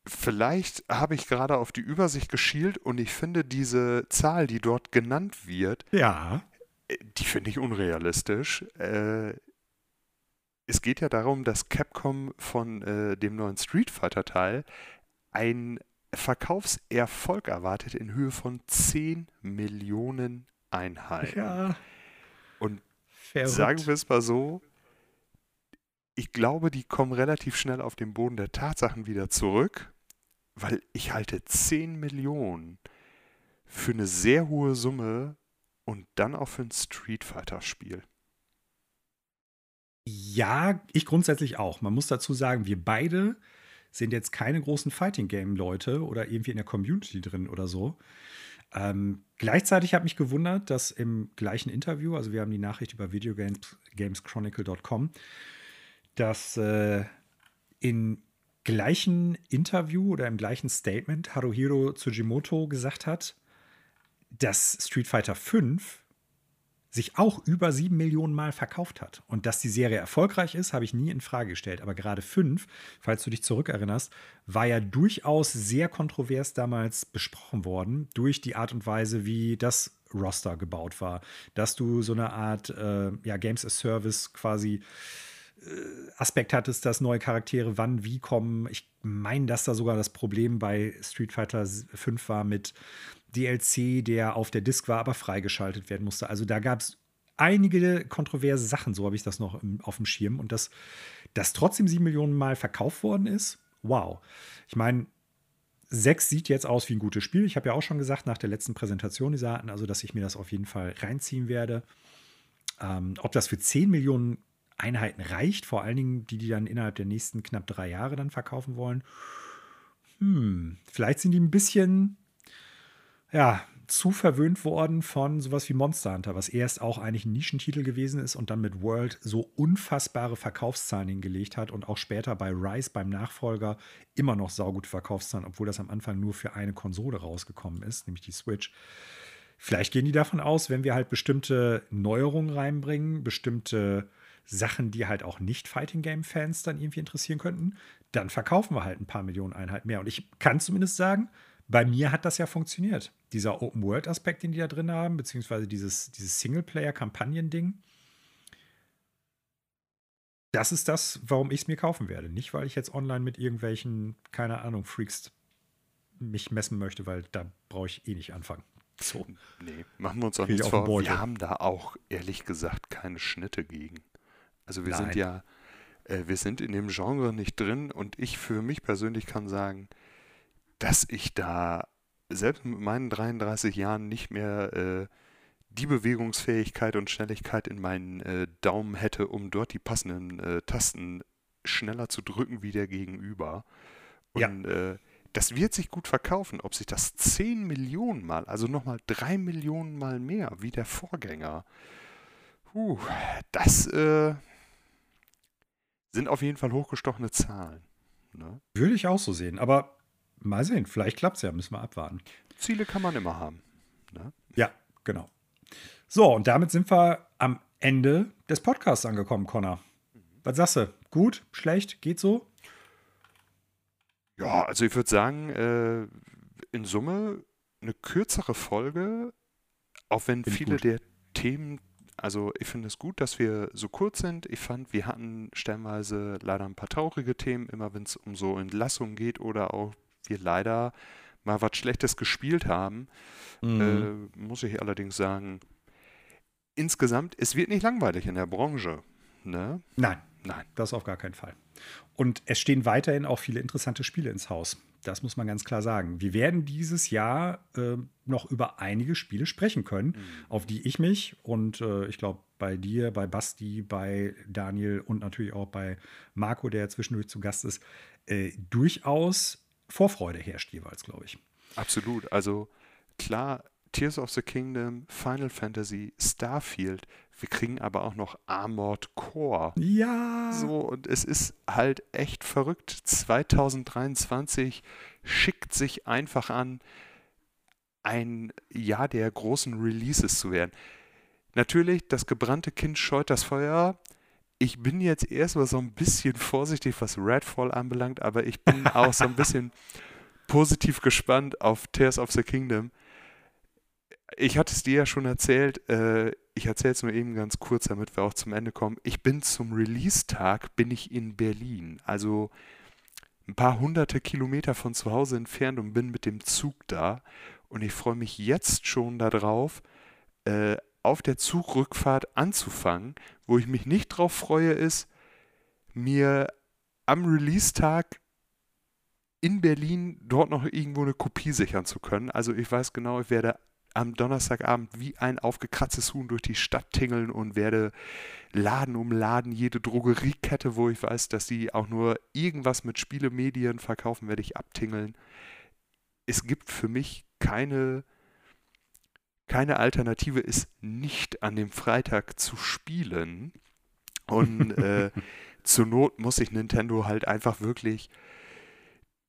vielleicht habe ich gerade auf die Übersicht geschielt und ich finde diese Zahl, die dort genannt wird, ja. Äh, die finde ich unrealistisch. Äh, es geht ja darum, dass Capcom von äh, dem neuen Street Fighter Teil einen Verkaufserfolg erwartet in Höhe von 10 Millionen Einheiten. Ja. Und Verrückt. sagen wir es mal so, ich glaube, die kommen relativ schnell auf den Boden der Tatsachen wieder zurück, weil ich halte 10 Millionen für eine sehr hohe Summe und dann auch für ein Street Fighter Spiel. Ja, ich grundsätzlich auch. Man muss dazu sagen, wir beide sind jetzt keine großen Fighting Game Leute oder irgendwie in der Community drin oder so. Ähm, gleichzeitig hat mich gewundert, dass im gleichen Interview, also wir haben die Nachricht über videogameschronicle.com, dass äh, im gleichen Interview oder im gleichen Statement Haruhiro Tsujimoto gesagt hat, dass Street Fighter V sich auch über sieben Millionen Mal verkauft hat. Und dass die Serie erfolgreich ist, habe ich nie in Frage gestellt. Aber gerade fünf, falls du dich zurückerinnerst, war ja durchaus sehr kontrovers damals besprochen worden durch die Art und Weise, wie das Roster gebaut war. Dass du so eine Art äh, ja, Games as Service quasi äh, Aspekt hattest, dass neue Charaktere wann wie kommen. Ich meine, dass da sogar das Problem bei Street Fighter 5 war mit DLC, der auf der Disk war, aber freigeschaltet werden musste. Also da gab es einige kontroverse Sachen, so habe ich das noch im, auf dem Schirm. Und dass das trotzdem sieben Millionen Mal verkauft worden ist, wow. Ich meine, 6 sieht jetzt aus wie ein gutes Spiel. Ich habe ja auch schon gesagt, nach der letzten Präsentation dieser Arten, also dass ich mir das auf jeden Fall reinziehen werde. Ähm, ob das für 10 Millionen Einheiten reicht, vor allen Dingen die, die dann innerhalb der nächsten knapp drei Jahre dann verkaufen wollen. Hm, vielleicht sind die ein bisschen, ja, zu verwöhnt worden von sowas wie Monster Hunter, was erst auch eigentlich ein Nischentitel gewesen ist und dann mit World so unfassbare Verkaufszahlen hingelegt hat und auch später bei Rise, beim Nachfolger, immer noch saugute Verkaufszahlen, obwohl das am Anfang nur für eine Konsole rausgekommen ist, nämlich die Switch. Vielleicht gehen die davon aus, wenn wir halt bestimmte Neuerungen reinbringen, bestimmte Sachen, die halt auch nicht Fighting Game Fans dann irgendwie interessieren könnten, dann verkaufen wir halt ein paar Millionen Einheiten mehr. Und ich kann zumindest sagen, bei mir hat das ja funktioniert. Dieser Open World Aspekt, den die da drin haben, beziehungsweise dieses, dieses Singleplayer-Kampagnen-Ding. Das ist das, warum ich es mir kaufen werde. Nicht, weil ich jetzt online mit irgendwelchen, keine Ahnung, Freaks mich messen möchte, weil da brauche ich eh nicht anfangen. So. Nee, machen wir uns auch nichts vor. Wir haben da auch ehrlich gesagt keine Schnitte gegen. Also wir Nein. sind ja, äh, wir sind in dem Genre nicht drin und ich für mich persönlich kann sagen, dass ich da selbst mit meinen 33 Jahren nicht mehr äh, die Bewegungsfähigkeit und Schnelligkeit in meinen äh, Daumen hätte, um dort die passenden äh, Tasten schneller zu drücken wie der Gegenüber. Und ja. Äh, das wird sich gut verkaufen. Ob sich das 10 Millionen Mal, also nochmal 3 Millionen Mal mehr wie der Vorgänger, puh, das, äh, sind auf jeden Fall hochgestochene Zahlen. Ne? Würde ich auch so sehen. Aber mal sehen, vielleicht klappt es ja, müssen wir abwarten. Ziele kann man immer haben. Ne? Ja, genau. So, und damit sind wir am Ende des Podcasts angekommen, Connor. Was sagst du? Gut? Schlecht? Geht so? Ja, also ich würde sagen, äh, in Summe eine kürzere Folge, auch wenn Bin viele gut. der Themen also ich finde es gut, dass wir so kurz sind. Ich fand, wir hatten stellenweise leider ein paar traurige Themen, immer wenn es um so Entlassungen geht oder auch wir leider mal was Schlechtes gespielt haben. Mhm. Äh, muss ich allerdings sagen, insgesamt, es wird nicht langweilig in der Branche. Ne? Nein, nein, das auf gar keinen Fall. Und es stehen weiterhin auch viele interessante Spiele ins Haus. Das muss man ganz klar sagen. Wir werden dieses Jahr äh, noch über einige Spiele sprechen können, mhm. auf die ich mich und äh, ich glaube bei dir, bei Basti, bei Daniel und natürlich auch bei Marco, der zwischendurch zu Gast ist, äh, durchaus Vorfreude herrscht jeweils, glaube ich. Absolut. Also klar, Tears of the Kingdom, Final Fantasy, Starfield. Wir kriegen aber auch noch Armored Core. Ja. So, und es ist halt echt verrückt. 2023 schickt sich einfach an, ein Jahr der großen Releases zu werden. Natürlich, das gebrannte Kind scheut das Feuer. Ich bin jetzt erstmal so ein bisschen vorsichtig, was Redfall anbelangt, aber ich bin auch so ein bisschen positiv gespannt auf Tears of the Kingdom. Ich hatte es dir ja schon erzählt, äh, ich erzähle es nur eben ganz kurz, damit wir auch zum Ende kommen. Ich bin zum Release-Tag, bin ich in Berlin, also ein paar hunderte Kilometer von zu Hause entfernt und bin mit dem Zug da. Und ich freue mich jetzt schon darauf, äh, auf der Zugrückfahrt anzufangen. Wo ich mich nicht drauf freue, ist, mir am Release-Tag in Berlin dort noch irgendwo eine Kopie sichern zu können. Also ich weiß genau, ich werde am Donnerstagabend wie ein aufgekratztes Huhn durch die Stadt tingeln und werde Laden um Laden, jede Drogeriekette, wo ich weiß, dass sie auch nur irgendwas mit Spielemedien verkaufen, werde ich abtingeln. Es gibt für mich keine, keine Alternative, ist nicht an dem Freitag zu spielen. Und äh, zur Not muss ich Nintendo halt einfach wirklich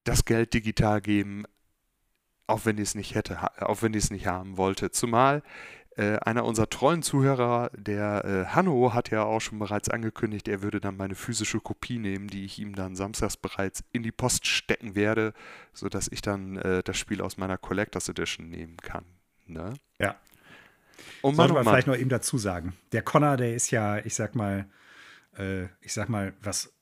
das Geld digital geben, auch wenn ich es nicht hätte, auch wenn ich es nicht haben wollte. Zumal äh, einer unserer treuen Zuhörer, der äh, Hanno, hat ja auch schon bereits angekündigt, er würde dann meine physische Kopie nehmen, die ich ihm dann samstags bereits in die Post stecken werde, sodass ich dann äh, das Spiel aus meiner Collectors Edition nehmen kann. Ne? Ja. Und Sollte man vielleicht noch eben dazu sagen. Der Connor, der ist ja, ich sag mal, äh, ich sag mal, was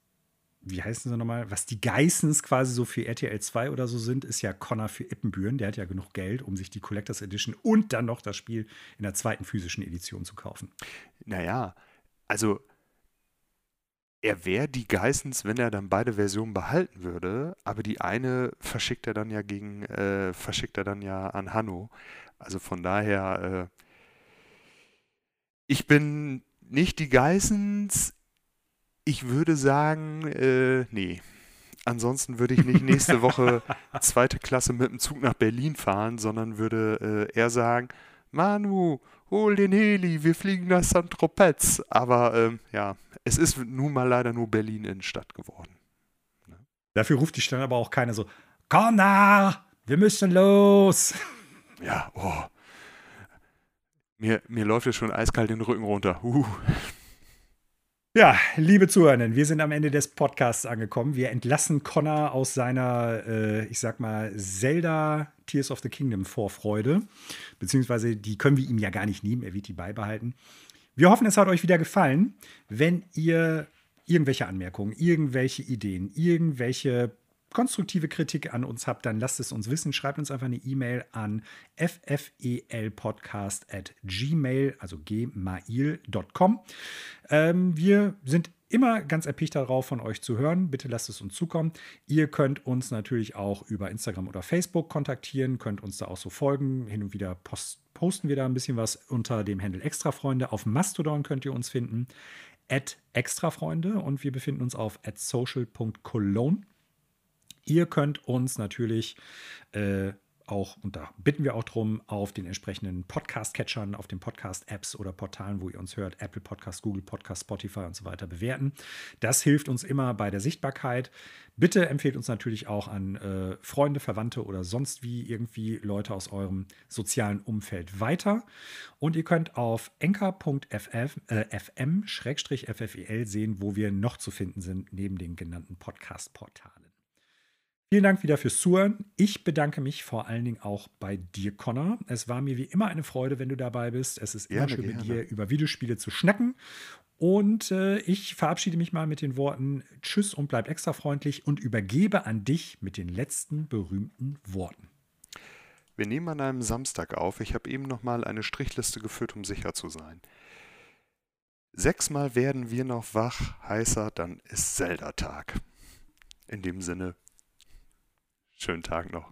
wie heißen sie nochmal, was die Geissens quasi so für RTL 2 oder so sind, ist ja Connor für Ippenbüren. Der hat ja genug Geld, um sich die Collectors Edition und dann noch das Spiel in der zweiten physischen Edition zu kaufen. Naja, also er wäre die Geissens, wenn er dann beide Versionen behalten würde, aber die eine verschickt er dann ja gegen, äh, verschickt er dann ja an Hanno. Also von daher, äh, ich bin nicht die Geissens, ich würde sagen, äh, nee. Ansonsten würde ich nicht nächste Woche zweite Klasse mit dem Zug nach Berlin fahren, sondern würde äh, eher sagen, Manu, hol den Heli, wir fliegen nach St. Tropez. Aber ähm, ja, es ist nun mal leider nur Berlin Innenstadt geworden. Ne? Dafür ruft die Stadt aber auch keiner so, Connor, wir müssen los. Ja, oh. Mir, mir läuft ja schon eiskalt den Rücken runter. Uh. Ja, liebe Zuhörenden, wir sind am Ende des Podcasts angekommen. Wir entlassen Connor aus seiner, äh, ich sag mal, Zelda Tears of the Kingdom Vorfreude. Beziehungsweise die können wir ihm ja gar nicht nehmen, er wird die beibehalten. Wir hoffen, es hat euch wieder gefallen. Wenn ihr irgendwelche Anmerkungen, irgendwelche Ideen, irgendwelche konstruktive Kritik an uns habt, dann lasst es uns wissen. Schreibt uns einfach eine E-Mail an ffelpodcast at gmail, also gmail.com. Ähm, wir sind immer ganz erpicht darauf, von euch zu hören. Bitte lasst es uns zukommen. Ihr könnt uns natürlich auch über Instagram oder Facebook kontaktieren, könnt uns da auch so folgen. Hin und wieder post posten wir da ein bisschen was unter dem Handel Extrafreunde. Auf Mastodon könnt ihr uns finden. At Extrafreunde und wir befinden uns auf at social.cologne. Ihr könnt uns natürlich äh, auch, und da bitten wir auch drum, auf den entsprechenden Podcast-Catchern, auf den Podcast-Apps oder Portalen, wo ihr uns hört, Apple Podcast, Google Podcast, Spotify und so weiter bewerten. Das hilft uns immer bei der Sichtbarkeit. Bitte empfehlt uns natürlich auch an äh, Freunde, Verwandte oder sonst wie irgendwie Leute aus eurem sozialen Umfeld weiter. Und ihr könnt auf enker.fm-ffel äh, sehen, wo wir noch zu finden sind, neben den genannten Podcast-Portalen. Vielen Dank wieder fürs Zuhören. Ich bedanke mich vor allen Dingen auch bei dir, Connor. Es war mir wie immer eine Freude, wenn du dabei bist. Es ist immer gerne, schön, mit dir über Videospiele zu schnacken. Und äh, ich verabschiede mich mal mit den Worten Tschüss und bleib extra freundlich und übergebe an dich mit den letzten berühmten Worten. Wir nehmen an einem Samstag auf. Ich habe eben noch mal eine Strichliste geführt, um sicher zu sein. Sechsmal werden wir noch wach, heißer, dann ist Zelda-Tag. In dem Sinne, Schönen Tag noch.